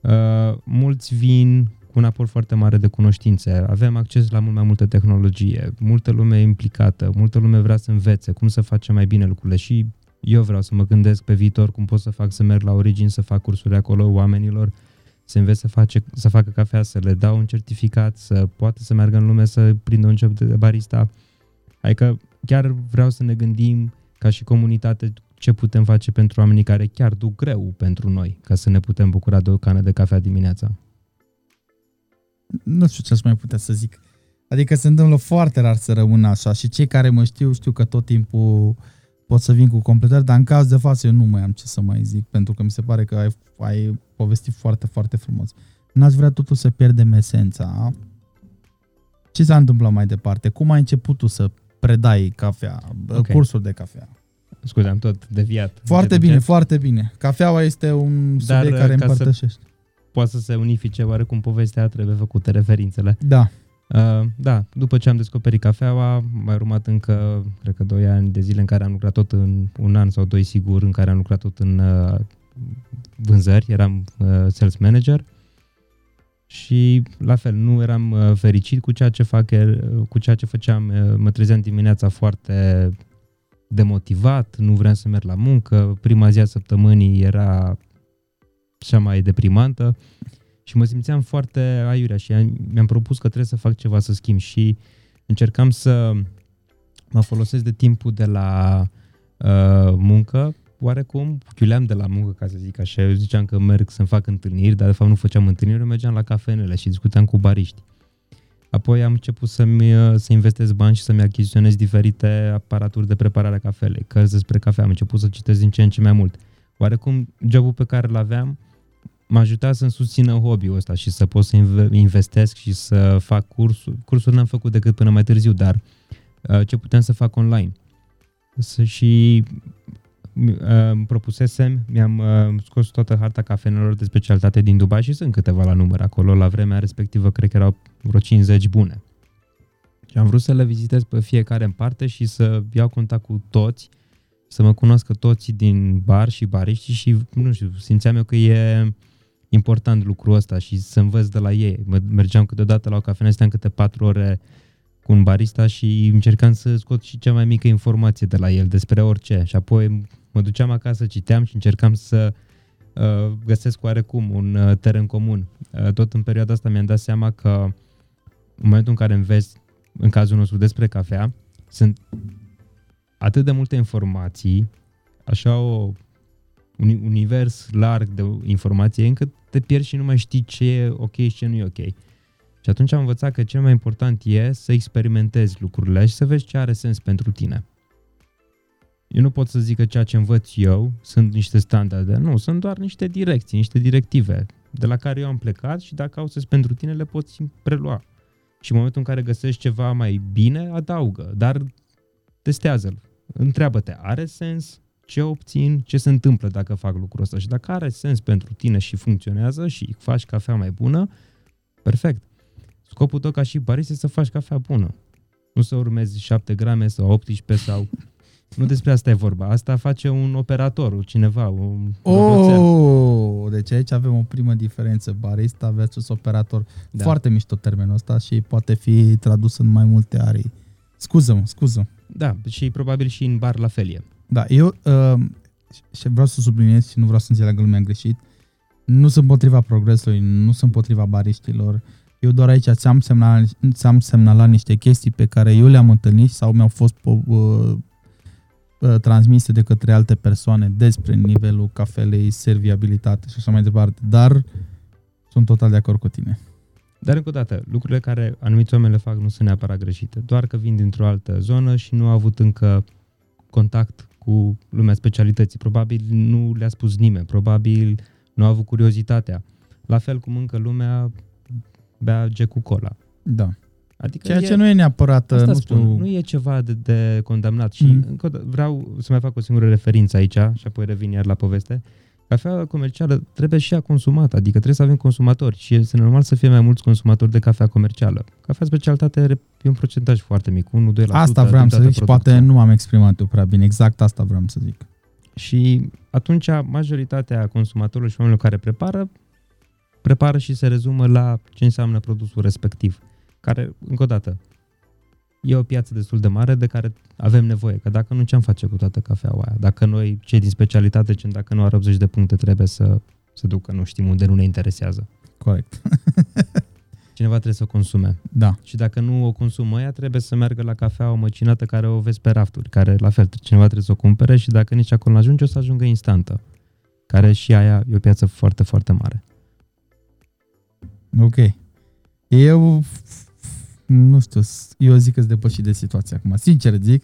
uh, mulți vin cu un aport foarte mare de cunoștințe, avem acces la mult mai multă tehnologie, multă lume e implicată, multă lume vrea să învețe cum să facem mai bine lucrurile și eu vreau să mă gândesc pe viitor cum pot să fac să merg la origini, să fac cursuri acolo oamenilor, să înveț să, face, să facă cafea, să le dau un certificat, să poată să meargă în lume să prindă un job de barista. Adică chiar vreau să ne gândim ca și comunitate ce putem face pentru oamenii care chiar duc greu pentru noi, ca să ne putem bucura de o cană de cafea dimineața. Nu știu ce aș mai putea să zic. Adică se întâmplă foarte rar să rămână așa și cei care mă știu, știu că tot timpul pot să vin cu completări, dar în caz de față eu nu mai am ce să mai zic, pentru că mi se pare că ai, ai povestit foarte, foarte frumos. N-aș vrea totul să pierdem esența. Ce s-a întâmplat mai departe? Cum ai început tu să predai cafea, Ok. okay. cursuri de cafea? Scuze, am tot deviat. Foarte De bine, buget. foarte bine. Cafeaua este un Dar, subiect care ca să- împărtășește. Poate să se unifice oarecum povestea, trebuie făcute referințele. Da, Uh, da, după ce am descoperit cafeaua, mai urmat încă, cred că 2 ani de zile în care am lucrat tot în un an sau doi sigur, în care am lucrat tot în uh, vânzări, eram uh, sales manager. Și la fel, nu eram uh, fericit cu ceea ce fac, uh, cu ceea ce făceam, uh, mă trezeam dimineața foarte demotivat, nu vreau să merg la muncă, prima zi a săptămânii era cea mai deprimantă și mă simțeam foarte aiurea și am- mi-am propus că trebuie să fac ceva să schimb și încercam să mă folosesc de timpul de la uh, muncă, oarecum, chiuleam de la muncă, ca să zic așa, eu ziceam că merg să-mi fac întâlniri, dar de fapt nu făceam întâlniri, eu mergeam la cafenele și discutam cu bariști. Apoi am început să-mi, uh, să investesc bani și să-mi achiziționez diferite aparaturi de preparare a cafelei, cărți despre cafea, am început să citesc din ce în ce mai mult. Oarecum, jobul pe care îl aveam m-a ajutat să-mi susțină hobby-ul ăsta și să pot să inve- investesc și să fac cursuri. Cursuri n-am făcut decât până mai târziu, dar uh, ce puteam să fac online. Să și uh, îmi propusesem, mi-am uh, scos toată harta cafenelor de specialitate din Dubai și sunt câteva la număr acolo. La vremea respectivă cred că erau vreo 50 bune. Și am vrut să le vizitez pe fiecare în parte și să iau contact cu toți, să mă cunoască toți din bar și bariști și, nu știu, simțeam eu că e important lucrul ăsta și să învăț de la ei. Mă- Mergeam câteodată la o cafenea, stăteam câte patru ore cu un barista și încercam să scot și cea mai mică informație de la el despre orice. Și apoi mă duceam acasă, citeam și încercam să uh, găsesc oarecum un uh, teren comun. Uh, tot în perioada asta mi-am dat seama că în momentul în care înveți, în cazul nostru, despre cafea, sunt atât de multe informații, așa o, un univers larg de informație, încât te pierzi și nu mai știi ce e ok și ce nu e ok. Și atunci am învățat că cel mai important e să experimentezi lucrurile și să vezi ce are sens pentru tine. Eu nu pot să zic că ceea ce învăț eu sunt niște standarde, nu, sunt doar niște direcții, niște directive de la care eu am plecat și dacă au sens pentru tine le poți prelua. Și în momentul în care găsești ceva mai bine, adaugă, dar testează-l. Întreabă-te, are sens? Ce obțin? Ce se întâmplă dacă fac lucrul ăsta? Și dacă are sens pentru tine și funcționează și faci cafea mai bună, perfect. Scopul tău ca și barista să faci cafea bună. Nu să urmezi 7 grame sau 18 sau... Nu despre asta e vorba. Asta face un operator, cineva, un Oh, deci aici avem o primă diferență. Barista versus operator. Da. Foarte mișto termenul ăsta și poate fi tradus în mai multe arii. Scuză-mă, scuză Da, și probabil și în bar la fel e. Da, eu uh, și vreau să subliniez și nu vreau să înțeleagă lumea greșit. Nu sunt împotriva progresului, nu sunt împotriva bariștilor. Eu doar aici ți-am semnalat, ți-am semnalat niște chestii pe care eu le-am întâlnit sau mi-au fost uh, uh, transmise de către alte persoane despre nivelul cafelei, serviabilitate și așa mai departe, dar sunt total de acord cu tine. Dar încă o dată, lucrurile care anumiți oameni le fac nu sunt neapărat greșite, doar că vin dintr-o altă zonă și nu au avut încă contact cu lumea specialității. Probabil nu le-a spus nimeni, probabil nu a avut curiozitatea. La fel cum încă lumea bea cu cola. Da. Adică Ceea e, ce nu e neapărat, asta nu spun, știu... nu e ceva de, de condamnat și mm. încă vreau să mai fac o singură referință aici și apoi revin iar la poveste. Cafea comercială trebuie și ea consumată, adică trebuie să avem consumatori și este normal să fie mai mulți consumatori de cafea comercială. Cafea specialitate e un procentaj foarte mic, 1-2%. Asta vreau să zic și poate nu m-am exprimat eu prea bine, exact asta vreau să zic. Și atunci majoritatea consumatorilor și oamenilor care prepară, prepară și se rezumă la ce înseamnă produsul respectiv care, încă o dată, e o piață destul de mare de care avem nevoie, că dacă nu ce-am face cu toată cafeaua aia? Dacă noi, cei din specialitate, ce dacă nu are 80 de puncte, trebuie să se ducă, nu știm unde, nu ne interesează. Corect. Cineva trebuie să o consume. Da. Și dacă nu o consumă ea, trebuie să meargă la cafea o măcinată care o vezi pe rafturi, care la fel, cineva trebuie să o cumpere și dacă nici acolo nu ajunge, o să ajungă instantă. Care și aia e o piață foarte, foarte mare. Ok. Eu nu știu, eu zic că sunt depășit de situație acum, sincer zic,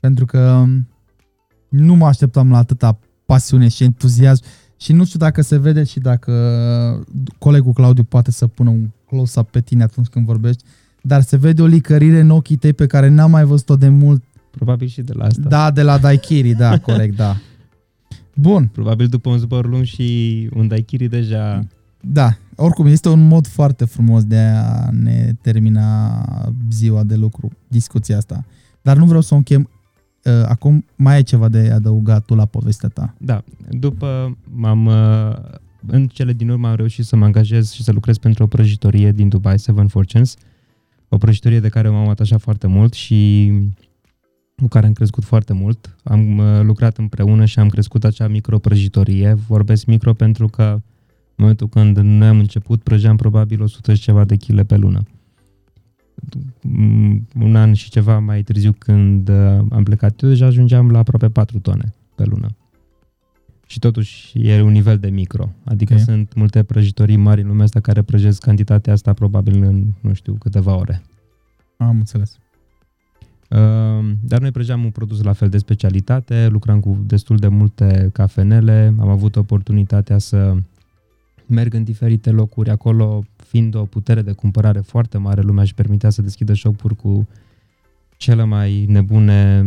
pentru că nu mă așteptam la atâta pasiune și entuziasm și nu știu dacă se vede și dacă colegul Claudiu poate să pună un close-up pe tine atunci când vorbești, dar se vede o licărire în ochii tăi pe care n-am mai văzut-o de mult. Probabil și de la asta. Da, de la Daikiri, da, corect, da. Bun. Probabil după un zbor lung și un Daikiri deja... Da, oricum, este un mod foarte frumos de a ne termina ziua de lucru, discuția asta. Dar nu vreau să o închem. Uh, acum mai ai ceva de adăugat tu la povestea ta. Da, după m-am... Uh, în cele din urmă am reușit să mă angajez și să lucrez pentru o prăjitorie din Dubai, Seven Fortunes, o prăjitorie de care m-am atașat foarte mult și cu care am crescut foarte mult. Am uh, lucrat împreună și am crescut acea microprăjitorie. Vorbesc micro pentru că în momentul când noi am început, prăjeam probabil 100 și ceva de kg pe lună. Un an și ceva mai târziu când uh, am plecat eu, deja ajungeam la aproape 4 tone pe lună. Și totuși e un nivel de micro. Adică okay. sunt multe prăjitorii mari în lumea asta care prăjesc cantitatea asta probabil în, nu știu, câteva ore. Am înțeles. Uh, dar noi prăjeam un produs la fel de specialitate, lucram cu destul de multe cafenele, am avut oportunitatea să merg în diferite locuri, acolo fiind o putere de cumpărare foarte mare, lumea își permitea să deschidă shop cu cele mai nebune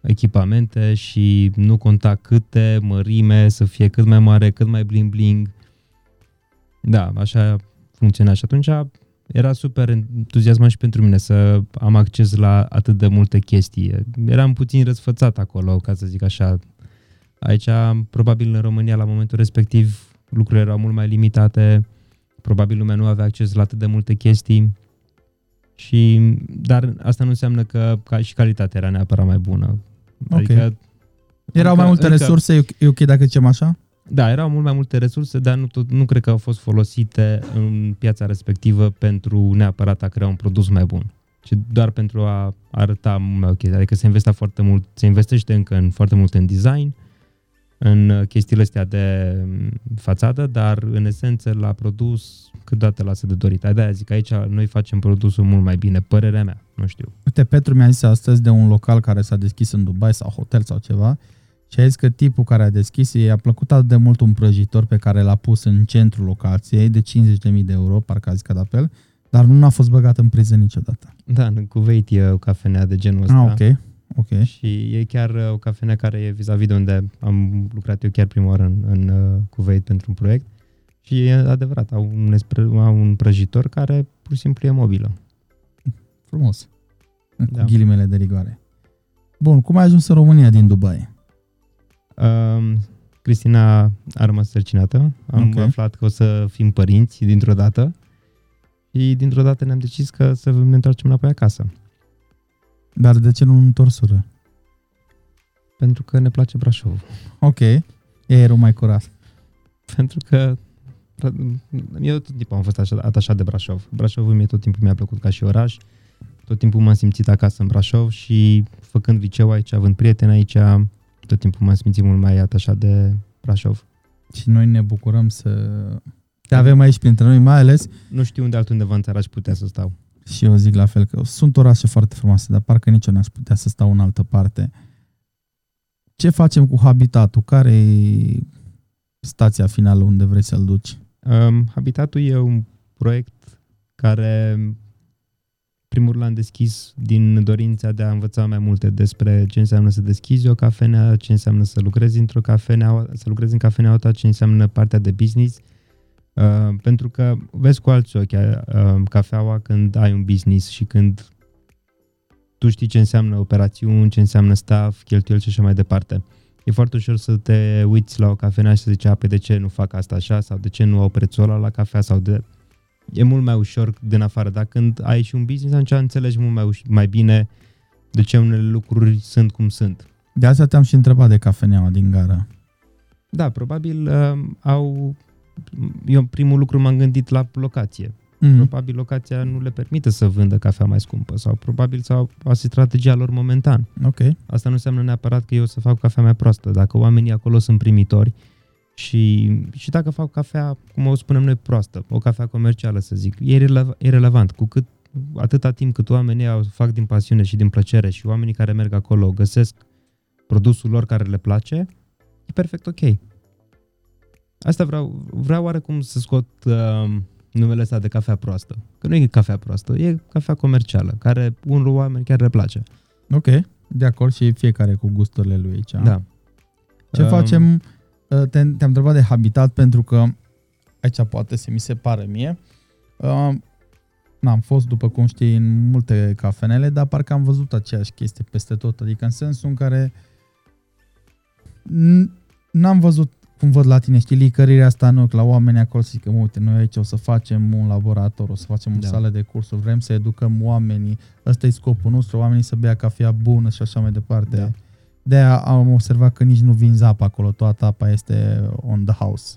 echipamente și nu conta câte, mărime, să fie cât mai mare, cât mai bling-bling. Da, așa funcționa și atunci era super entuziasmant și pentru mine să am acces la atât de multe chestii. Eram puțin răsfățat acolo, ca să zic așa. Aici, probabil în România, la momentul respectiv, lucrurile erau mult mai limitate, probabil lumea nu avea acces la atât de multe chestii, și, dar asta nu înseamnă că ca și calitatea era neapărat mai bună. Okay. Adică Erau mai multe încă, resurse, e ok dacă zicem așa? Da, erau mult mai multe resurse, dar nu, tot, nu cred că au fost folosite în piața respectivă pentru neapărat a crea un produs mai bun, ci doar pentru a arăta mult mai ok. Adică se investea foarte mult, se investește încă în foarte mult în design, în chestiile astea de fațadă, dar în esență la produs câteodată lasă de dorit. De-aia zic, aici noi facem produsul mult mai bine, părerea mea, nu știu. Uite, Petru mi-a zis astăzi de un local care s-a deschis în Dubai sau hotel sau ceva și a zis că tipul care a deschis i-a plăcut atât de mult un prăjitor pe care l-a pus în centrul locației de 50.000 de euro, parcă a zis că de apel, dar nu a fost băgat în priză niciodată. Da, în Kuwait e o cafenea de genul ăsta. Ah, ok. Ok. Și e chiar uh, o cafenea care e vis-a-vis de unde am lucrat eu chiar prima oară în, în uh, Kuwait pentru un proiect. Și e adevărat, au un, espre, au un prăjitor care pur și simplu e mobilă. Frumos. Cu Da. ghilimele de rigoare. Bun, cum ai ajuns în România din Dubai? Um, Cristina a rămas sărcinată. Am Ok. aflat că o să fim părinți dintr-o dată. Și dintr-o dată ne-am decis că să ne întoarcem înapoi acasă. Dar de ce nu în întorsură? Pentru că ne place Brașov. Ok. E aerul mai curat. Pentru că eu tot timpul am fost așa, atașat de Brașov. Brașovul mie tot timpul mi-a plăcut ca și oraș. Tot timpul m-am simțit acasă în Brașov și făcând liceu aici, având prieteni aici, tot timpul m-am simțit mult mai atașat de Brașov. Și noi ne bucurăm să te avem aici printre noi, mai ales Nu știu unde altundeva în țară aș putea să stau. Și eu zic la fel că sunt orașe foarte frumoase, dar parcă nici eu n-aș putea să stau în altă parte. Ce facem cu habitatul? Care e stația finală unde vrei să-l duci? Um, Habitatul e un proiect care primul rând l-am deschis din dorința de a învăța mai multe despre ce înseamnă să deschizi o cafenea, ce înseamnă să lucrezi într-o cafenea, să lucrezi în cafenea ta, ce înseamnă partea de business. Uh, pentru că vezi cu alți ochi uh, cafeaua când ai un business și când tu știi ce înseamnă operațiuni, ce înseamnă staff, cheltuieli și așa mai departe. E foarte ușor să te uiți la o cafenea și să zici, a, pe de ce nu fac asta așa sau de ce nu au prețul ăla la cafea sau de... E mult mai ușor din afară, dar când ai și un business, atunci înțelegi mult mai, uș- mai bine de ce unele lucruri sunt cum sunt. De asta te-am și întrebat de cafeneaua din gară. Da, probabil uh, au... Eu primul lucru m-am gândit la locație. Mm. Probabil locația nu le permite să vândă cafea mai scumpă sau probabil sau asta e strategia lor momentan. Ok. Asta nu înseamnă neapărat că eu o să fac cafea mai proastă. Dacă oamenii acolo sunt primitori și, și dacă fac cafea, cum o spunem noi, proastă, o cafea comercială, să zic, e irele- irelevant. Cu cât, atâta timp cât oamenii o fac din pasiune și din plăcere și oamenii care merg acolo găsesc produsul lor care le place, e perfect ok. Asta vreau, vreau oarecum să scot uh, numele ăsta de cafea proastă. Că nu e cafea proastă, e cafea comercială, care unul oameni chiar le place. Ok. De acord și fiecare cu gusturile lui aici. Da. Ce Um, facem? Te, te-am întrebat de habitat pentru că aici poate să mi se pare mie. Uh, N-am fost, după cum știi, în multe cafenele, dar parcă am văzut aceeași chestie peste tot. Adică în sensul în care n- n-am văzut cum văd la tine, știi, licărirea asta în ochi la oameni acolo să zică, mă, uite, noi aici o să facem un laborator, o să facem o Da. sală de cursuri, vrem să educăm oamenii, ăsta e scopul nostru, oamenii să bea cafea bună și așa mai departe. Da. De-aia am observat că nici nu vinzi apa acolo, toată apa este on the house.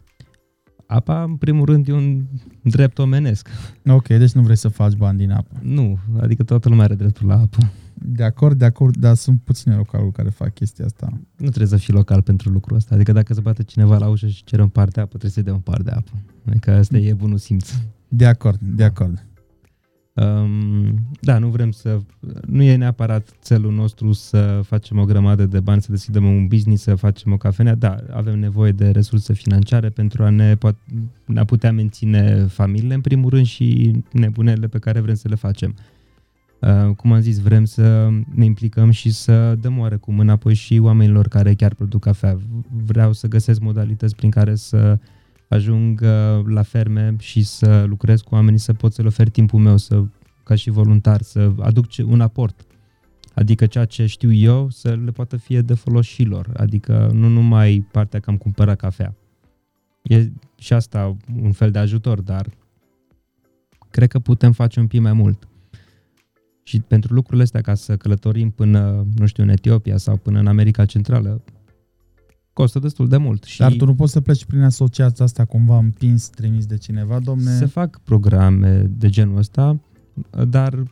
Apa, în primul rând, e un drept omenesc. Ok, deci nu vrei să faci bani din apă. Nu, adică toată lumea are dreptul la apă. De acord, de acord, dar sunt puține localuri care fac chestia asta. Nu trebuie să fii local pentru lucrul ăsta. Adică dacă se bate cineva la ușă și cere un par de apă, trebuie să-i dea un par de apă. Adică asta e bunul simț. De acord, de acord. Um, da, nu vrem să... Nu e neapărat țelul nostru să facem o grămadă de bani, să deschidem un business, să facem o cafenea. Da, avem nevoie de resurse financiare pentru a ne, pot, a putea menține familiile, în primul rând, și nebunele pe care vrem să le facem. Uh, cum am zis, vrem să ne implicăm și să dăm oarecum înapoi și oamenilor care chiar produc cafea. Vreau să găsesc modalități prin care să ajung uh, la ferme și să lucrez cu oamenii, să pot să le ofer timpul meu să, ca și voluntar, să aduc ce- un aport. Adică ceea ce știu eu să le poată fie de folos și lor. Adică nu numai partea că am cumpărat cafea. E și asta un fel de ajutor, dar cred că putem face un pic mai mult. Și pentru lucrurile astea, ca să călătorim până, nu știu, în Etiopia sau până în America Centrală, costă destul de mult. Și Dar tu nu poți să pleci prin asociația asta cumva împins, trimis de cineva, domne? Se fac programe de genul ăsta, dar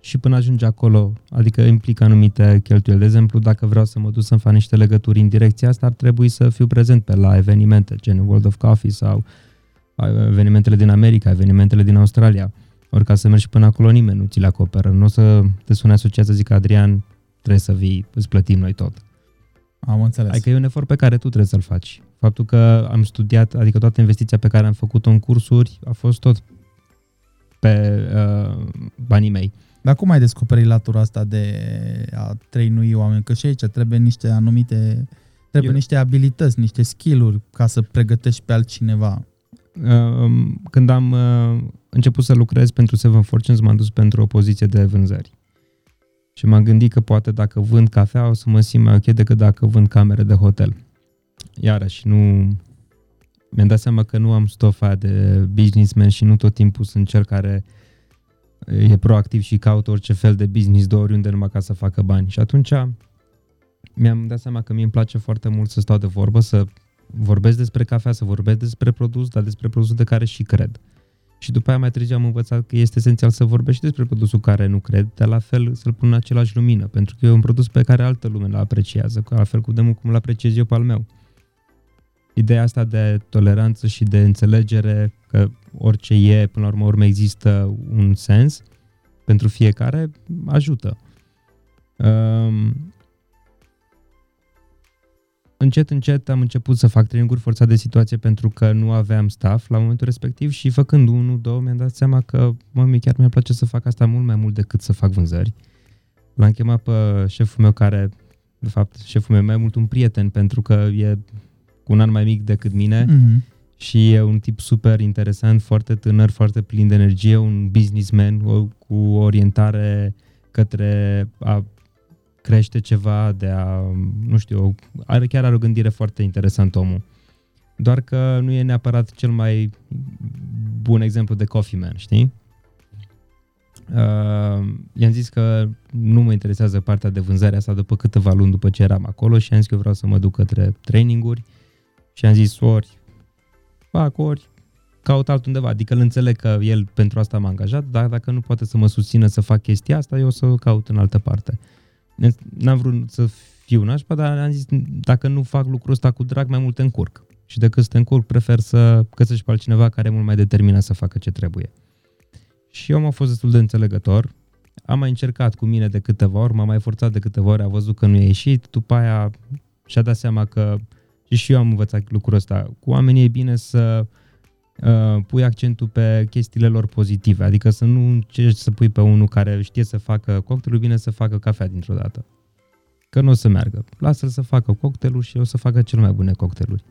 și până ajunge acolo, adică implică anumite cheltuieli. De exemplu, dacă vreau să mă duc să-mi fac niște legături în direcția asta, ar trebui să fiu prezent pe la evenimente, gen World of Coffee sau evenimentele din America, evenimentele din Australia. Ori ca să mergi până acolo, nimeni nu ți le acoperă. Nu o să te sune asociația, zic Adrian, trebuie să vii, îți plătim noi tot. Am înțeles. Adică e un efort pe care tu trebuie să-l faci. Faptul că am studiat, adică toată investiția pe care am făcut-o în cursuri a fost tot pe uh, banii mei. Dar cum ai descoperit latura asta de a trăinui oameni? Că și aici trebuie niște anumite, trebuie Eu... niște abilități, niște skill-uri ca să pregătești pe altcineva. Uh, când am uh, început să lucrez pentru Seven Fortunes, m-am dus pentru o poziție de vânzări. Și m-am gândit că poate dacă vând cafea o să mă simt mai ok decât dacă vând camere de hotel. Iarăși, nu... Mi-am dat seama că nu am stofa de businessman și nu tot timpul sunt cel care e proactiv și caută orice fel de business de oriunde numai ca să facă bani. Și atunci mi-am dat seama că mie îmi place foarte mult să stau de vorbă, să vorbesc despre cafea, să vorbesc despre produs, dar despre produsul de care și cred. Și după aia mai târziu am învățat că este esențial să vorbești despre produsul care nu cred, dar la fel să-l pun în același lumină, pentru că e un produs pe care altă lume îl apreciază, la fel cu demul cum îl apreciez eu pe al meu. Ideea asta de toleranță și de înțelegere că orice e, până la urmă, urmă există un sens pentru fiecare, ajută. Um, încet, încet am început să fac traininguri forțat de situație pentru că nu aveam staff la momentul respectiv și făcând unul, două, mi-am dat seama că, mă, chiar mi-ar place să fac asta mult mai mult decât să fac vânzări. L-am chemat pe șeful meu care, de fapt, șeful meu mai mult un prieten pentru că e cu un an mai mic decât mine mm-hmm. și e un tip super interesant, foarte tânăr, foarte plin de energie, un businessman cu orientare către a crește ceva, de a, nu știu, are chiar are o gândire foarte interesantă omul. Doar că nu e neapărat cel mai bun exemplu de coffee man, știi? Uh, i-am zis că nu mă interesează partea de vânzare asta după câteva luni după ce eram acolo și am zis că vreau să mă duc către traininguri și am zis ori fac, ori caut altundeva. Adică îl înțeleg că el pentru asta m-a angajat, dar dacă nu poate să mă susțină să fac chestia asta, eu o să caut în altă parte. N-am vrut să fiu nașpa, dar am zis, dacă nu fac lucrul ăsta cu drag, mai mult te încurc. Și decât să te încurc, prefer să găsești pe altcineva care e mult mai determinat să facă ce trebuie. Și eu am fost destul de înțelegător, am mai încercat cu mine de câteva ori, m-am mai forțat de câteva ori, a văzut că nu e ieșit, după aia și-a dat seama că și, și eu am învățat lucrul ăsta. Cu oamenii e bine să uh, pui accentul pe chestiile lor pozitive, adică să nu încerci să pui pe unul care știe să facă cocktailul, bine să facă cafea dintr-o dată. Că nu o să meargă. Lasă-l să facă cocktailul și o să facă cel mai bune cocktailuri.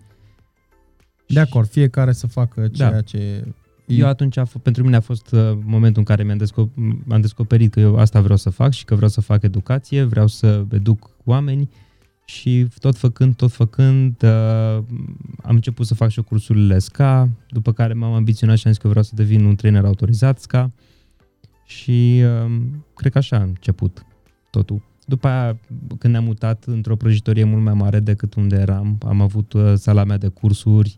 De acord, fiecare să facă ceea da. ce... Eu atunci, pentru mine a fost uh, momentul în care mi-am descoperit, am descoperit că eu asta vreau să fac și că vreau să fac educație, vreau să educ oameni și tot făcând, tot făcând, uh, am început să fac și cursurile SCA, după care m-am ambiționat și am zis că vreau să devin un trainer autorizat SCA și uh, cred că așa a început totul. După aia, când ne-am mutat într-o prăjitorie mult mai mare decât unde eram, am avut uh, sala mea de cursuri,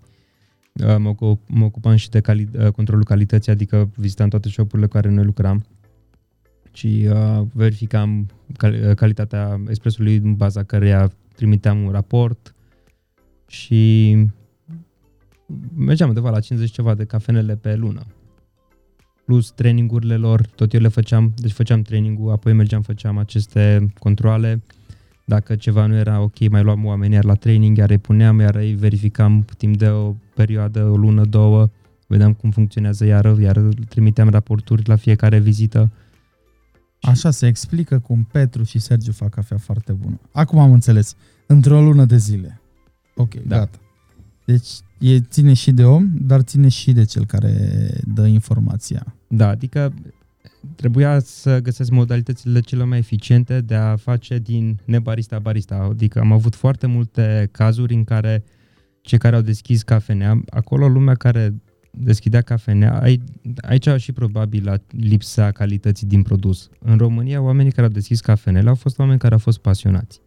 uh, mă, mă ocupam și de cali- uh, controlul calității, adică vizitam toate shopurile cu care noi lucram și uh, verificam cal- calitatea expresului în baza căreia trimiteam un raport și mergeam undeva la 50 ceva de cafenele pe lună. Plus trainingurile lor, tot eu le făceam, deci făceam trainingul, apoi mergeam, făceam aceste controle. Dacă ceva nu era ok, mai luam oamenii iar la training, iar îi puneam, iar îi verificam timp de o perioadă, o lună, două, vedeam cum funcționează iar, iar trimiteam raporturi la fiecare vizită Așa se explică cum Petru și Sergiu fac cafea foarte bună. Acum am înțeles. Într-o lună de zile. Ok, da. gata. Deci e, ține și de om, dar ține și de cel care dă informația. Da, adică trebuia să găsesc modalitățile cele mai eficiente de a face din nebarista barista. Adică am avut foarte multe cazuri în care cei care au deschis cafenea, acolo lumea care deschidea cafenea, aici și probabil la lipsa calității din produs. În România, oamenii care au deschis cafenele au fost oameni care au fost pasionați.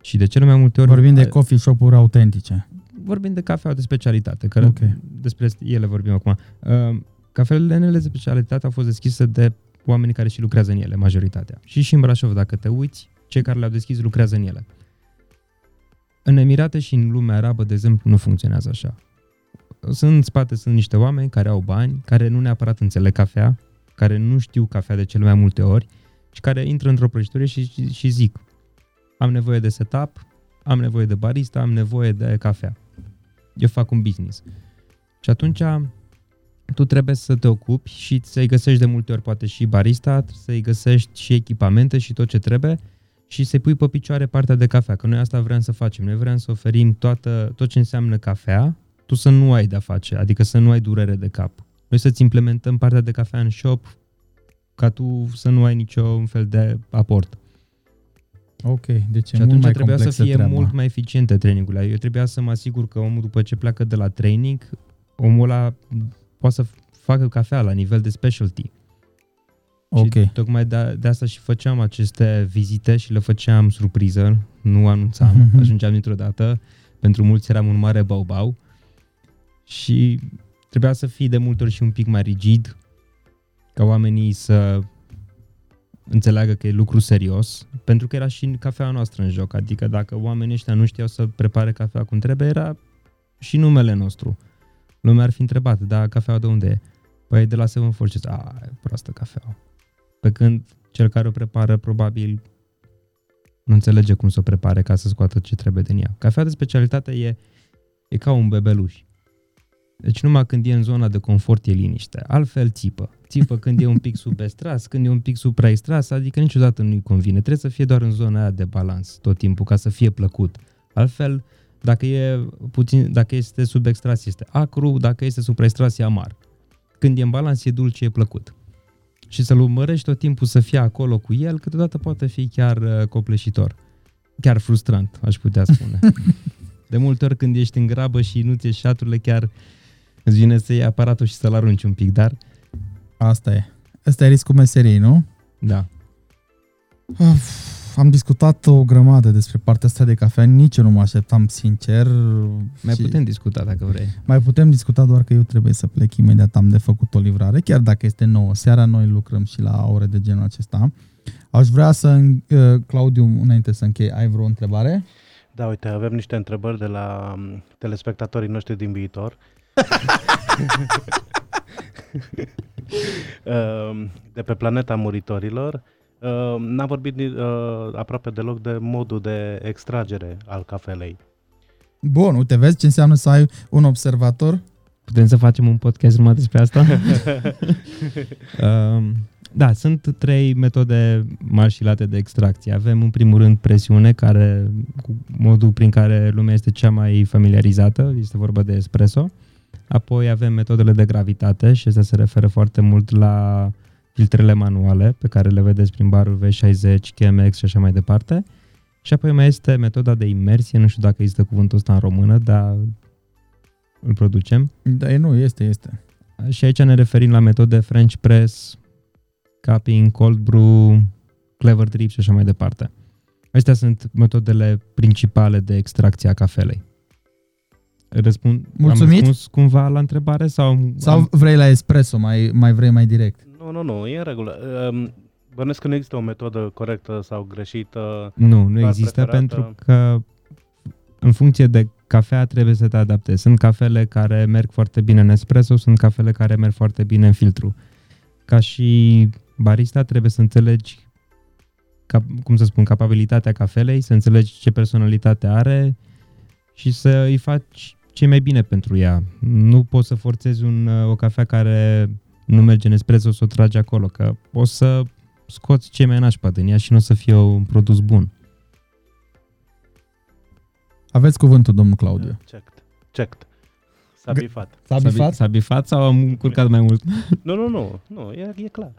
Și de cele mai multe ori... Vorbim de coffee shop-uri autentice. vorbim de cafea de specialitate, că Ok. despre ele vorbim acum. Uh, Cafelele de specialitate au fost deschise de oamenii care și lucrează în ele, majoritatea. Și și în Brașov, dacă te uiți, cei care le-au deschis lucrează în ele. În Emirate și în lumea arabă, de exemplu, nu funcționează așa. Sunt în spate sunt niște oameni care au bani, care nu neapărat înțeleg cafea, care nu știu cafea de cele mai multe ori și care intră într-o prăjitorie și, și, și zic am nevoie de setup, am nevoie de barista, am nevoie de cafea. Eu fac un business. Și atunci tu trebuie să te ocupi și să-i găsești de multe ori poate și barista, să-i găsești și echipamente și tot ce trebuie și să-i pui pe picioare partea de cafea, că noi asta vrem să facem. Noi vrem să oferim toată, tot ce înseamnă cafea, tu să nu ai de-a face, adică să nu ai durere de cap. Noi să-ți implementăm partea de cafea în shop ca tu să nu ai niciun fel de aport. Ok, deci e Și mult atunci mai trebuia să complexă fie treaba. mult mai eficiente trainingurile. Eu trebuia să mă asigur că omul după ce pleacă de la training, omul ăla poate să facă cafea la nivel de specialty. Ok. Și tocmai de, de asta și făceam aceste vizite și le făceam surpriză, nu anunțam, Mhm. ajungeam dintr-o dată. Pentru mulți eram un mare bau-bau și trebuia să fii de multe ori și un pic mai rigid, ca oamenii să înțeleagă că e lucru serios, pentru că era și cafea noastră în joc, adică dacă oamenii ăștia nu știau să prepare cafea cum trebuie, era și numele nostru. Lumea ar fi întrebat, da, cafeaua de unde e? Păi de la Seven Forces. A, e proastă cafea. Pe când cel care o prepară probabil nu înțelege cum să o prepare ca să scoată ce trebuie din ea. Cafea de specialitate e, e ca un bebeluș. Deci numai când e în zona de confort e liniște. Altfel țipă. Țipă când e un pic subestras, când e un pic supraextras, adică niciodată nu-i convine. Trebuie să fie doar în zona aia de balans tot timpul ca să fie plăcut. Altfel, dacă, e puțin, dacă este subextras este acru, dacă este supraextras e amar. Când e în balans e dulce, e plăcut. Și să-l urmărești tot timpul să fie acolo cu el, câteodată poate fi chiar uh, copleșitor. Chiar frustrant, aș putea spune. De multe ori când ești în grabă și nu ți șaturile, chiar îți vine să iei aparatul și să-l arunci un pic, dar Asta e. Asta e riscul meseriei, nu? da. Uf, am discutat o grămadă despre partea asta de cafea, nici eu nu mă așteptam, sincer. Mai și putem discuta dacă vrei. mai putem discuta doar că eu trebuie să plec imediat, am de făcut o livrare, chiar dacă este nouă. Seara noi lucrăm și la ore de genul acesta. Aș vrea să, uh, Claudiu, înainte să închei, ai vreo întrebare? Da, uite, avem niște întrebări de la m, telespectatorii noștri din viitor. Um, de pe planeta muritorilor. Um, N-am vorbit ni- uh, aproape deloc de modul de extragere al cafelei. Bun, uite, vezi ce înseamnă să ai un observator? Putem să facem un podcast numai despre asta? um, da, sunt trei metode marșilate de extracție. Avem în primul rând presiune, care cu modul prin care lumea este cea mai familiarizată, este vorba de espresso. Apoi avem metodele de gravitate și astea se referă foarte mult la filtrele manuale pe care le vedeți prin barul V60, Chemex și așa mai departe. Și apoi mai este metoda de imersie, nu știu dacă există cuvântul ăsta în română, dar îl producem. Da, e, nu, este, este. Și aici ne referim la metode French Press, Cupping, Cold Brew, Clever Drip și așa mai departe. Astea sunt metodele principale de extracție a cafelei. Răspund, Mulțumit. Am răspuns cumva la întrebare sau... Sau am, vrei la espresso, mai, mai vrei mai direct? Nu, nu, nu, e în regulă. Um, Bănesc că nu există o metodă corectă sau greșită. nu, nu doar există preferată? pentru că în funcție de cafea trebuie să te adaptezi. Sunt cafele care merg foarte bine în espresso, sunt cafele care merg foarte bine în filtru. Ca și barista trebuie să înțelegi cap, cum să spun, capabilitatea cafelei, să înțelegi ce personalitate are și să îi faci ce mai bine pentru ea. Nu poți să forțezi un, o cafea care nu merge în espresso să o tragi acolo, că o să scoți ce mai nașpa din ea și nu o să fie un produs bun. Aveți cuvântul, domnul Claudiu. Checked. Checked. S-a G- bifat. S-a S-a, bifat? bi- s-a bifat sau am încurcat mai mult? Nu, nu, nu, nu, e, e clar.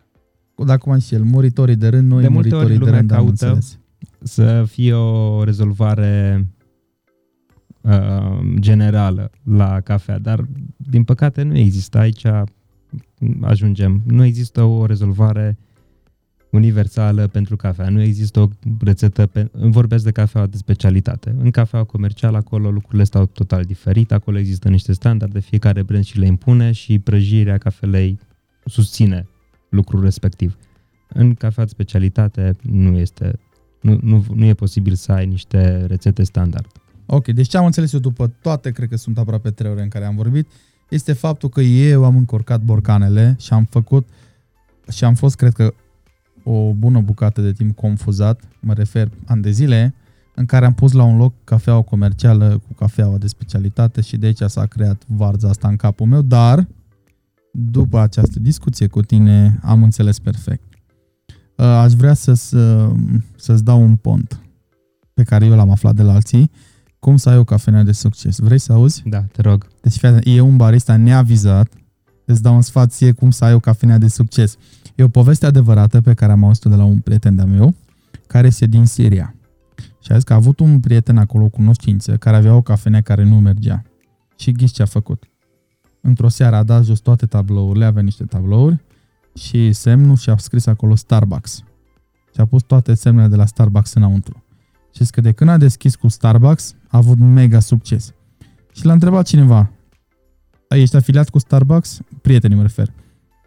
Da, cum am și el, muritorii de rând, noi De multe ori muritorii de lumea rând, am caută înțeles. să fie o rezolvare uh, generală la cafea, dar din păcate nu există. Aici ajungem. Nu există o rezolvare universală pentru cafea. Nu există o rețetă, pe, vorbesc de cafea de specialitate. În cafea comercială acolo lucrurile stau total diferit, acolo există niște standarde, fiecare brand și le impune și prăjirea cafelei susține lucrul respectiv. În cafea de specialitate nu este, nu, nu, nu e posibil să ai niște rețete standard. Ok, deci ce am înțeles eu după toate, cred că sunt aproape trei ore în care am vorbit, este faptul că eu am încorcat borcanele și am făcut și am fost, cred că, o bună bucată de timp confuzat, mă refer ani de zile, în care am pus la un loc cafeaua comercială cu cafeaua de specialitate și de aici s-a creat varza asta în capul meu, dar după această discuție cu tine am înțeles perfect. Uh, aș vrea să, să, să-ți dau un pont pe care eu l-am aflat de la alții, cum să ai o cafenea de succes. Vrei să auzi? Da, te rog. Deci fii e un barista neavizat, îți dau un sfat ție cum să ai o cafenea de succes. E o poveste adevărată pe care am auzit-o de la un prieten de-a meu, care este din Siria. Și a zis că a avut un prieten acolo, o cunoștință, care avea o cafenea care nu mergea. Și ghiși ce a făcut. Într-o seară a dat jos toate tablourile, avea niște tablouri și semnul și a scris acolo Starbucks. Și a pus toate semnele de la Starbucks înăuntru. Și că de când a deschis cu Starbucks, a avut mega succes. Și l-a întrebat cineva, ești afiliat cu Starbucks? Prietenii mă refer.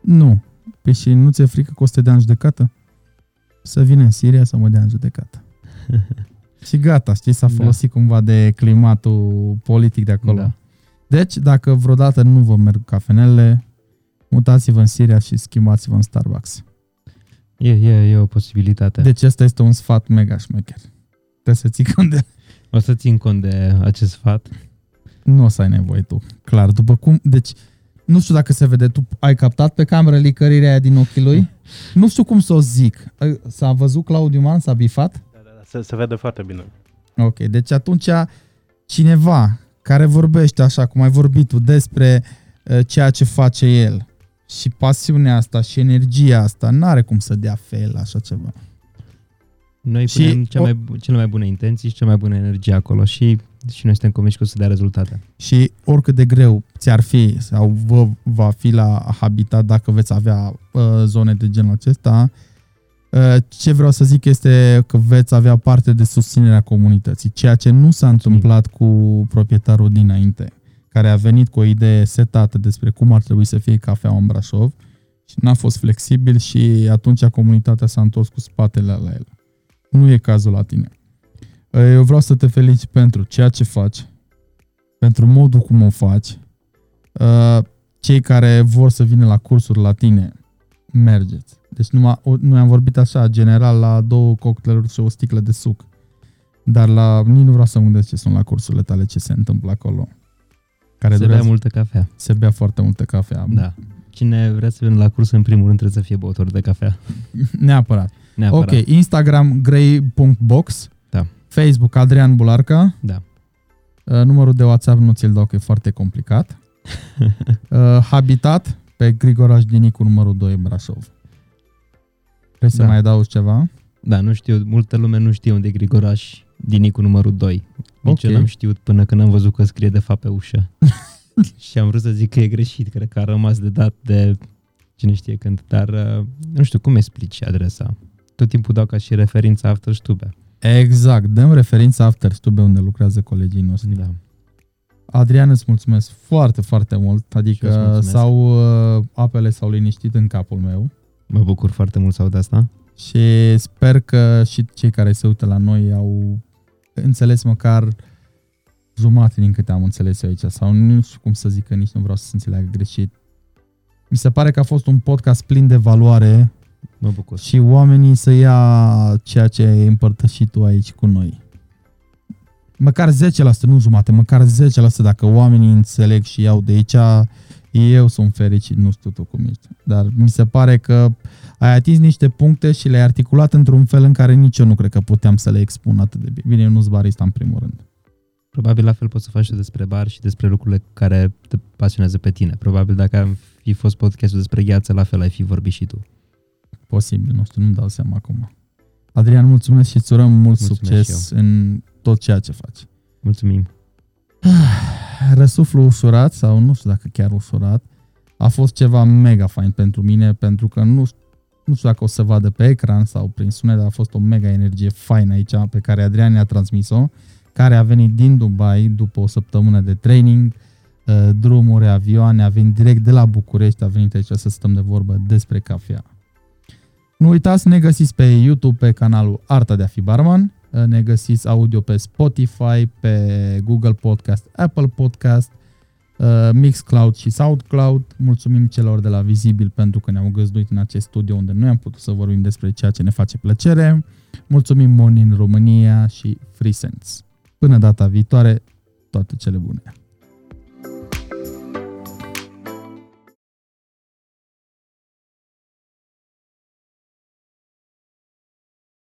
Nu. Păi și nu ți-e frică că o să te dea în judecată? Să vină în Siria să mă dea în judecată. și gata, știi, s-a da. folosit da. cumva de climatul politic de acolo. Da. Deci, dacă vreodată nu vă merg cafenele, mutați-vă în Siria și schimbați-vă în Starbucks. E, e, e o posibilitate. Deci ăsta este un sfat mega șmecher. Trebuie să ții cont de... O să țin cont de acest sfat. Nu o să ai nevoie tu, clar. După cum, deci, nu știu dacă se vede, tu ai captat pe cameră licărirea aia din ochii lui? Nu știu cum să o zic. S-a văzut Claudiu Man, s-a bifat? Da, da, da, se, se vede foarte bine. Ok, deci atunci cineva care vorbește așa cum ai vorbit tu despre uh, ceea ce face el și pasiunea asta și energia asta, n-are cum să dea fel așa ceva. Noi și punem cea mai, cele mai bune intenții și cea mai bună energie acolo și, și noi suntem convinși că o să dea rezultate. Și oricât de greu ți-ar fi sau vă va fi la habitat dacă veți avea uh, zone de genul acesta, uh, ce vreau să zic este că veți avea parte de susținerea comunității, ceea ce nu s-a întâmplat cu proprietarul dinainte, care a venit cu o idee setată despre cum ar trebui să fie cafea în Brașov și n-a fost flexibil și atunci comunitatea s-a întors cu spatele la el. Nu e cazul la tine. Eu vreau să te felicit pentru ceea ce faci, pentru modul cum o faci. Cei care vor să vină la cursuri la tine, mergeți. Deci numai, noi am vorbit așa, general, la două cocktailuri și o sticlă de suc. Dar la nici nu vreau să gândesc ce sunt la cursurile tale, ce se întâmplă acolo. Care se bea multă cafea. Se bea foarte multă cafea. Da. Cine vrea să vină la curs, în primul rând trebuie să fie băutor de cafea. Neapărat. Neapărat. Ok, Instagram grey.box, da. Facebook Adrian Bularca, da. Uh, numărul de WhatsApp nu ți-l dau că e foarte complicat. uh, Habitat pe Grigoraș Șdinicu numărul 2 Brașov. Vrei să da. mai adaugi ceva? Da, nu știu, multă lume nu știe unde e Grigoraș Șdinicu numărul 2. Nici okay. eu n-am știut până când am văzut că scrie de fapt pe ușă. și am vrut să zic că e greșit, cred că a rămas de dat de cine știe când, dar uh, nu știu cum explici adresa tot timpul dau ca și referința Afterstube. Exact, dăm referința Afterstube unde lucrează colegii noștri. Da. Adrian, îți mulțumesc foarte, foarte mult, adică sau uh, apele s-au liniștit în capul meu. Mă bucur foarte mult să aud asta. Și sper că și cei care se uită la noi au înțeles măcar jumate din câte am înțeles eu aici, sau nu știu cum să zic, că nici nu vreau să se înțeleagă greșit. Mi se pare că a fost un podcast plin de valoare Mă bucur. Și oamenii să ia ceea ce ai împărtășit tu aici cu noi. Măcar 10%, nu jumate, măcar 10% dacă oamenii înțeleg și iau de aici, eu sunt fericit, nu știu tu cum ești. Dar mi se pare că ai atins niște puncte și le-ai articulat într-un fel în care nici eu nu cred că puteam să le expun atât de bine. Bine, eu nu sunt barista în primul rând. Probabil la fel poți să faci și despre bar și despre lucrurile care te pasionează pe tine. Probabil dacă am fi fost podcastul despre gheață, la fel ai fi vorbit și tu. Posibil, nu știu, nu-mi dau seama acum. Adrian, mulțumesc și îți urăm mult mulțumesc succes în tot ceea ce faci. Mulțumim. Răsuflu ușurat, sau nu știu dacă chiar ușurat, a fost ceva mega fain pentru mine, pentru că nu, Nu știu dacă o să vadă pe ecran sau prin sunet, dar a fost o mega energie faină aici pe care Adrian ne-a transmis-o, care a venit din Dubai după o săptămână de training, uh, drumuri, avioane, a venit direct de la București, a venit aici să stăm de vorbă despre cafea. Nu uitați, ne găsiți pe YouTube pe canalul Arta de a fi barman, uh, ne găsiți audio pe Spotify, pe Google Podcast, Apple Podcast, uh, Mixcloud și SoundCloud. Mulțumim celor de la Vizibil pentru că ne-au găzduit în acest studio unde noi am putut să vorbim despre ceea ce ne face plăcere. Mulțumim Monin România și FreeSense. Până data viitoare, toate cele bune!